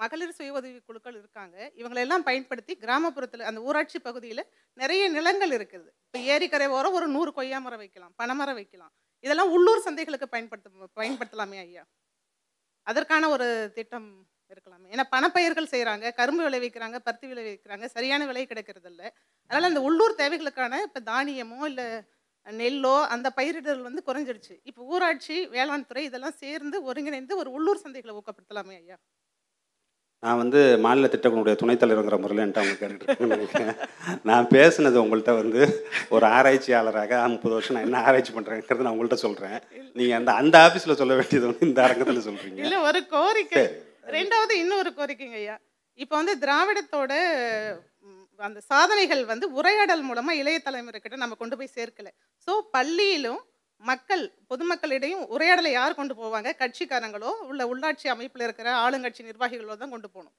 மகளிர் சுய உதவி குழுக்கள் இருக்காங்க. இவங்களெல்லாம் பயன்படுத்தி கிராமப்புறத்தில் அந்த ஊராட்சி பகுதியில் நிறைய நிலங்கள் இருக்குது. இப்போ ஏரிக்கரை ஓரம் ஒரு நூறு கொய்யா மரம் வைக்கலாம் பனைமரம் வைக்கலாம். இதெல்லாம் உள்ளூர் சந்தைகளுக்கு பயன்படுத்த பயன்படுத்தலாமே ஐயா. அதற்கான ஒரு திட்டம் இருக்கலாமே. ஏன்னா பணப்பயிர்கள் செய்கிறாங்க கரும்பு விளைவிக்கிறாங்க பருத்தி விளைவிக்கிறாங்க சரியான விலை கிடைக்கிறது இல்ல அதனால் அந்த உள்ளூர் தேவைகளுக்கான இப்போ தானியமோ இல்லை நெல்லோ அந்த பயிரிடல் வந்து குறைஞ்சிடுச்சு. இப்போ ஊராட்சி வேளாண் துறை இதெல்லாம் சேர்ந்து ஒருங்கிணைந்து ஒரு உள்ளூர் சந்தைகளை ஊக்கப்படுத்தலாமே ஐயா? நான் வந்து மாநில திட்டங்களுடைய துணைத் தலைவருங்கிற முறையில் என்கிட்ட அவங்க கேட்டுட்டு நினைக்கிறேன். நான் பேசுனது உங்கள்கிட்ட வந்து ஒரு ஆராய்ச்சியாளராக முப்பது வருஷம் நான் என்ன ஆராய்ச்சி பண்ணுறேங்கிறது நான் உங்கள்கிட்ட சொல்கிறேன் நீங்கள் அந்த அந்த ஆஃபீஸில் சொல்ல வேண்டியது வந்து இந்த அரங்கத்தில் சொல்கிறீங்க இல்ல ஒரு கோரிக்கை. ரெண்டாவது இன்னொரு கோரிக்கைங்க ஐயா. இப்போ வந்து திராவிடத்தோட அந்த சாதனைகள் வந்து உரையாடல் மூலமாக இளைய தலைமுறைக்கிட்ட நம்ம கொண்டு போய் சேர்க்கல. ஸோ பள்ளியிலும் மக்கள் பொதுமக்களிடையும் உரையாடலை யார் கொண்டு போவாங்க? கட்சிக்காரங்களோ உள்ள உள்ளாட்சி அமைப்பில் இருக்கிற ஆளுங்கட்சி நிர்வாகிகளோ தான் கொண்டு போகணும்.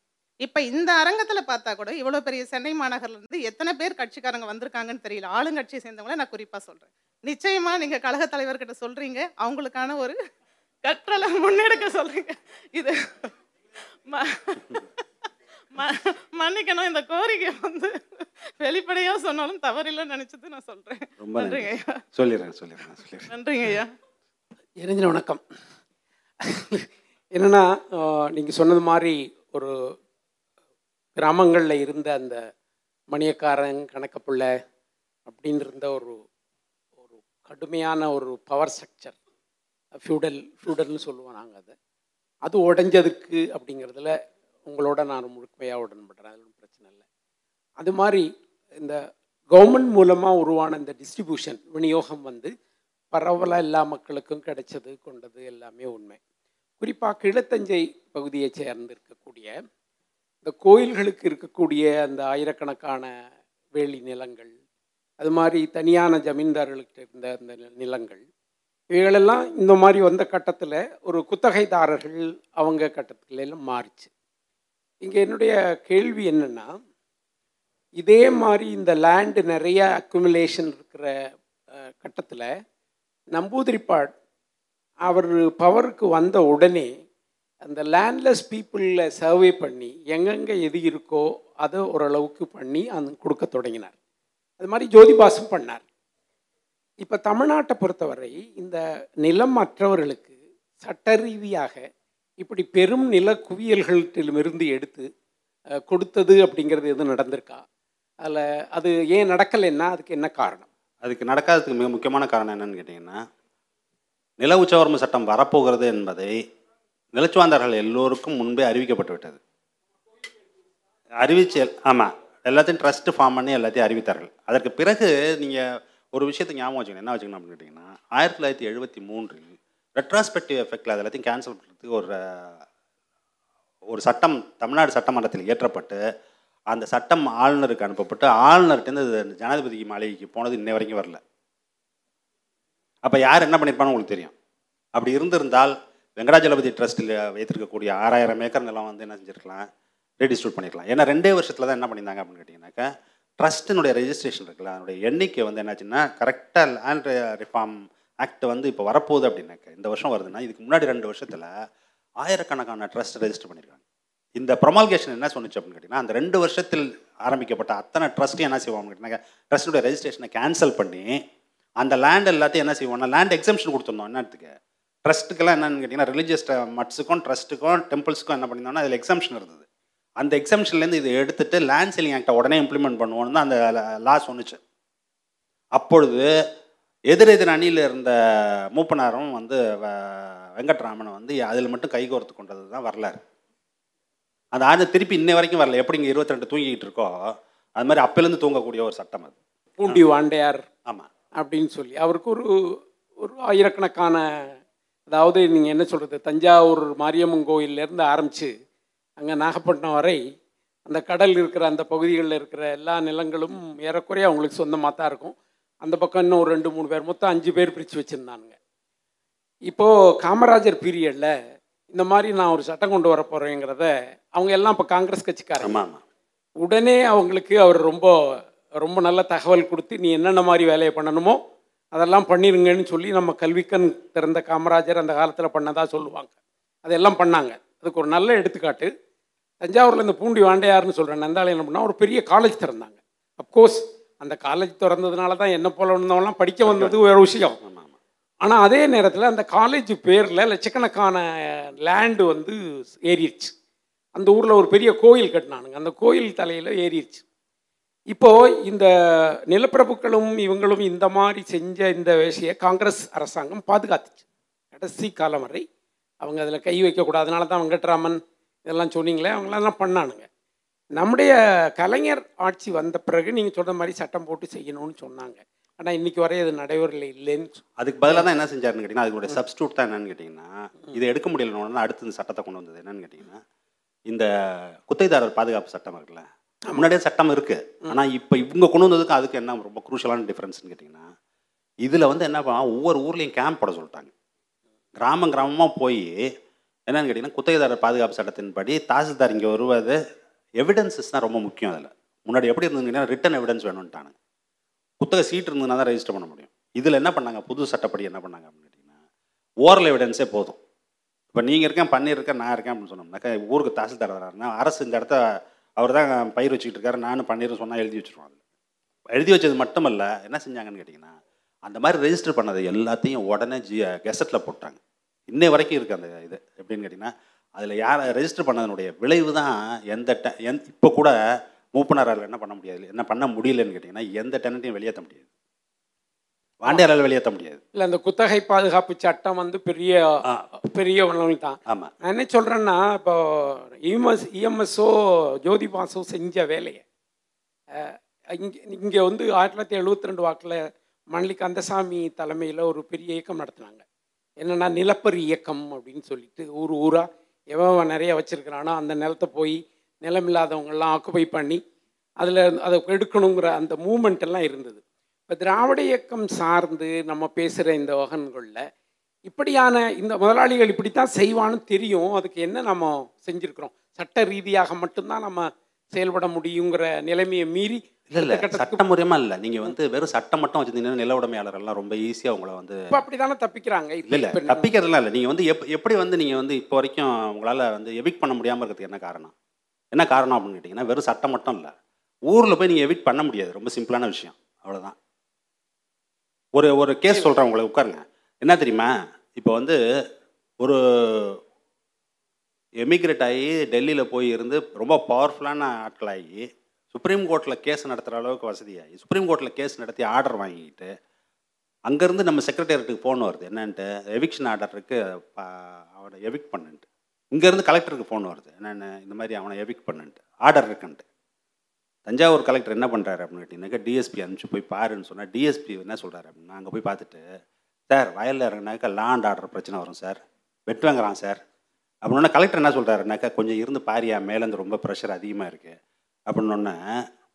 இப்போ இந்த அரங்கத்தில் பார்த்தா கூட இவ்வளோ பெரிய சென்னை மாநகர்லேருந்து எத்தனை பேர் கட்சிக்காரங்க வந்திருக்காங்கன்னு தெரியல. ஆளுங்கட்சியை சேர்ந்தவங்கள நான் குறிப்பாக சொல்கிறேன் நிச்சயமாக நீங்கள் கழக தலைவர்கிட்ட சொல்கிறீங்க அவங்களுக்கான ஒரு கற்றலை முன்னெடுக்க சொல்கிறீங்க இது மன்னிக்கணும் இந்த கோரிக்கை வந்து வெளிப்படையா சொன்னாலும் தவறில்லைன்னு நினைச்சது நான் சொல்றேன். ரொம்ப நன்றி. நன்றிங்க ஐயா. சொல்லிடுறேன் சொல்லிடுறேன் சொல்லிடுறேன். நன்றிங்க ஐயா. இறைஞ்சன வணக்கம். என்னென்னா நீங்கள் சொன்னது மாதிரி ஒரு கிராமங்களில் இருந்த அந்த மணியக்காரன் கணக்கப்புள்ள அப்படின்னு இருந்த ஒரு ஒரு கடுமையான ஒரு பவர் ஸ்ட்ரக்சர் ஃபியூடல் ஃபியூடல்னு சொல்லுவோம் நாங்கள் அதை. அது உடைஞ்சதுக்கு அப்படிங்கிறதுல உங்களோட நான் முழுமையாக உடன்படுறேன். அது ஒன்றும் பிரச்சனை இல்லை. அது மாதிரி இந்த கவர்மெண்ட் மூலமாக உருவான இந்த டிஸ்ட்ரிபியூஷன் விநியோகம் வந்து பரவலாக எல்லா மக்களுக்கும் கிடைச்சது கொண்டது எல்லாமே உண்மை. குறிப்பாக கிழத்தஞ்சை பகுதியை சேர்ந்து இருக்கக்கூடிய இந்த கோயில்களுக்கு இருக்கக்கூடிய அந்த ஆயிரக்கணக்கான வேலி நிலங்கள் அது மாதிரி தனியான ஜமீன்தார்களுக்கு இருந்த அந்த நிலங்கள் இவைகளெல்லாம் இந்த மாதிரி வந்த கட்டத்தில் ஒரு குத்தகைதாரர்கள் அவங்க கட்டத்தில் எல்லாம் மாறிச்சு. இங்கே என்னுடைய கேள்வி என்னென்னா இதே மாதிரி இந்த லேண்டு நிறைய அக்குமுலேஷன் இருக்கிற கட்டத்தில் நம்பூதிரிப்பாட் அவர் பவருக்கு வந்த உடனே அந்த லேண்ட்லெஸ் பீப்புளில் சர்வே பண்ணி எங்கெங்கே எது இருக்கோ அதை ஓரளவுக்கு பண்ணி அந்த கொடுக்க தொடங்கினார். அது மாதிரி ஜோதிபாசும் பண்ணார். இப்போ தமிழ்நாட்டை பொறுத்தவரை இந்த நிலம் மற்றவர்களுக்கு சட்ட ரீதியாக இப்படி பெரும் நில குவியல்களிடமிருந்து எடுத்து கொடுத்தது அப்படிங்கிறது எதுவும் நடந்திருக்கா? அதில் அது ஏன் நடக்கலைன்னா அதுக்கு என்ன காரணம்? அதுக்கு நடக்காததுக்கு மிக முக்கியமான காரணம் என்னன்னு கேட்டிங்கன்னா நில உச்சவர்ம சட்டம் வரப்போகிறது என்பதை நிலச்சுவாந்தார்கள் எல்லோருக்கும் முன்பே அறிவிக்கப்பட்டு விட்டது. அறிவிச்சு ஆமாம் எல்லாத்தையும் ட்ரஸ்ட்டு ஃபார்ம் பண்ணி எல்லாத்தையும் அறிவித்தார்கள். அதற்கு பிறகு நீங்கள் ஒரு விஷயத்தை ஞாபகம் வச்சுக்கணும். என்ன வச்சுக்கணும் அப்படின்னு கேட்டிங்கன்னா ஆயிரத்தி தொள்ளாயிரத்தி எழுபத்தி மூன்றில் ரெட்ராஸ்பெக்டிவ் எஃபெக்டில் அது எல்லாத்தையும் கேன்சல் பண்ணுறதுக்கு ஒரு ஒரு சட்டம் தமிழ்நாடு சட்டமன்றத்தில் இயற்றப்பட்டு அந்த சட்டம் ஆளுநருக்கு அனுப்பப்பட்டு ஆளுநர்கிட்டேருந்து அது ஜனாதிபதி மாளிகைக்கு போனது இன்ன வரைக்கும் வரல. அப்போ யார் என்ன பண்ணியிருப்பான்னு உங்களுக்கு தெரியும். அப்படி இருந்திருந்தால் வெங்கடாஜலபதி ட்ரஸ்ட்டில் வைத்திருக்கக்கூடிய ஆறாயிரம் ஏக்கர் நிலம் வந்து என்ன செஞ்சிருக்கலாம் ரீடிஸ்ட்ரிபியூட் பண்ணிருக்கலாம். ஏன்னா ரெண்டே வருஷத்தில் தான் என்ன பண்ணியிருந்தாங்க அப்படின்னு கேட்டிங்கனாக்கா ட்ரஸ்ட்டினுடைய ரெஜிஸ்ட்ரேஷன் இருக்குல்ல அதனுடைய எண்ணிக்கை வந்து என்னாச்சுன்னா கரெக்டாக லேண்ட் ரிஃபார்ம் ஆக்ட் வந்து இப்போ வரப்போகுது அப்படின்னாக்க இந்த வருஷம் வருதுன்னா இதுக்கு முன்னாடி ரெண்டு வருஷத்தில் ஆயிரக்கணக்கான ட்ரஸ்ட் ரெஜிஸ்டர் பண்ணியிருக்காங்க இந்த ப்ரொமால்கேஷன் என்ன சொன்னுச்சு அப்படின்னு கேட்டிங்கன்னா அந்த ரெண்டு வருஷத்தில் ஆரம்பிக்கப்பட்ட அத்தனை ட்ரஸ்ட்டையும் என்ன செய்வாங்க கேட்டிங்கன்னா ட்ரஸ்ட்டுடைய ரெஜிஸ்ட்ரேஷனை கேன்சல் பண்ணி அந்த லேண்ட் எல்லாத்தையும் என்ன செய்வோம்னா லேண்ட் எக்ஸம்ஷன் கொடுத்துருந்தோம். என்னத்துக்கு? ட்ரஸ்ட்டுக்கெல்லாம் என்னன்னு கேட்டிங்கன்னா ரிலீஜியஸ் மட்ஸுக்கும் ட்ரஸ்ட்டுக்கும் டெம்பிள்ஸுக்கும் என்ன பண்ணியிருந்தோம்னா அதில் எக்ஸம்ஷன் இருந்தது. அந்த எக்ஸம்ஷன்லேருந்து இதை எடுத்துட்டு லேண்ட் செல்லிங் ஆக்டை உடனே இம்ப்ளிமெண்ட் பண்ணுவோம்னு தான் அந்த லா சொன்னுச்சு. அப்பொழுது எதிரெதிர் அணியில் இருந்த மூப்பனாரும் வந்து வெங்கட்ராமன் வந்து அதில் மட்டும் கைகோர்த்து கொண்டது தான் வரலாறு. அந்த ஆண்டு திருப்பி இன்னை வரைக்கும் வரல. எப்படி இங்கே இருபத்தி ரெண்டு தூங்கிக்கிட்டு இருக்கோ அது மாதிரி அப்போலேருந்து தூங்கக்கூடிய ஒரு சட்டம் அது. பூண்டி வாண்டையார் ஆமாம் அப்படின்னு சொல்லி அவருக்கு ஒரு ஒரு ஆயிரக்கணக்கான அதாவது நீங்கள் என்ன சொல்கிறது தஞ்சாவூர் மாரியம்மன் கோயிலேருந்து ஆரம்பித்து அங்கே நாகப்பட்டினம் வரை அந்த கடல் இருக்கிற அந்த பகுதிகளில் இருக்கிற எல்லா நிலங்களும் ஏறக்குறைய அவங்களுக்கு சொந்தமாக தான் இருக்கும். அந்த பக்கம் இன்னும் ஒரு ரெண்டு மூணு பேர் மொத்தம் அஞ்சு பேர் பிரித்து வச்சுருந்தானுங்க. இப்போது காமராஜர் பீரியடில் இந்த மாதிரி நான் ஒரு சட்டம் கொண்டு வர போகிறேங்கிறத அவங்க எல்லாம் இப்போ காங்கிரஸ் கட்சிக்காரங்க. உடனே அவங்களுக்கு அவர் ரொம்ப ரொம்ப நல்ல தகவல் கொடுத்து நீ என்னென்ன மாதிரி வேலையை பண்ணணுமோ அதெல்லாம் பண்ணிருங்கன்னு சொல்லி நம்ம கல்விக்கண் திறந்த காமராஜர் அந்த காலத்தில் பண்ணதா சொல்லுவாங்க. அதெல்லாம் பண்ணாங்க. அதுக்கு ஒரு நல்ல எடுத்துக்காட்டு. தஞ்சாவூரில் இந்த பூண்டி வாண்டையார்னு சொல்கிறேன் நந்தாளம் என்ன பண்ணால் ஒரு பெரிய காலேஜ் திறந்தாங்க. அப்கோர்ஸ் அந்த காலேஜ் திறந்ததுனால தான் என்ன போல இருந்தவங்களாம் படிக்க வந்தது வேறு விஷயம். ஆனால் அதே நேரத்தில் அந்த காலேஜ் பேரில் லட்சக்கணக்கான லேண்டு வந்து ஏறிடுச்சு அந்த ஊரில் ஒரு பெரிய கோயில் கட்டினானுங்க. அந்த கோயில் தலையில் ஏறிடுச்சு இப்போது இந்த நிலப்பிரபுக்களும் இவங்களும் இந்த மாதிரி செஞ்ச இந்த விஷய காங்கிரஸ் அரசாங்கம் பாதுகாத்துச்சு. கடைசி காலம் வரை அவங்க அதில் கை வைக்கக்கூடாது. அதனால தான் வெங்கட்ராமன் இதெல்லாம் சொன்னீங்களே அவங்களெல்லாம் பண்ணானுங்க. நம்முடைய கலைஞர் ஆட்சி வந்த பிறகு நீங்கள் சொல்கிற மாதிரி சட்டம் போட்டு செய்யணும்னு சொன்னாங்க. ஆனால் இன்னைக்கு வரை அது நடைமுறையில் இல்லைன்னு அதுக்கு பதிலாக தான் என்ன செஞ்சாருன்னு கேட்டிங்கன்னா அதுக்குடைய சப்ஸ்டியூட் தான் என்னன்னு கேட்டிங்கன்னா இதை எடுக்க முடியலன்னு அடுத்து இந்த சட்டத்தை கொண்டு வந்தது என்னன்னு கேட்டிங்கன்னா இந்த குத்தைதாரர் பாதுகாப்பு சட்டம் இருக்குல்ல முன்னாடியே சட்டம் இருக்கு. ஆனால் இப்போ இவங்க கொண்டு வந்ததுக்கு அதுக்கு என்ன ரொம்ப குரூஷலான டிஃப்ரென்ஸ்னு கேட்டிங்கன்னா இதில் வந்து என்ன பண்ணா ஒவ்வொரு ஊர்லேயும் கேம்ப் போட சொல்லிட்டாங்க. கிராமம் கிராமமாக போய் என்னென்னு கேட்டிங்கன்னா குத்தகைதாரர் பாதுகாப்பு சட்டத்தின்படி தாசில்தார் இங்கே வருவது எவிடன்ஸஸ் தான் ரொம்ப முக்கியம் அதில். முன்னாடி எப்படி இருந்ததுன்னா ரிட்டன் எவிடன்ஸ் வேணும்ட்டாங்க. குத்தகை சீட் இருந்ததுனா தான் ரெஜிஸ்டர் பண்ண முடியும். இதில் என்ன பண்ணாங்க? புது சட்டப்படி என்ன பண்ணாங்க அப்படின்னு கேட்டிங்கன்னா ஓரல் எவிடன்ஸே போதும். இப்போ நீங்கள் இருக்கேன் பண்ணியிருக்கேன் நான் இருக்கேன் அப்படின்னு சொன்னோம்னாக்கா ஊருக்கு தாசில்தார் வராருன்னா அரசு இந்த இடத்த அவர் தான் பயிர் வச்சுக்கிட்டு இருக்காரு நானும் பண்ணிடுறேன் சொன்னால் எழுதி வச்சுருவோம் அதில். எழுதி வச்சது மட்டுமல்ல என்ன செஞ்சாங்கன்னு கேட்டிங்கன்னா அந்த மாதிரி ரெஜிஸ்டர் பண்ணது எல்லாத்தையும் உடனே ஜி கெசட்டில் போட்டாங்க. இன்னை வரைக்கும் இருக்குது அந்த இது. எப்படின்னு கேட்டிங்கன்னா அதில் யார் ரெஜிஸ்டர் பண்ணதனுடைய விளைவு தான் எந்த டெ எந் இப்போ கூட மூப்பனாரால் என்ன பண்ண முடியாது என்ன பண்ண முடியலன்னு கேட்டிங்கன்னா எந்த டெனட்டையும் வெளியேற்ற முடியாது. வாண்டியாரால் வெளியேற்ற முடியாது. இல்லை அந்த குத்தகை பாதுகாப்பு சட்டம் வந்து பெரிய. பெரிய ஒன்று தான். ஆமாம் நான் என்ன சொல்கிறேன்னா இப்போ இஎம்எஸ் இஎம்எஸ்ஓ ஜோதி பாசோ செஞ்ச வேலையை இங்கே இங்கே வந்து ஆயிரத்தி தொள்ளாயிரத்தி எழுபத்தி ரெண்டு வாக்கில் மணலி கந்தசாமி தலைமையில் ஒரு பெரிய இயக்கம் நடத்துனாங்க. என்னென்னா நிலப்பரி இயக்கம் அப்படின்னு சொல்லிட்டு ஊர் ஊராக எவன் நிறைய வச்சுருக்கிறானோ அந்த நிலத்தை போய் நிலமில்லாதவங்கள்லாம் ஆக்குபை பண்ணி அதில் அதை எடுக்கணுங்கிற அந்த மூமெண்ட் எல்லாம் இருந்தது. இப்போ திராவிட இயக்கம் சார்ந்து நம்ம பேசுகிற இந்த வகன்களில் இப்படியான இந்த முதலாளிகள் இப்படி தான் செய்வான்னு தெரியும். அதுக்கு என்ன நம்ம செஞ்சுருக்குறோம்? சட்ட ரீதியாக மட்டும்தான் நம்ம செயல்பட முடியுங்கிற நிலைமையை மீறி இல்லை இல்லை. கட்டத்துக்கு சட்டமுறையமா இல்லை. நீங்கள் வந்து வெறும் சட்டம் மட்டும் வச்சுருந்தீங்கன்னா நில உடைமையாளர்கள்லாம் ரொம்ப ஈஸியாக உங்களை வந்து அப்படிதானே தப்பிக்கிறாங்க. இல்லை இல்லை. தப்பிக்கிறதுலாம் இல்லை. நீங்கள் வந்து எப் எப்படி வந்து நீங்கள் வந்து இப்போ வரைக்கும் உங்களால் வந்து எவிக் பண்ண முடியாமல் இருக்கிறதுக்கு என்ன காரணம்? என்ன காரணம் அப்படின்னு கேட்டிங்கன்னா வெறும் சட்டம் மட்டும் இல்லை. ஊரில் போய் நீங்கள் எவிக் பண்ண முடியாது. ரொம்ப சிம்பிளான விஷயம். அவ்வளோதான் ஒரு ஒரு கேஸ் சொல்கிறேன் உங்களை. உட்காருங்க. என்ன தெரியுமா? இப்போ வந்து ஒரு எமிக்ரேட் ஆகி டெல்லியில் போய் இருந்து ரொம்ப பவர்ஃபுல்லான ஆட்களாகி சுப்ரீம் கோர்ட்டில் கேஸ் நடத்துகிற அளவுக்கு வசதியாகி சுப்ரீம் கோர்ட்டில் கேஸ் நடத்தி ஆர்டர் வாங்கிக்கிட்டு அங்கேருந்து நம்ம செக்ரட்டேரியட்டுக்கு ஃபோன் வருது. என்னன்ட்டு? எவிக்ஷன் ஆர்டர் இருக்குது அவனை எவிக் பண்ணுன்ட்டு. இங்கேருந்து கலெக்டருக்கு ஃபோன் வருது. என்னென்ன? இந்த மாதிரி அவனை எவிக் பண்ணுன்ட்டு. ஆர்டர் இருக்குன்ட்டு. தஞ்சாவூர் கலெக்டர் என்ன பண்ணுறாரு அப்படின்னு கேட்டிங்கனாக்கா டிஎஸ்பி அனுப்பிச்சு போய் பாருன்னு சொன்னால் டிஎஸ்பி என்ன சொல்கிறாரு அப்படின்னா அங்கே போய் பார்த்துட்டு சார் வயலில் இறங்கினாக்கா லேண்ட் ஆர்டர் பிரச்சனை வரும் சார் வெட்டு வாங்குறான் சார் அப்படின்னா கலெக்டர் என்ன சொல்கிறாருனாக்கா கொஞ்சம் இருந்து பாரியா மேலேருந்து ரொம்ப ப்ரெஷர் அதிகமாக இருக்குது அப்படின்னொன்னே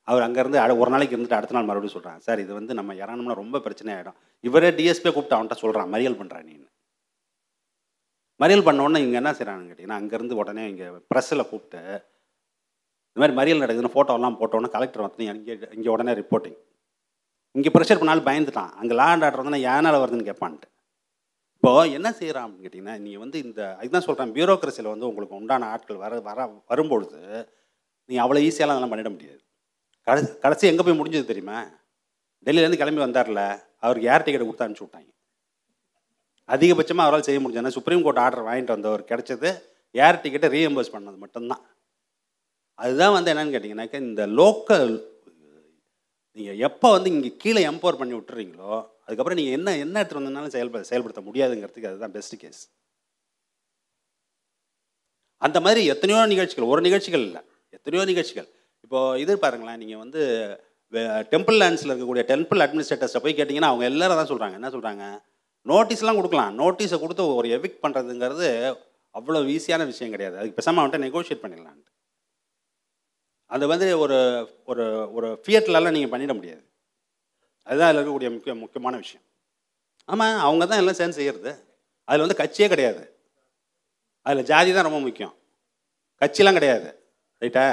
அவர் அங்கேருந்து அட ஒரு நாளைக்கு இருந்துட்டு அடுத்த நாள் மறுபடியும் சொல்கிறான் சார் இது வந்து நம்ம இறங்கணும்னா ரொம்ப பிரச்சனை ஆகிடும் இவரே டிஎஸ்பியை கூப்பிட்டு அவன்கிட்ட சொல்கிறான் மறியல் பண்ணுறான் நீன்னு மறியல் பண்ண உடனே இங்கே என்ன செய்கிறான்னு கேட்டிங்கன்னா அங்கேருந்து உடனே இங்கே ப்ரெஸ்ஸில் கூப்பிட்டு இந்த மாதிரி மறியல் நடக்குதுன்னு ஃபோட்டோலாம் போட்டோன்னே கலெக்டர் வந்து இங்கே இங்கே உடனே ரிப்போர்ட்டிங் இங்கே ப்ரெஷர் பண்ணாலும் பயந்துட்டான். அங்கே லேண்ட் ஆர்டர் வந்து ஏனால் வருதுன்னு கேட்பான்ட்டு இப்போது என்ன செய்கிறான் அப்படின்னு கேட்டிங்கன்னா நீங்கள் வந்து இந்த அதுதான் சொல்கிறேன் பியூரோக்ரஸியில் வந்து உங்களுக்கு உண்டான ஆட்கள் வர வர வரும்பொழுது நீங்கள் அவ்வளோ ஈஸியாலாம் அதெல்லாம் பண்ணிட முடியாது. கடைசி கடைசி எங்கே போய் முடிஞ்சது தெரியுமா? டெல்லியிலேருந்து கிளம்பி வந்தார்ல அவருக்கு ஏர் டிக்கெட் கொடுத்து அனுப்பிச்சி விட்டாங்க. அதிகபட்சமாக அவரால் செய்ய முடிஞ்சது சுப்ரீம் கோர்ட் ஆர்டர் வாங்கிட்டு வந்தவர் கிடைச்சது ஏர் டிக்கெட்டை ரீஎம்பர்ஸ் பண்ணது மட்டும்தான். அதுதான் வந்து என்னன்னு கேட்டிங்கன்னாக்கா இந்த லோக்கல் நீங்கள் எப்போ வந்து இங்கே கீழே எம்பவர் பண்ணி விட்டுறீங்களோ அதுக்கப்புறம் நீங்கள் என்ன என்ன எடுத்துகிட்டு வந்தனாலும் செயல்பட செயல்படுத்த முடியாதுங்கிறதுக்கு அதுதான் பெஸ்ட் கேஸ் அந்த மாதிரி எத்தனையோ நிகழ்ச்சிகள் ஒரு நிகழ்ச்சிகள் இல்லை. எத்தனையோ நிகழ்ச்சிகள். இப்போது இது பாருங்களேன் நீங்கள் வந்து டெம்பிள் லேண்ட்ஸில் இருக்கக்கூடிய டெம்பிள் அட்மினிஸ்ட்ரேட்டர்ஸை போய் கேட்டிங்கன்னா அவங்க எல்லாரும் தான் சொல்கிறாங்க என்ன சொல்கிறாங்க நோட்டீஸ்லாம் கொடுக்கலாம். நோட்டீஸை கொடுத்து ஒரு எவிக் பண்ணுறதுங்கிறது அவ்வளோ ஈஸியான விஷயம் கிடையாது. அதுக்கு பெசாமல் அவன்கிட்ட நெகோஷியேட் பண்ணிடலான்ட்டு. அது வந்து ஒரு ஒரு ஒரு ஃபியட்லலாம் நீங்கள் பண்ணிட முடியாது. அதுதான் அதில் இருக்கக்கூடிய முக்கிய முக்கியமான விஷயம். ஆமாம் அவங்க தான் எல்லாம் சேர்ந்து செய்கிறது அதில் வந்து கட்சியே கிடையாது. அதில் ஜாதி தான் ரொம்ப முக்கியம். கட்சிலாம் கிடையாது. ரைட்டா?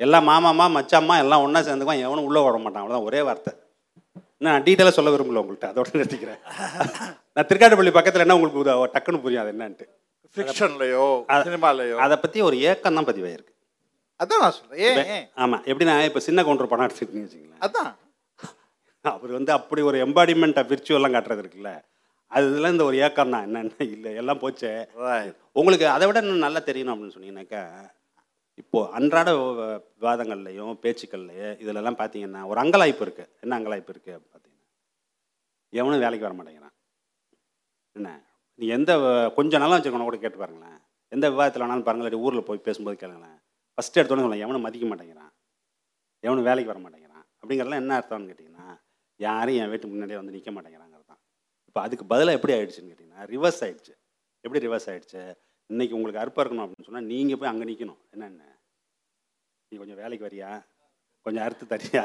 எல்லாம் மாமாமா மச்சாம்மா எல்லாம் ஒன்றா சேர்ந்துக்குவான். எவனும் உள்ளே விட மாட்டான். அவ்வளோதான் ஒரே வார்த்தை. நான் டீட்டெயிலாக சொல்ல விரும்பல உங்கள்கிட்ட அதோட நிறுத்திக்கிறேன். நான் திருக்காட்டுப்பள்ளி பக்கத்தில் என்ன உங்களுக்கு டக்குன்னு புரியும் அது என்னன்ட்டு ஃபிக்ஷன்லையோ சினிமாலையோ அதை பற்றி ஒரு ஏக்கம் தான் பதிவாயிருக்கு. அதான் நான் ஏன்? ஆமாம் எப்படின்னா இப்போ சின்ன கவுண்டர் படம் எடுத்துக்கிட்டீங்கன்னு வச்சுங்களேன் அதான். அவர் வந்து அப்படி ஒரு எம்பாடிமெண்ட் ஆஃப் விர்ச்சுவல்லாம் காட்டுறது இருக்குல்ல. அதுல இந்த ஒரு ஏக்கம் தான் என்னென்ன இல்லை எல்லாம் போச்சே. உங்களுக்கு அதை விட இன்னும் நல்லா தெரியணும் அப்படின்னு சொன்னீங்கன்னாக்கா இப்போது அன்றாட விவாதங்கள்லையும் பேச்சுக்கள்லையும் இதிலெல்லாம் பார்த்தீங்கன்னா ஒரு அங்கலாய்ப்பு இருக்குது என்ன அங்கலாய்ப்பு இருக்குது பார்த்தீங்கன்னா எவனும் வேலைக்கு வர மாட்டேங்கிறான். என்ன? நீ எந்த வ- கொஞ்சம் நல்லா வச்சுக்கணும் கூட கேட்டு பாருங்களேன். எந்த விவாதத்தில் வேணாலும் பாருங்களேன் ஊரில் போய் பேசும்போது கேளுங்களேன். ஃபஸ்ட்டு எடுத்தோன்னு சொல்லலாம் எவனும் மதிக்க மாட்டேங்கிறான். எவனும் வேலைக்கு வர மாட்டேங்கிறான். அப்படிங்கிறதுலாம் என்ன அர்த்தம்னு கேட்டிங்கன்னா யாரும் என் வீட்டு முன்னாடியே வந்து நிற்க மாட்டேங்கிறாங்கிறது தான் இப்போ அதுக்கு பதிலாக எப்படி ஆயிடுச்சுன்னு கேட்டிங்கன்னா ரிவர்ஸ் ஆகிடுச்சு எப்படி ரிவர்ஸ் ஆகிடுச்சு இன்றைக்கி உங்களுக்கு அறுப்பாக இருக்கணும் அப்படின்னு சொன்னால் நீங்கள் போய் அங்கே நிற்கணும் என்னென்ன நீ கொஞ்சம் வேலைக்கு வரியா? கொஞ்சம் அறுத்து தரியா?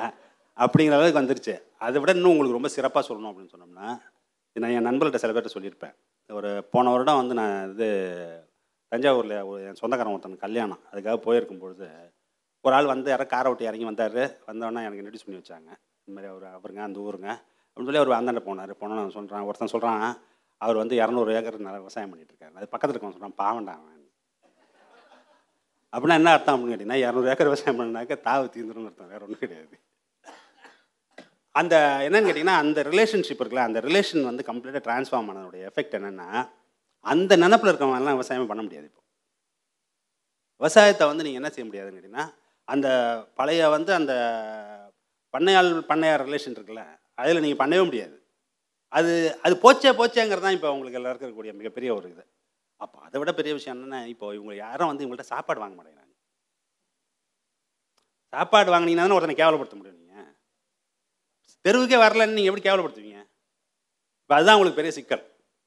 அப்படிங்கிற அளவுக்கு வந்துருச்சு. அதை விட இன்னும் உங்களுக்கு ரொம்ப சிறப்பாக சொல்லணும் அப்படின்னு சொன்னோம்னா இது நான் என் நண்பர்கிட்ட சில பேர்கிட்ட சொல்லியிருப்பேன். ஒரு போன வருடம் வந்து நான் இது தஞ்சாவூரில் ஒரு என் சொந்தக்காரன் ஒருத்தன் கல்யாணம். அதுக்காக போயிருக்கும் பொழுது ஒரு ஆள் வந்து யாரோ காரை விட்டு இறங்கி வந்தார். வந்தோடனே எனக்கு இன்ட்ரடியூஸ் பண்ணி வச்சாங்க. இந்த மாதிரி அவர் அவருங்க அந்த ஊருங்க. அப்படின்னு சொல்லி அவர் அந்தாண்ட போனார். போனால் நான் சொல்கிறேன் ஒருத்தன் சொல்கிறான் அவர் வந்து இரநூறு ஏக்கர் நல்லா விவசாயம் பண்ணிட்டு இருக்காரு அது பக்கத்தில் இருக்கவன் சொல்கிறான் பாவண்டா அவன். அப்படின்னா என்ன அர்த்தம் அப்படின்னு கேட்டிங்கன்னா இரநூறு ஏக்கர் விவசாயம் பண்ணாக்க தாவு தீந்துரும்னு அர்த்தம் வேற ஒன்றும் கிடையாது. அந்த என்னன்னு கேட்டிங்கன்னா அந்த ரிலேஷன்ஷிப் இருக்குல்ல அந்த ரிலேஷன் வந்து கம்ப்ளீட்டாக ட்ரான்ஸ்ஃபார்ம் ஆனதோடைய எஃபெக்ட் என்னென்னா அந்த நினப்பில் இருக்கவங்கலாம் விவசாயமே பண்ண முடியாது இப்போ. விவசாயத்தை வந்து நீங்கள் என்ன செய்ய முடியாதுன்னு கேட்டிங்கன்னா அந்த பழைய வந்து அந்த பண்ணையாள் பண்ணையார் ரிலேஷன் இருக்குல்ல அதில் நீங்கள் பண்ணவே முடியாது. அது அது போச்சே போச்சேங்கிறது தான் இப்போ உங்களுக்கு எல்லாம் இருக்கக்கூடிய மிகப்பெரிய ஒரு இது. அப்போ அதை விட பெரிய விஷயம் என்னென்னா இப்போ இவங்க யாரும் வந்து இவங்கள்ட்ட சாப்பாடு வாங்க மாட்டேங்கிறாங்க. சாப்பாடு வாங்கினீங்கன்னா தானே ஒருத்தனை கேவலப்படுத்த முடியும் நீங்கள் தெருவுக்கே வரலன்னு நீங்கள் எப்படி கேவலப்படுத்துவீங்க? இப்போ அதுதான் உங்களுக்கு பெரிய சிக்கல்.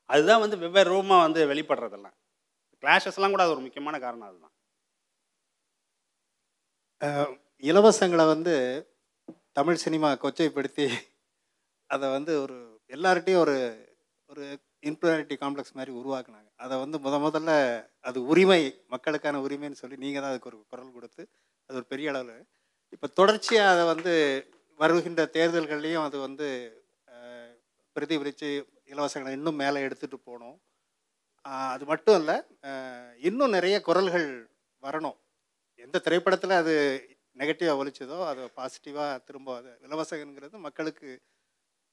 அதுதான் வந்து வெவ்வேறு ரூமாக வந்து வெளிப்படுறதெல்லாம். கிளாஷஸ்லாம் கூட அது ஒரு முக்கியமான காரணம் அதுதான். இலவசங்களை வந்து தமிழ் சினிமா கொச்சைப்படுத்தி அதை வந்து ஒரு எல்லார்ட்டையும் ஒரு ஒரு இன்ஃபீரியாரிட்டி காம்ப்ளெக்ஸ் மாதிரி உருவாக்குனாங்க. அதை வந்து முத முதல்ல அது உரிமை மக்களுக்கான உரிமைன்னு சொல்லி நீங்கள் தான் அதுக்கு ஒரு குரல் கொடுத்து அது ஒரு பெரிய அளவில் இப்போ தொடர்ச்சியாக அதை வந்து வருகின்ற தேர்தல்கள்லேயும் அது வந்து பிரதிபலித்து இலவசங்களை இன்னும் மேலே எடுத்துகிட்டு போகணும். அது மட்டும் இல்லை இன்னும் நிறைய குரல்கள் வரணும். எந்த திரைப்படத்தில் அது நெகட்டிவாக ஒழிச்சதோ அது பாசிட்டிவாக திரும்ப அது இலவசங்கிறது மக்களுக்கு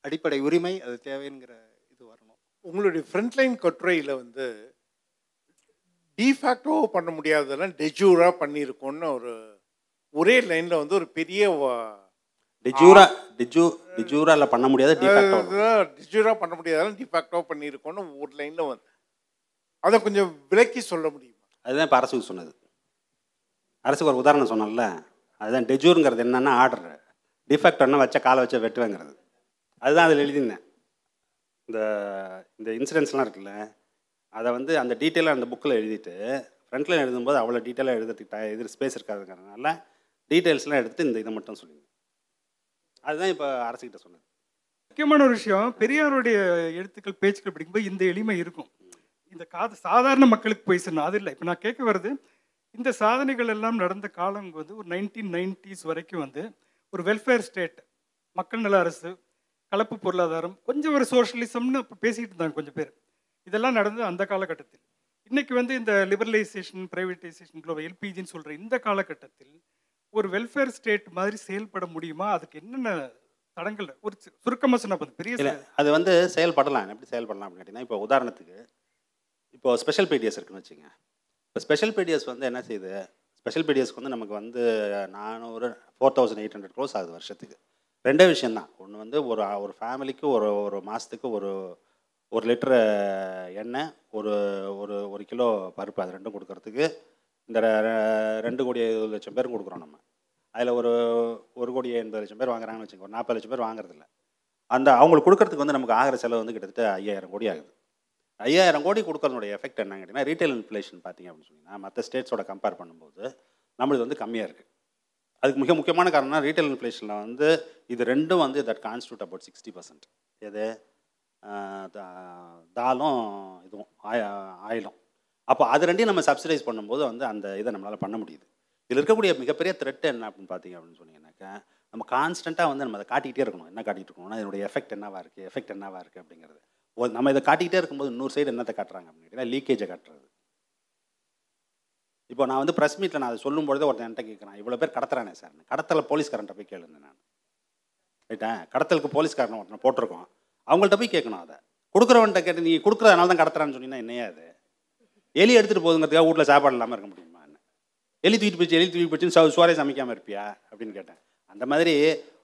அடிப்படை உரிமை அது தேவைங்கிற இது வரணும். உங்களுடைய ஃப்ரண்ட்லைன் கட்டுரையில் வந்து டிஃபேக்டோ பண்ண முடியாததெல்லாம் டெஜூராக பண்ணியிருக்கோன்னு ஒரு ஒரே லைனில் வந்து ஒரு பெரிய டிஜூரா டிஜூ டிஜூரால பண்ண முடியாது டிஜூராக பண்ண முடியாதெல்லாம் டிஃபேக்டோ பண்ணியிருக்கோன்னு ஒரு லைனில் வந்து. அதை கொஞ்சம் விளக்கி சொல்ல முடியுமா? அதுதான் இப்போ அரசுக்கு சொன்னது. அரசுக்கு ஒரு உதாரணம் சொன்னேன்ல அதுதான் டெஜூருங்கிறது என்னன்னா ஆர்டர் டிஃபெக்ட்னா வச்ச காலை வச்ச வெட்டுவேங்கிறது. அதுதான் அதில் எழுதியிருந்தேன் இந்த இந்த இன்சிடென்ட்ஸ்லாம் இருக்குல்ல அதை வந்து அந்த டீட்டெயிலாக அந்த புக்கில் எழுதிட்டு ஃப்ரண்ட்டில் எழுதும்போது அவ்வளோ டீட்டெயிலாக எழுதுறதுக்கு எதிர் ஸ்பேஸ் இருக்காதுங்கிறதுனால டீட்டெயில்ஸ்லாம் எடுத்து இந்த இதை மட்டும் சொல்லியிருந்தேன் அதுதான் இப்போ அரசுக்கிட்ட சொன்னது முக்கியமான ஒரு விஷயம் பெரியாருடைய எழுத்துக்கள் பேச்சுக்கள் படிக்கும்போது இந்த எளிமை இருக்கும். இந்த காது சாதாரண மக்களுக்கு போய் சொன்னால் அது இல்லை. இப்போ நான் கேட்க வருது இந்த சாதனைகள் எல்லாம் நடந்த காலம் வந்து ஒரு நைன்டீன் நைன்டிஸ் வரைக்கும் வந்து ஒரு வெல்ஃபேர் ஸ்டேட் மக்கள் நல அரசு கலப்பு பொருளாதாரம் கொஞ்சம் ஒரு சோஷலிசம்னு அப்போ பேசிக்கிட்டு இருந்தாங்க கொஞ்சம் பேர். இதெல்லாம் நடந்தது அந்த காலகட்டத்தில். இன்னைக்கு வந்து இந்த லிபரலைசேஷன் பிரைவேட்டைசேஷன் குளோபல் எல்பிஜின்னு சொல்கிற இந்த காலகட்டத்தில் ஒரு வெல்ஃபேர் ஸ்டேட் மாதிரி செயல்பட முடியுமா? அதுக்கு என்னென்ன தடங்கள் ஒரு சு- சுருக்கமா சொன்னா பெரிய அது வந்து செயல்படலாம். எப்படி செயல்படலாம் அப்படின்னு கேட்டிங்கன்னா இப்போ உதாரணத்துக்கு இப்போ ஸ்பெஷல் பிடிஎஸ் இருக்குன்னு வச்சுங்க. இப்போ ஸ்பெஷல் பிடிஎஸ் வந்து என்ன செய்யுது? ஸ்பெஷல் பிடிஎஸ்க்கு வந்து நமக்கு வந்து நானூறு four thousand eight hundred crores ஆகுது வருஷத்துக்கு. ரெண்டே விஷயந்தான் ஒன்று வந்து ஒரு ஒரு ஃபேமிலிக்கு ஒரு ஒரு மாதத்துக்கு ஒரு ஒரு லிட்டரு எண்ணெய் ஒரு ஒரு ஒரு கிலோ பருப்பு. அது ரெண்டும் கொடுக்கறதுக்கு இந்த ரெண்டு கோடி இருபது லட்சம் பேரும் கொடுக்குறோம் நம்ம. அதில் ஒரு ஒரு கோடி எண்பது லட்சம் பேர் வாங்குறாங்கன்னு வச்சுக்கோங்க ஒரு நாற்பது லட்சம் பேர் வாங்குறதில்ல. அந்த அவங்களுக்கு கொடுக்கறதுக்கு வந்து நமக்கு ஆகிற செலவு வந்து கிட்டத்தட்ட ஐயாயிரம் கோடி ஆகுது. ஐயாயிரம் கோடி கொடுக்கறதுடைய எஃபெக்ட் என்னன்னு கேட்டிங்கன்னா ரீட்டைல் இன்ஃப்ளேஷன் பார்த்தீங்க அப்படின்னு சொன்னிங்கன்னா மற்ற ஸ்டேட்ஸோட கம்பேர் பண்ணும்போது நம்மளுது வந்து கம்மியாக இருக்குது அதுக்கு மிக முக்கியமான காரணம்னா ரீட்டைல் இன்ஃப்ளேஷனில் வந்து இது ரெண்டும் வந்து that constitute about sixty percent எது? தாலும் இதுவும் ஆயிலும். அப்போ அது ரெண்டையும் நம்ம சப்சிடைஸ் பண்ணும்போது வந்து அந்த இதை நம்மளால் பண்ண முடியுது. இதில் இருக்கக்கூடிய மிகப்பெரிய த்ரெட் என்ன அப்படின்னு பார்த்தீங்க அப்படின்னு சொன்னீங்கன்னாக்கா நம்ம கான்ஸ்டண்ட்டாக வந்து நம்ம அதை காட்டிக்கிட்டே இருக்கணும். என்ன காட்டிகிட்டு இருக்கணும்னா இதனுடைய எஃபெக்ட் என்னவாக இருக்குது எஃபெக்ட் என்னவாக இருக்குது அப்படிங்கிறது. நம்ம இதை காட்டிக்கிட்டே இருக்கும்போது இன்னொரு சைடு என்னத்தை காட்டுறாங்க அப்படின்னு கேட்டிங்கன்னா லீக்கேஜை காட்டுறது. இப்போ நான் வந்து ப்ரெஸ் மீட்டில் நான் அதை சொல்லும் பொழுது ஒருத்தன் என்கிட்ட கேட்குறான் இவ்வளோ பேர் கடத்துறானே சார் கடத்தல போலீஸ்காரன்ட்ட போய் கேளுங்க நான். ரைட்டா கடத்தலுக்கு போலீஸ்காரன் ஒருத்தனை போட்டிருக்கோம் அவங்கள்ட்ட போய் கேட்கணும் அதை. கொடுக்குறவன்ட்ட கேட்டு நீ கொடுக்குறதுனால தான் கடத்துறான்னு சொன்னீங்கன்னா என்னையா அது எலி எடுத்துகிட்டு போகுதுங்கிறதுக்காக வீட்டில் சாப்பாடு இல்லாமல் இருக்க முடியுமா என்ன? எலி தூக்கிட்டு போச்சு எலி தூக்கி போச்சுன்னு சோ சுவாரே சமைக்காமல் இருப்பியா? அப்படின்னு கேட்டேன். அந்த மாதிரி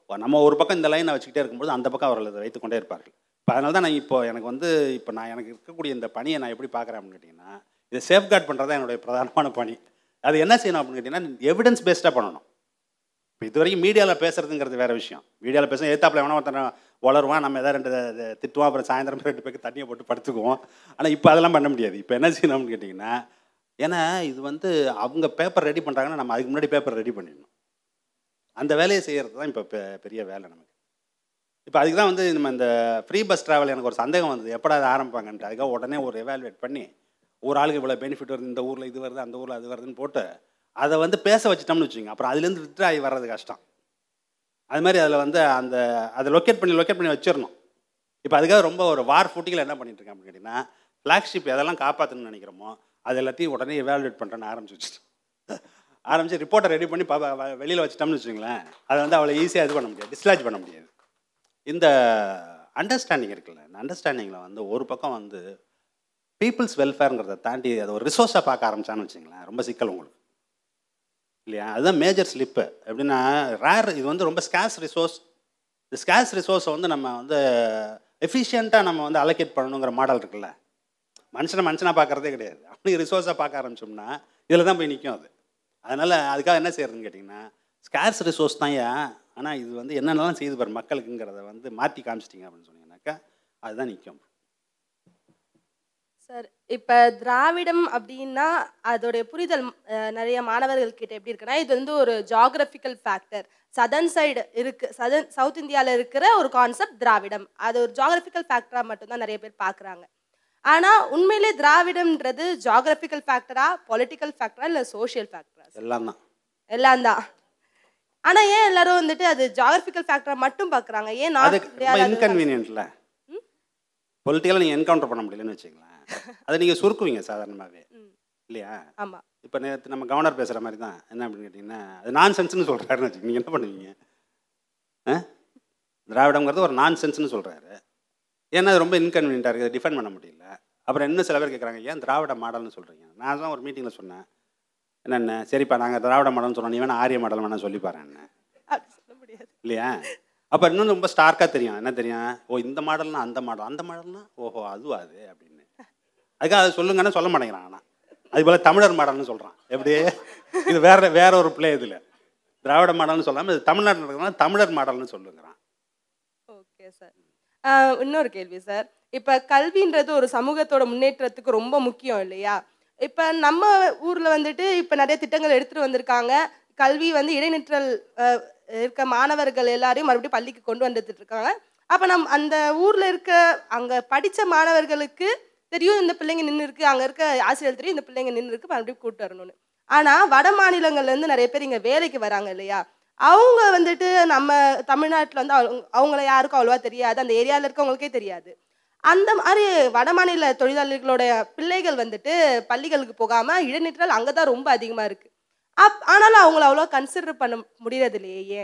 நம்ம ஒரு பக்கம் இந்த லைனை வச்சுக்கிட்டே இருக்கும்போது அந்த பக்கம் அவர்கள் அதை வைத்துக்கொண்டே இருப்பார்கள். இப்போ அதனால தான் நான் இப்போ எனக்கு வந்து இப்போ நான் எனக்கு இருக்கக்கூடிய இந்த பணியை நான் எப்படி பார்க்குறேன் அப்படின்னு கேட்டிங்கன்னா இதை சேஃப்கார்ட் பண்ணுறது தான் என்னுடைய பிரதானமான பணி. அது என்ன செய்யணும் அப்படின்னு கேட்டிங்கன்னா எவிடன்ஸ் பேஸ்டாக பண்ணணும். இப்போ இது வரைக்கும் மீடியாவில் பேசுறதுங்கிறது வேற விஷயம். மீடியாவில் பேச ஏத்தாப்பில் எவனா ஒருத்தன் வளருவான் நம்ம எதாவது ரெண்டு திட்டுவோம் அப்புறம் சாயந்தரம் ரெண்டு பேருக்கு தண்ணியை போட்டு படுத்துக்குவோம். ஆனால் இப்போ அதெல்லாம் பண்ண முடியாது. இப்போ என்ன செய்யணும்னு கேட்டிங்கன்னா ஏன்னா இது வந்து அவங்க பேப்பர் ரெடி பண்ணுறாங்கன்னா நம்ம அதுக்கு முன்னாடி பேப்பர் ரெடி பண்ணிடணும். அந்த வேலையை செய்கிறது தான் இப்போ பெ- பெரிய வேலை நமக்கு. இப்போ அதுக்கு தான் வந்து நம்ம இந்த ஃப்ரீ பஸ் ட்ராவல் எனக்கு ஒரு சந்தேகம் வந்தது. எப்படா அதை ஆரம்பிப்பாங்கன்ட்டு. அதுக்காக உடனே ஒரு எவாலுவேட் பண்ணி ஒரு ஆளுக்கு இவ்வளோ பெனிஃபிட் வருது இந்த ஊரில் இது வருது அந்த ஊரில் அது வருதுன்னு போட்டு அதை வந்து பேச வச்சுட்டோம்னு வச்சுக்கோங்க. அப்புறம் அதுலேருந்து வித்ட்ரா ஆகி வர்றது கஷ்டம். அது மாதிரி அதில் வந்து அந்த அதை லொக்கேட் பண்ணி லொக்கேட் பண்ணி வச்சிடணும். இப்போ அதுக்காக ரொம்ப ஒரு வார் ஃபுட்டிங்கில் என்ன பண்ணிட்டு இருக்கேன் அப்படின்னு கேட்டிங்கன்னா ஃப்ளாக்ஷிப் எதெல்லாம் காப்பாற்றணும்னு நினைக்கிறோமோ அது எல்லாத்தையும் உடனே எவாலுவேட் பண்ணுறேன்னு ஆரம்பிச்சு வச்சுட்டேன் ஆரம்பிச்சு ரிப்போர்ட்டை ரெடி பண்ணி பா வெளியில் வச்சிட்டோம்னு வச்சுங்களேன் அதை வந்து அவ்வளோ ஈஸியாக இது பண்ண முடியாது டிஸ்லாஜ் பண்ண முடியாது. இந்த அண்டர்ஸ்டாண்டிங் இருக்குல்ல இந்த அண்டர்ஸ்டாண்டிங்கில் வந்து ஒரு பக்கம் வந்து பீப்புள்ஸ் வெல்ஃபேருங்கிறத தாண்டி அது ஒரு ரிசோர்ஸாக பார்க்க ஆரம்பிச்சான்னு வச்சுங்களேன் ரொம்ப சிக்கல் உங்களுக்கு. இல்லையா? அதுதான் மேஜர் ஸ்லிப்பு எப்படின்னா ரேர் இது வந்து ரொம்ப ஸ்கேஸ் ரிசோர்ஸ் இந்த ஸ்கேஸ் ரிசோர்ஸை வந்து நம்ம வந்து எஃபிஷியண்ட்டாக நம்ம வந்து அலோகேட் பண்ணணுங்கிற மாடல் இருக்குல்ல. மனுஷனை மனுஷனாக பார்க்குறதே கிடையாது. அப்படி ரிசோர்ஸாக பார்க்க ஆரம்பிச்சோம்னா இதில் தான் போய் நிற்கும் அது. அதனால் அதுக்காக என்ன செய்யறதுன்னு கேட்டிங்கன்னா ஸ்கேர்ஸ் ரிசோர்ஸ் தான் ஏன்? ஆனால் இது வந்து என்னென்னலாம் செய்து பாரு மக்களுக்குங்கிறத வந்து மாற்றி காமிச்சிட்டிங்க அப்படின்னு சொன்னீங்கன்னாக்கா அதுதான் நிற்கும் சார் இப்போ திராவிடம் அப்படின்னா அதோடைய புரிதல் நிறைய மாணவர்கள் கிட்ட எப்படி இருக்குன்னா இது வந்து ஒரு ஜாகிரபிக்கல் ஃபேக்டர் சதர்ன் சைடு இருக்கு சதர்ன் சவுத் இந்தியாவில் இருக்கிற ஒரு கான்செப்ட் திராவிடம். அது ஒரு ஜாகிரபிக்கல் ஃபேக்டராக மட்டும்தான் நிறைய பேர் பார்க்குறாங்க ஆனால் உண்மையிலே திராவிடம்ன்றது ஜாகிரபிக்கல் ஃபேக்டரா பொலிட்டிக்கல் ஃபேக்டரா இல்லை சோஷியல் ஃபேக்டரா எல்லாம் தான். எல்லாம் தான். ஆனால் ஏன் எல்லாரும் வந்துட்டு அது ஜாகிரபிக்கல் ஃபேக்டரா மட்டும் பார்க்குறாங்க ஏன் நார்த் ரொம்ப இன்கன்வீனியன்ட்ல பொலிட்டிக்கலாக நீங்கள் என்கவுண்டர் பண்ண முடியலன்னு வச்சுங்களேன் அதை நீங்கள் சுருக்குவீங்க சாதாரணமாகவே இல்லையா? ஆமாம் இப்போ நேற்று நம்ம கவர்னர் பேசுகிற மாதிரி தான். என்ன அப்படின்னு கேட்டிங்கன்னா அது நான் சென்ஸ்னு சொல்கிறாருன்னு வச்சுக்கோங்க. நீங்கள் என்ன பண்ணுவீங்க? திராவிடங்கிறது ஒரு நான் சென்ஸ்னு சொல்கிறாரு ஏன்னா அது ரொம்ப இன்கன்வீனியண்ட்டாக இருக்குது. டிஃபெண்ட் பண்ண முடியல. அப்புறம் இன்னும் சில பேர் கேட்குறாங்க ஏன் திராவிட மாடல்னு சொல்கிறீங்க நான் தான் ஒரு மீட்டிங்கில் சொன்னேன். என்னென்ன? சரிப்பா நாங்கள் திராவிட மாடல்னு சொன்னோம். நீ வேணா ஆரிய மாடல் வேணா சொல்லி பாரு என்ன இல்லையா? அப்போ இன்னும் ரொம்ப ஸ்டார்க்காக தெரியும். என்ன தெரியும்? ஓ இந்த மாடல்னா அந்த மாடல். அந்த மாடல்னா ஓஹோ அதுவா அது அப்படின்னு. அதுக்காக அதை சொல்லுங்கன்னு சொல்ல மாட்டேங்கிறான் ஆனால் அது போல் தமிழர் மாடல்னு சொல்கிறான் எப்படி? இது வேற வேற ஒரு பிள்ளை இதில். திராவிட மாடல்னு சொல்லாமல் இது தமிழ்நாட்டில் இருக்கிறதுனால தமிழர் மாடல்னு சொல்லுங்கிறான். ஓகே சார் இன்னொரு கேள்வி சார் இப்போ கல்வின்றது ஒரு சமூகத்தோட முன்னேற்றத்துக்கு ரொம்ப முக்கியம் இல்லையா? இப்போ நம்ம ஊரில் வந்துட்டு இப்போ நிறைய திட்டங்கள் எடுத்துகிட்டு வந்திருக்காங்க. கல்வி வந்து இடைநிற்றல் இருக்க மாணவர்கள் எல்லாரையும் மறுபடியும் பள்ளிக்கு கொண்டு வந்துட்டு இருக்காங்க. அப்போ நம் அந்த ஊரில் இருக்க அங்கே படித்த மாணவர்களுக்கு தெரியும் இந்த பிள்ளைங்க நின்று இருக்குது அங்கே இருக்க ஆசிரியர் தெரியும் இந்த பிள்ளைங்க நின்று இருக்கு மறுபடியும் கூப்பிட்டு வரணும்னு. ஆனால் வட மாநிலங்கள்லேருந்து நிறைய பேர் இங்கே வேலைக்கு வராங்க இல்லையா? அவங்க வந்துட்டு நம்ம தமிழ்நாட்டில் வந்து அவங்க- அவங்கள யாருக்கும் அவ்வளோவா தெரியாது. அந்த ஏரியாவில் இருக்கவங்களுக்கே தெரியாது. அந்த மாதிரி வடமாநில தொழிலாளர்களோட பிள்ளைகள் வந்துட்டு பள்ளிகளுக்கு போகாமல் இடைநிற்றல் அங்கே தான் ரொம்ப அதிகமாக இருக்குது அப் ஆனாலும் அவங்கள அவ்வளோ கன்சிடர் பண்ண முடியறது இல்லையே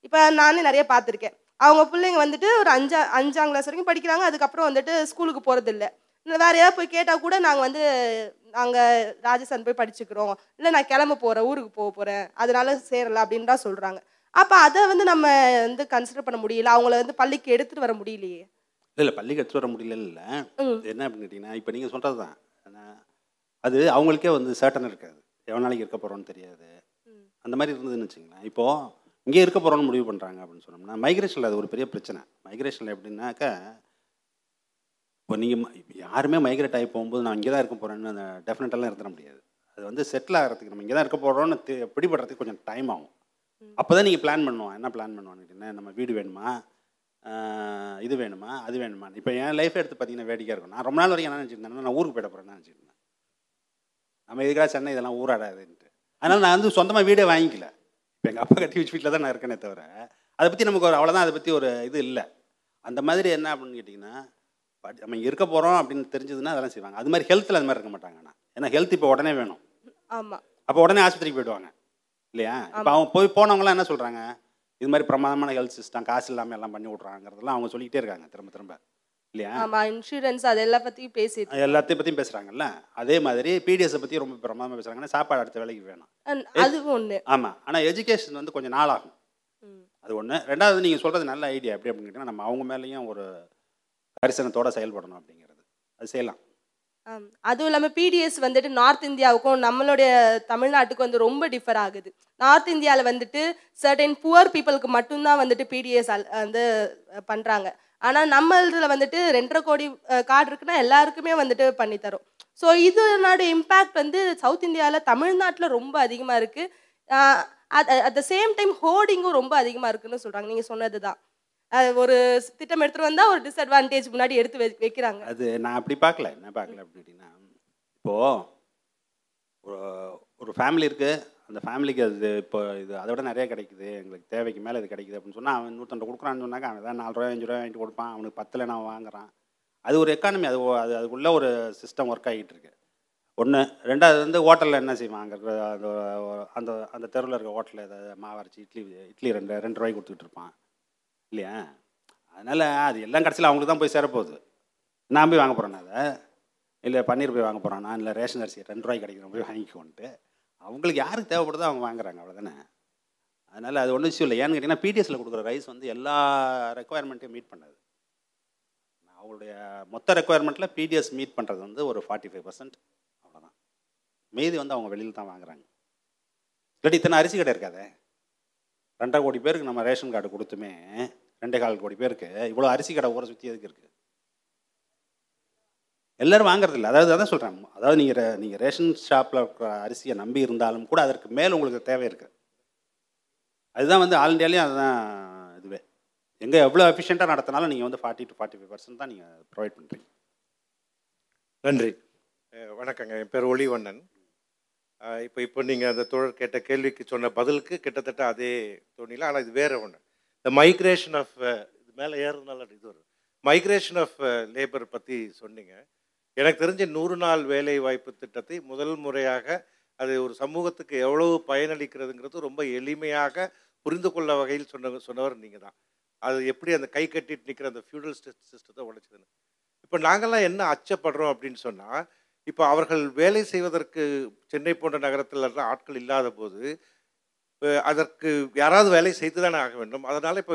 இப்போ நானே நிறைய பார்த்துருக்கேன். அவங்க பிள்ளைங்க வந்துட்டு ஒரு அஞ்சா அஞ்சாம் கிளாஸ் வரைக்கும் படிக்கிறாங்க. அதுக்கப்புறம் வந்துட்டு ஸ்கூலுக்கு போகிறதில்ல வேற ஏதாவது போய் கேட்டால் கூட நாங்கள் வந்து நாங்கள் ராஜஸ்தான் போய் படிச்சுக்கிறோம். இல்லை நான் கிளம்ப போகிறேன் ஊருக்கு போக போகிறேன் அதனால சேரல அப்படின்னு தான் சொல்கிறாங்க அப்போ அதை வந்து நம்ம வந்து கன்சிடர் பண்ண முடியல? அவங்கள வந்து பள்ளிக்கு எடுத்துகிட்டு வர முடியலையே? இல்லை இல்லை பள்ளிக்கு எடுத்துட்டு வர முடியல இல்லை. என்ன அப்படின்னு கேட்டிங்கன்னா இப்போ நீங்கள் சொல்கிறது தான் அது அவங்களுக்கே வந்து சர்டன் இருக்காது. எவ்வளோ நாளைக்கு இருக்க போகிறோன்னு தெரியாது. அந்த மாதிரி இருந்ததுன்னு வச்சுங்களேன். இப்போது இங்கே இருக்க போகிறோன்னு முடிவு பண்ணுறாங்க அப்படின்னு சொன்னோம்னா மைக்ரேஷனில் அது ஒரு பெரிய பிரச்சனை. மைக்ரேஷனில் எப்படின்னாக்கா இப்போ நீங்கள் யாருமே மைக்ரேட் ஆகி போகும்போது நான் இங்கே தான் இருக்க போகிறேன்னு அந்த டெஃபினட்டெல்லாம் இருந்துட முடியாது. அது வந்து செட்டில் ஆகிறதுக்கு நம்ம இங்கே தான் இருக்க போகிறோன்னு தெ- பிடிபடுறதுக்கு கொஞ்சம் டைம் ஆகும். அப்போ தான் நீங்கள் பிளான் பண்ணுவோம். என்ன பிளான் பண்ணுவோன்னு கேட்டிங்கன்னா நம்ம வீடு வேணுமா? இது வேணுமா? அது வேணுமா? இப்போ என் லைஃப் எடுத்து பார்த்தீங்கன்னா வேடிக்கையாக இருக்கும். நான் ரொம்ப நாள் வரைக்கும் என்ன நினச்சிருந்தேன் நான் ஊருக்கு போயிட போகிறேன்னு நினச்சிருந்தேன். நம்ம எதுக்காக சென்னை இதெல்லாம் ஊராடாதுன்ட்டு. அதனால் நான் வந்து சொந்தமாக வீடே வாங்கிக்கல. இப்போ எங்கள் அப்பா கட்டி வச்சு வீட்டில் தான் நான் இருக்கேனே தவிர அதை பற்றி நமக்கு ஒரு அவ்வளோதான் அதை பற்றி ஒரு இது இல்லை. அந்த மாதிரி என்ன அப்படின்னு கேட்டிங்கன்னா படி- நம்ம இருக்க போகிறோம் அப்படின்னு தெரிஞ்சதுன்னா அதெல்லாம் செய்வாங்க. அது மாதிரி ஹெல்த்தில் அது மாதிரி இருக்க மாட்டாங்க ஆனால் ஏன்னா ஹெல்த் இப்போ உடனே வேணும். ஆமாம் அப்போ உடனே ஆஸ்பத்திரிக்கு போயிடுவாங்க. இல்லையா? இப்போ அவங்க போய் போனவங்களாம் என்ன சொல்கிறாங்க இது மாதிரி பிரமாதமான ஹெல்த் சிஸ்டம் காசு இல்லாமல் எல்லாம் பண்ணி விட்றாங்கிறதெல்லாம் அவங்க சொல்லிக்கிட்டே இருக்காங்க திரும்ப திரும்ப. இல்லையா? ஆமாம் இன்சூரன்ஸ் அதெல்லாம் பற்றியும் பேசிட்டு எல்லாத்தையும் பற்றியும் பேசுகிறாங்கல்ல அதே மாதிரி பிடிஎஸை பற்றி ரொம்ப பிரமாதமாக பேசுகிறாங்கன்னா சாப்பாடு அடுத்த வேலைக்கு வேணும். அதுவும் ஒன்று ஆமாம் ஆனால் எஜுகேஷன் வந்து கொஞ்சம் நாளாகும். அது ஒன்று ரெண்டாவது நீங்கள் சொல்கிறது நல்ல ஐடியா எப்படி அப்படின்னு கேட்டிங்கன்னா நம்ம அவங்க மேலேயும் ஒரு கரிசனத்தோட செயல்படணும் அப்படிங்கிறது. அது செய்யலாம். ஆம். அதுவும் இல்லாமல் பிடிஎஸ் வந்துட்டு நார்த் இந்தியாவுக்கும் நம்மளுடைய தமிழ்நாட்டுக்கும் வந்து ரொம்ப டிஃபர் ஆகுது. நார்த் இந்தியாவில் வந்துட்டு சர்டன் புவர் பீப்புளுக்கு மட்டும்தான் வந்துட்டு பிடிஎஸ் வந்து பண்ணுறாங்க ஆனால் நம்ம இதில் வந்துட்டு ரெண்டரை கோடி கார்டு இருக்குன்னா எல்லாருக்குமே வந்துட்டு பண்ணித்தரோம். ஸோ இதனோட இம்பேக்ட் வந்து சவுத் இந்தியாவில் தமிழ்நாட்டில் ரொம்ப அதிகமாக இருக்குது அட் த சேம் டைம் ஹோர்டிங்கும் ரொம்ப அதிகமாக இருக்குன்னு சொல்கிறாங்க நீங்கள் சொன்னது தான் ஒரு திட்டம் எடுத்துகிட்டு வந்தால் ஒரு டிஸ்அட்வான்டேஜ் முன்னாடி எடுத்து வைக்கிறாங்க. அது நான் அப்படி பார்க்கல. என்ன பார்க்கல அப்படின்னு இப்போ இப்போது ஒரு ஒரு ஃபேமிலி இருக்குது அந்த ஃபேமிலிக்கு அது இப்போ இது அதை விட நிறைய கிடைக்குது. எங்களுக்கு தேவைக்கு மேலே இது கிடைக்குது அப்படின்னு சொன்னால் அவன் நூற்றண்டு கொடுக்குறான்னு சொன்னாக்க அவன் தான் நாலு ரூபாய் அஞ்சு ரூபாய் வாங்கிட்டு கொடுப்பான். அவனுக்கு பத்தில் நான் வாங்குறான். அது ஒரு எக்கானமி அது அது அதுக்குள்ளே ஒரு சிஸ்டம் ஒர்க் ஆகிட்டு இருக்கு. ஒன்று ரெண்டாவது வந்து ஹோட்டலில் என்ன செய்வான்? அங்கே இருக்கிற அந்த அந்த அந்த தெருவில் இருக்க ஹோட்டலில் ஏதாவது மாவரைச்சி இட்லி இட்லி ரெண்டு ரெண்டு ரூபாய்க்கு கொடுத்துட்டு இருப்பான். இல்லையா? அதனால் அது எல்லாம் கடைசியில் அவங்களுக்கு தான் போய் சேரப்போகுது. நான் போய் வாங்க போகிறேன் அதை. இல்லை பன்னீர் போய் வாங்க போகிறேன் நான் இல்லை ரேஷன் அரிசி ரெண்டு ரூபாய்க்கு கிடைக்கிறேன் போய் வாங்கிக்கோன்ட்டு. அவங்களுக்கு யாருக்கு தேவைப்படுதோ அவங்க வாங்குறாங்க அவ்வளோதானே அதனால் அது ஒன்றும் விஷயம் இல்லை. ஏன்னு கேட்டிங்கன்னா பிடிஎஸில் கொடுக்குற ரைஸ் வந்து எல்லா ரெக்குவயர்மெண்ட்டையும் மீட் பண்ணாது. அவங்களுடைய மொத்த ரெக்குவயர்மெண்ட்டில் பிடிஎஸ் மீட் பண்ணுறது வந்து ஒரு ஃபார்ட்டி ஃபைவ் பர்சன்ட் அவ்வளோதான் மீதி வந்து அவங்க வெளியில் தான் வாங்குறாங்க. இல்லாட்டி இத்தனை அரிசி கடை இருக்காதே? ரெண்டரை கோடி பேருக்கு நம்ம ரேஷன் கார்டு கொடுத்துமே ரெண்டே கால் கோடி பேருக்கு. இவ்வளோ அரிசி கடை ஊரை சுற்றி எதுக்கு இருக்குது எல்லோரும் வாங்குறதில்ல. அதாவது அதான் சொல்கிறேன் அதாவது நீங்கள் நீங்கள் ரேஷன் ஷாப்பில் இருக்கிற அரிசியை நம்பி இருந்தாலும் கூட அதற்கு மேல் உங்களுக்கு தேவை இருக்குது அதுதான் வந்து ஆல் இண்டியாலேயும் அதுதான் இதுவே. எங்கே எவ்வளோ எஃபிஷியண்ட்டாக நடத்தினாலும் நீங்கள் வந்து forty to forty five percent தான் நீங்கள் ப்ரொவைட் பண்ணுறீங்க நன்றி. வணக்கங்க. என் பேர் ஒளிவண்ணன். இப்போ இப்போ நீங்கள் அந்த தோழர் கேட்ட கேள்விக்கு சொன்ன பதிலுக்கு கிட்டத்தட்ட அதே தோணில ஆனால் இது வேற ஒன்று இந்த மைக்ரேஷன் ஆஃப் இது மேலே ஏறுறதுனால இது வரும். மைக்ரேஷன் ஆஃப் லேபர் பற்றி சொன்னீங்க. எனக்கு தெரிஞ்ச நூறு நாள் வேலை வாய்ப்பு திட்டத்தை முதல் முறையாக அது ஒரு சமூகத்துக்கு எவ்வளவு பயனளிக்கிறதுங்கிறது ரொம்ப எளிமையாக புரிந்து கொள்ள வகையில் சொன்ன சொன்னவர் நீங்கள் தான் அது எப்படி அந்த கை கட்டிட்டு நிற்கிற அந்த ஃபியூடல் சிஸ்டத்தை உழைச்சதுன்னு இப்போ நாங்கள்லாம் என்ன அச்சப்படுறோம் அப்படின்னு சொன்னால் இப்போ அவர்கள் வேலை செய்வதற்கு சென்னை போன்ற நகரத்தில் ஆட்கள் இல்லாத போது அதற்கு யாராவது வேலை செய்து தானே ஆக வேண்டும். அதனால் இப்போ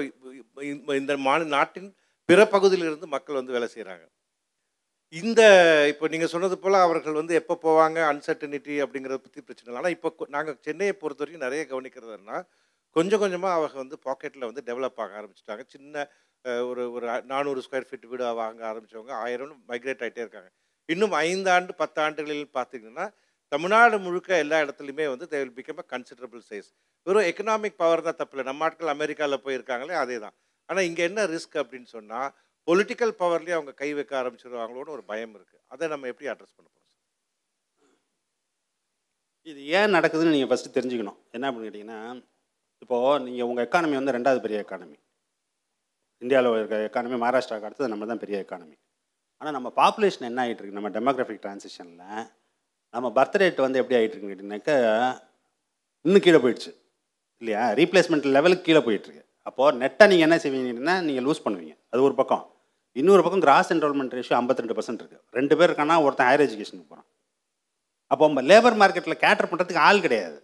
இந்த- இந்த மாநில நாட்டின் பிற பகுதியிலிருந்து மக்கள் வந்து வேலை செய்கிறாங்க இந்த இப்போ நீங்கள் சொன்னது போல் அவர்கள் வந்து எப்போ போவாங்க அன்சர்டனிட்டி அப்படிங்கிறத பற்றி பிரச்சனை இல்லை. ஆனால் இப்போ நாங்கள் சென்னையை பொறுத்த வரைக்கும் நிறைய கவனிக்கிறதுனா கொஞ்சம் கொஞ்சமாக அவங்க வந்து பாக்கெட்டில் வந்து டெவலப் ஆக ஆரம்பிச்சிட்டாங்க. சின்ன ஒரு ஒரு நானூறு ஸ்கொயர் ஃபீட் வீடு வாங்க ஆரம்பித்தவங்க ஆயிரம் மைக்ரேட் ஆகிட்டே இருக்காங்க. இன்னும் ஐந்தாண்டு பத்தாண்டுகளில் பார்த்தீங்கன்னா தமிழ்நாடு முழுக்க எல்லா இடத்துலையுமே வந்து they will become a considerable size வெறும் எக்கனாமிக் பவர் தான் தப்பில்லை நம்ம ஆட்கள் அமெரிக்காவில் போயிருக்காங்களே அதே தான் ஆனால் இங்கே என்ன ரிஸ்க் அப்படின்னு சொன்னால் பொலிட்டிக்கல் பவர்லேயே அவங்க கை வைக்க ஆரம்பிச்சிருவாங்களோன்னு ஒரு பயம் இருக்குது அதை நம்ம எப்படி அட்ரஸ் பண்ண போகிறோம் இது ஏன் நடக்குதுன்னு நீங்கள் ஃபஸ்ட்டு தெரிஞ்சுக்கணும். என்ன அப்படின்னு கேட்டிங்கன்னா இப்போது நீங்கள் உங்கள் எக்கானமி வந்து ரெண்டாவது பெரிய எக்கானமி இந்தியாவில் இருக்க எக்கானமி மகாராஷ்டிராவுக்கு அடுத்தது நம்ம தான் பெரிய எக்கானமி ஆனால் நம்ம பாப்புலேஷன் என்ன ஆகிட்டு இருக்கு? நம்ம டெமோக்ராஃபிக் டிரான்சிஷனில் நம்ம பர்த் ரேட் வந்து எப்படி ஆகிட்டு இருக்குன்னு கேட்டிங்கனாக்கா இன்னும் கீழே போயிடுச்சு. இல்லையா? ரீப்ளேஸ்மெண்ட் லெவலுக்கு கீழே போயிட்டுருக்கு அப்போது நெட்டை நீங்கள் என்ன செய்வீங்கன்னா நீங்கள் லூஸ் பண்ணுவீங்க. அது ஒரு பக்கம். இன்னொரு பக்கம் கிராஸ் என்ரோல்மெண்ட் ரேஷியோ 52% பர்சன்ட் இருக்குது ரெண்டு பேர் இருக்கானா ஒருத்தன் ஹையர் எஜுகேஷனுக்கு போகிறான் அப்போ நம்ம லேபர் மார்க்கெட்டில் கேட்டர் பண்ணுறதுக்கு ஆள் கிடையாது.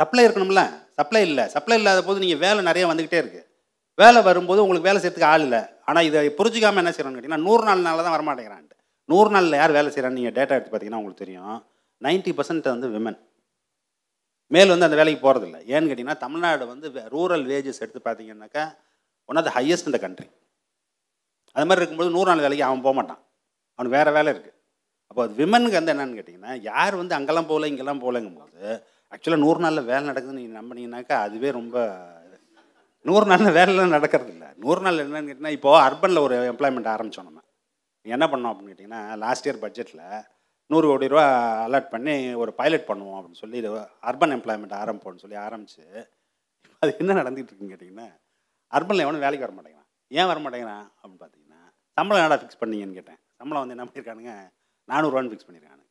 சப்ளை இருக்கணும்ல? சப்ளை இல்லை. சப்ளை இல்லாத போது நீங்கள் வேலை நிறைய வந்துக்கிட்டே இருக்குது வேலை வரும்போது உங்களுக்கு வேலை செய்யறதுக்கு ஆள் இல்லை. ஆனால் இதை புரிஞ்சுக்காம என்ன செய்யணும்னு கேட்டிங்கன்னா நூறு நாள் நாளில் தான் வரமாட்டேங்கிறான்ட்டு. நூறு நாளில் யார் வேலை செய்கிறான்னு நீங்கள் டேட்டா எடுத்து பார்த்தீங்கன்னா உங்களுக்கு தெரியும். 90% பர்சன்ட் வந்து விமன் மேல் வந்து அந்த வேலைக்கு போகிறதில்ல ஏன்னு கேட்டிங்கன்னா தமிழ்நாடு வந்து ரூரல் வேஜஸ் எடுத்து பார்த்தீங்கன்னாக்கா ஒன் ஆஃப் த ஹையஸ்ட் இந்த கண்ட்ரி அது மாதிரி இருக்கும்போது நூறு நாள் வேலைக்கு அவன் போக மாட்டான். அவனுக்கு வேறு வேலை இருக்குது அப்போ அது விமனுக்கு வந்து என்னென்னு கேட்டிங்கன்னா யார் வந்து அங்கெல்லாம் போகல இங்கெல்லாம் போகலங்கும்போது ஆக்சுவலாக நூறு நாளில் வேலை நடக்குதுன்னு நீங்கள் நம்பினீங்கன்னாக்கா அதுவே ரொம்ப நூறு நாளில் வேலைலாம் நடக்கிறது இல்லை நூறு நாள் என்னன்னு கேட்டிங்கன்னா இப்போது அர்பனில் ஒரு எம்ப்ளாய்மெண்ட் ஆரம்பித்தோம் நம்ம. என்ன பண்ணோம் அப்படின்னு கேட்டிங்கன்னா லாஸ்ட் இயர் பட்ஜெட்டில் நூறு கோடி ரூபா அலாட் பண்ணி ஒரு பைலட் பண்ணுவோம் அப்படின்னு சொல்லி இது அர்பன் எம்ப்ளாய்மெண்ட் ஆரம்பிப்போம்னு சொல்லி ஆரம்பித்து அது என்ன நடந்துகிட்டு இருக்குன்னு கேட்டிங்கன்னா அர்பனில் எவனும் வேலைக்கு வர மாட்டேங்கிறான் ஏன் வர மாட்டேங்கிறான் அப்படின்னு பார்த்தீங்கன்னா சம்பளம் என்னடா ஃபிக்ஸ் பண்ணீங்கன்னு கேட்டேன். சம்பளம் வந்து என்ன பண்ணியிருக்கானுங்க நானூறுரூவான்னு ஃபிக்ஸ் பண்ணியிருக்கானுங்க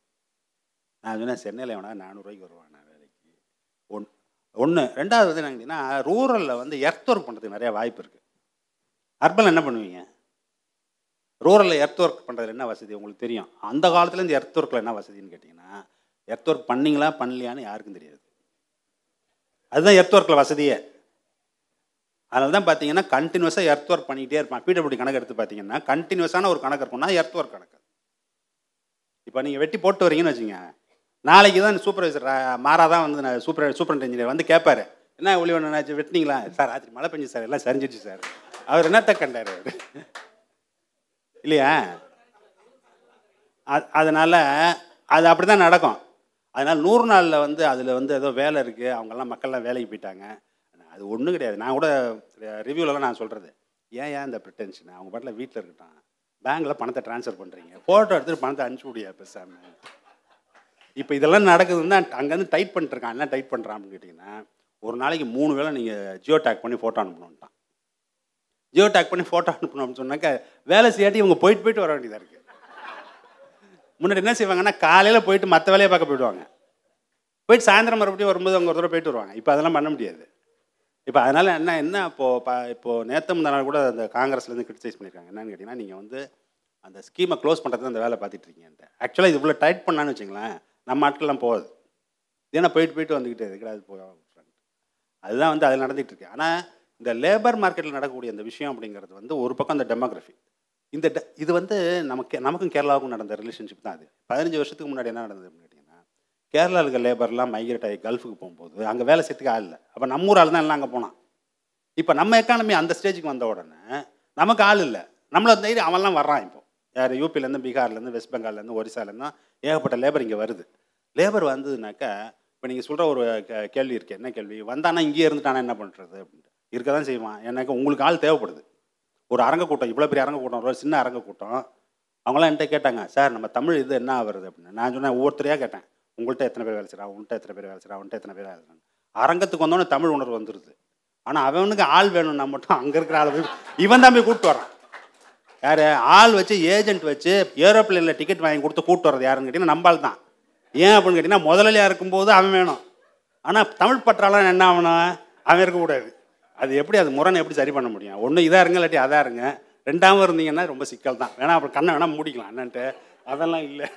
நான் சொன்னேன் சென்னையில் எவனா நானூறுரூவாய்க்கு வருவான் நான் வேலைக்கு. ஒன் ஒன்று ரெண்டாவது வந்து என்ன கேட்டிங்கன்னா ரூரலில் வந்து எர்த் ஒர்க் பண்ணுறதுக்கு நிறைய வாய்ப்பு இருக்குது அர்பனில் என்ன பண்ணுவீங்க? ரூரலில் எர்த் ஒர்க் பண்ணுறதுல என்ன வசதி? உங்களுக்கு தெரியும். அந்த காலத்தில் இந்த எர்த் ஒர்க்கில் என்ன வசதின்னு கேட்டிங்கன்னா எர்த் ஒர்க் பண்ணீங்களா பண்ணலையான்னு யாருக்கும் தெரியாது. அதுதான் எர்த் ஒர்க்கில் வசதியே. அதனால தான் பார்த்தீங்கன்னா கண்டினியூஸாக எர்த் ஒர்க் பண்ணிக்கிட்டே இருப்பான். பிடபிள்யூ கணக்கு எடுத்து பார்த்தீங்கன்னா கண்டினியூஸான ஒரு கணக்கு இருக்கும்னா எர்த் ஒர்க் கணக்கு. இப்போ நீங்கள் வெட்டி போட்டு வரீங்கன்னு வச்சுங்க நாளைக்கு தான் சூப்பர்வைசர் மாறா தான் வந்து நான் சூப்பர் சூப்பர் இன்ஜினியர் வந்து கேட்பாரு என்ன ஒளி ஒன்று வெட்டினீங்களா? சார் ராத்திரி மழை பெஞ்சு சார். எல்லாம் சரிஞ்சிச்சு சார். அவர் என்னத்த கண்டார்? அவர் இல்லையா? அதனால் அது அப்படி தான் நடக்கும். அதனால் நூறு நாளில் வந்து அதில் வந்து ஏதோ வேலை இருக்குது அவங்கெல்லாம் மக்கள்லாம் வேலைக்கு போயிட்டாங்க. அது ஒன்றும் கிடையாது. நான் கூட ரிவ்யூலலாம் நான் சொல்கிறது ஏன் ஏன் இந்த ப்ரிட்டென்ஷன் அவங்க பாட்டில் வீட்டில் இருக்கட்டும். பேங்க்கில் பணத்தை ட்ரான்ஸ்ஃபர் பண்ணுறீங்க ஃபோட்டோ எடுத்துகிட்டு பணத்தை அனுப்பிச்சி விடியா பேசாம? இப்போ இதெல்லாம் நடக்குதுன்னா அங்கேருந்து டைட் பண்ணிட்டுருக்கான் என்ன டைட் பண்ணுறான் அப்படின்னு கேட்டிங்கன்னா ஒரு நாளைக்கு மூணு வேளை நீங்கள் ஜியோ டேக் பண்ணி ஃபோட்டோ அனுப்பணுன்ட்டான் ஜியோ டேக் பண்ணி ஃபோட்டோ அனுப்பணும் அப்படின்னு சொன்னாக்க வேலை செய்யாட்டி இவங்க போயிட்டு போயிட்டு வர வேண்டியதாக இருக்குது முன்னாடி என்ன செய்வாங்கன்னா காலையில் போயிட்டு மற்ற வேலையை பார்க்க போயிடுவாங்க. போயிட்டு சாயந்தரம் மறுபடியும் வரும்போது அவங்க ஒரு தடவை போயிட்டு வருவாங்க. இப்போ அதெல்லாம் பண்ண முடியாது. இப்போ அதனால் என்ன என்ன இப்போது ப இப்போது நேற்று முந்தா கூட அந்த காங்கிரஸ்லேருந்து கிரிட்டிசைஸ் பண்ணியிருக்காங்க என்னன்னு கேட்டிங்கன்னா நீங்கள் வந்து அந்த ஸ்கீமை க்ளோஸ் பண்ணுறது அந்த வேலை பார்த்துட்டு இருக்கீங்கன்ட்டு ஆக்சுவலாக இது இவ்வளோ டைட் பண்ணான்னு வச்சுங்களேன் நம்ம ஆட்கள்லாம் போகாது. ஏன்னா போயிட்டு போயிட்டு வந்துக்கிட்டே இருக்கிற அது போக அதுதான் வந்து அது நடந்துகிட்டு இருக்கு. ஆனால் இந்த லேபர் மார்க்கெட்டில் நடக்கக்கூடிய இந்த விஷயம் அப்படிங்கிறது வந்து ஒரு பக்கம் அந்த டெமோக்ரஃபி இந்த இது வந்து நமக்கு நமக்கும் கேரளாவுக்கும் நடந்த ரிலேஷன்ஷிப் தான் அது பதினஞ்சு வருஷத்துக்கு முன்னாடி என்ன நடந்தது அப்படின்னு கேட்டிங்கன்னா கேரளாவில் இருக்க லேபர்லாம் மைக்ரேட் ஆகி கல்ஃபுக்கு போகும்போது அங்கே வேலை செய்யறதுக்கு ஆள் இல்லை. அப்போ நம்ம ஊர் ஆள் தான் எல்லாம் அங்கே போனான். இப்போ நம்ம எக்கானமி அந்த ஸ்டேஜுக்கு வந்த உடனே நமக்கு ஆள் இல்லை. நம்மளை தைரி அவன்லாம் வர்றான் இப்போ. யார் யூபிலேருந்து பீகார்லேருந்து வெஸ்ட் பெங்கால்லேருந்து ஒரிசாலேருந்து ஏகப்பட்ட லேபர் இங்கே வருது. லேபர் வந்ததுனாக்கா இப்போ நீங்கள் சொல்கிற ஒரு கேள்வி இருக்குது என்ன கேள்வி? வந்தானா இங்கேயே இருந்துட்டானா என்ன பண்ணுறது அப்படின்ட்டு. இருக்க தான் செய்வான். எனக்கு உங்களுக்கு ஆள் தேவைப்படுது. ஒரு அரங்க கூட்டம் இவ்வளோ பெரிய அரங்க கூட்டம் ஒரு சின்ன அரங்க கூட்டம் அவங்களாம் என்கிட்ட கேட்டாங்க சார் நம்ம தமிழ் இது என்ன ஆகுறது? அப்படின்னு. நான் சொன்னேன் ஒவ்வொருத்தரையாக கேட்டேன். உங்கள்கிட்ட எத்தனை பேர் வேலை செய்கிறா உன்கிட்ட எத்தனை பேர் வேலை செய்கிறா உன்கிட்ட எத்தனை பேர் வேலை செய்கிறான் அரங்கத்துக்கு வந்தோடனே தமிழ் உணர்வு வந்துடுது ஆனால் அவனுக்கு ஆள் வேணும்னா மட்டும் அங்கே இருக்கிற ஆள் இவன் தான் போய் கூப்பிட்டு வரான் யார்? ஆள் வச்சு ஏஜென்ட் வச்சு ஏரோப்ளேனில் டிக்கெட் வாங்கி கொடுத்து கூப்பிட்டு வர்றது யாருன்னு கேட்டிங்கன்னா நம்பால் தான். ஏன் அப்படின்னு கேட்டிங்கன்னா முதலாளியாக இருக்கும்போது அவன் வேணும். ஆனால் தமிழ் பற்றாலாம் என்ன ஆகணும் அவன் இருக்கக்கூடாது. அது எப்படி அது முரணை எப்படி சரி பண்ண முடியும்? ஒன்று இதாக இருங்க இல்லாட்டி அதாக இருங்க. ரெண்டாவும் இருந்தீங்கன்னா ரொம்ப சிக்கல் தான். வேணா அப்புறம் கண்ணை வேணா மூடிக்கலாம். என்னன்ட்டு. அதெல்லாம் இல்லை.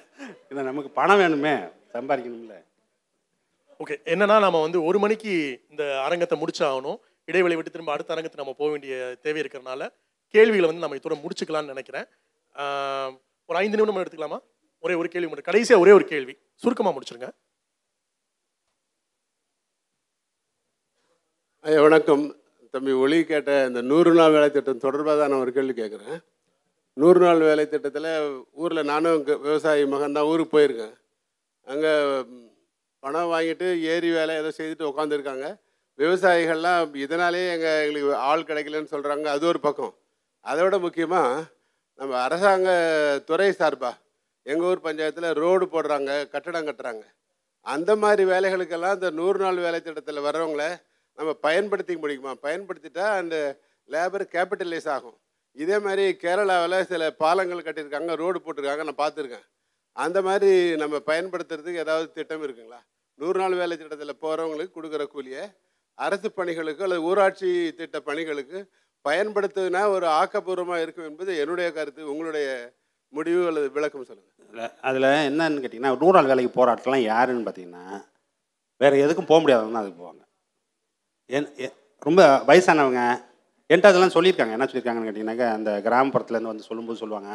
இதை நமக்கு பணம் வேணுமே. சம்பாதிக்கணும்ல. ஓகே. என்னன்னா நம்ம வந்து ஒரு மணிக்கு இந்த அரங்கத்தை முடிச்சாகணும். இடைவெளி விட்டு திரும்ப அடுத்த அரங்கத்துக்கு நம்ம போக வேண்டிய தேவை இருக்கிறனால கேள்விகளை வந்து நம்ம இதோட முடிச்சுக்கலாம்னு நினைக்கிறேன். ஒரு ஐந்து நிமிடம் எடுத்துக்கலாமா? ஒரே ஒரு கேள்வி மட்டும். கடைசியாக ஒரே ஒரு கேள்வி. சுருக்கமாக முடிச்சிருங்க. வணக்கம். தம்பி ஒளி கேட்ட இந்த நூறு நாள் வேலை திட்டம் தொடர்பாக தான் நான் ஒரு கேள்வி கேட்குறேன். நூறு நாள் வேலை திட்டத்தில் ஊரில் நானும் இங்கே விவசாயி மகன் தான் ஊருக்கு போயிருக்கேன். அங்கே பணம் வாங்கிட்டு ஏரி வேலை ஏதோ செய்துட்டு உட்காந்துருக்காங்க விவசாயிகள்லாம் இதனாலேயே எங்கள் எங்களுக்கு ஆள் கிடைக்கலன்னு சொல்கிறாங்க அது ஒரு பக்கம். அதை விட முக்கியமாக நம்ம அரசாங்க துறை சார்பாக எங்கள் ஊர் பஞ்சாயத்தில் ரோடு போடுறாங்க கட்டடம் கட்டுறாங்க. அந்த மாதிரி வேலைகளுக்கெல்லாம் இந்த நூறு நாள் வேலை திட்டத்தில் வர்றவங்கள நம்ம பயன்படுத்தி முடியுமா? பயன்படுத்திட்டா அந்த லேபர் கேபிட்டலைஸ் ஆகும். இதே மாதிரி கேரளாவில் சில பாலங்கள் கட்டியிருக்காங்க ரோடு போட்டிருக்காங்க நான் பார்த்துருக்கேன். அந்த மாதிரி நம்ம பயன்படுத்துறதுக்கு ஏதாவது திட்டம் இருக்குங்களா? நூறு நாள் வேலை திட்டத்தில் போகிறவங்களுக்கு கொடுக்குற கூலியை அரசு பணிகளுக்கு அல்லது ஊராட்சி திட்ட பணிகளுக்கு பயன்படுத்துனா ஒரு ஆக்கப்பூர்வமாக இருக்கும் என்பது என்னுடைய கருத்து உங்களுடைய முடிவு அல்லது விளக்கம் சொல்லுங்கள் அதில் என்னன்னு கேட்டிங்கன்னா ரூரல் வேலைக்கு போராட்டம்லாம் யாருன்னு பார்த்தீங்கன்னா வேறு எதுக்கும் போக முடியாதவங்க தான் அதுக்கு போவாங்க. என் ரொம்ப வயசானவங்க என்கிட்ட அதெல்லாம் சொல்லியிருக்காங்க. என்ன சொல்லியிருக்காங்கன்னு கேட்டிங்கன்னாக்கா அந்த கிராமப்புறத்துலேருந்து வந்து சொல்லும்போது சொல்லுவாங்க.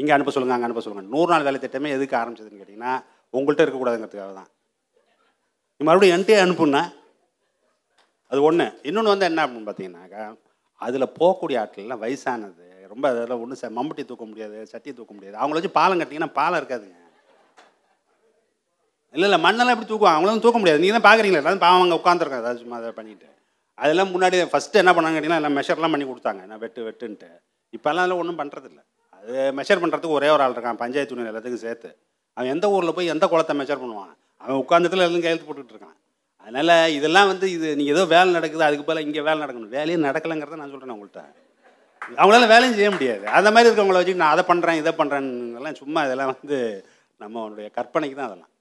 இங்கே அனுப்ப சொல்லுங்கள் அங்கே அனுப்ப சொல்லுங்கள் நூறு நாள் வேலை திட்டமே எதுக்கு ஆரம்பிச்சதுன்னு கேட்டிங்கன்னா உங்கள்கிட்ட இருக்கக்கூடாதுங்கிறதுக்காக தான். நீ மறுபடியும் என்கிட்டயே அனுப்புன்னா அது ஒன்று இன்னொன்று வந்து என்ன அப்படின்னு பார்த்தீங்கன்னாக்கா அதில் போகக்கூடிய ஆட்கள்லாம் வயசானது. ரொம்ப அதில் ஒன்றும் மம்பட்டி தூக்க முடியாது சட்டி தூக்க முடியாது. அவங்கள வச்சு பாலம் கட்டிங்கன்னா பாலம் இருக்காதுங்க. இல்லை இல்லை மண்ணெல்லாம் எப்படி தூக்குவாங்க? அவங்களும் தூக்க முடியாது. நீங்கள் தான் பார்க்குறீங்களா எல்லாரும் பாவம் அங்கே உட்காந்துருக்காங்க ஏதாவது சும்மா அதை பண்ணிட்டு. அதெல்லாம் முன்னாடி ஃபஸ்ட்டு என்ன பண்ணாங்க கேட்டிங்கன்னா எல்லாம் மெஷர்லாம் பண்ணி கொடுத்தாங்க. நான் வெட்டு வெட்டுன்ட்டு. இப்போல்லாம் அதெல்லாம் ஒன்றும் பண்ணுறதில்ல அது மெஷர் பண்ணுறதுக்கு ஒரே ஒரு ஆள் இருக்கான். பஞ்சாயத்து யூனியன் எல்லாத்துக்கும் சேர்த்து. அவன் எந்த ஊரில் போய் எந்த குளத்தை மெஷர் பண்ணுவான்? அவன் உட்காந்துத்துல எல்லாம் கையெழுத்து போட்டுக்கிட்டு இருக்கான். அதனால் இதெல்லாம் வந்து இது நீங்கள் ஏதோ வேலை நடக்குது அதுக்கு பதிலா இங்கே வேலை நடக்கணும். வேலையே நடக்கலைங்கிறத நான் சொல்கிறேன் உங்கள்கிட்ட அவங்களால வேலையும் செய்ய முடியாது. அந்த மாதிரி இருக்கவங்கள வச்சு நான் அதை பண்ணுறேன் இதை பண்ணுறேன்னு சும்மா இதெல்லாம் வந்து நம்மளுடைய கற்பனைக்கு தான் அதெல்லாம்.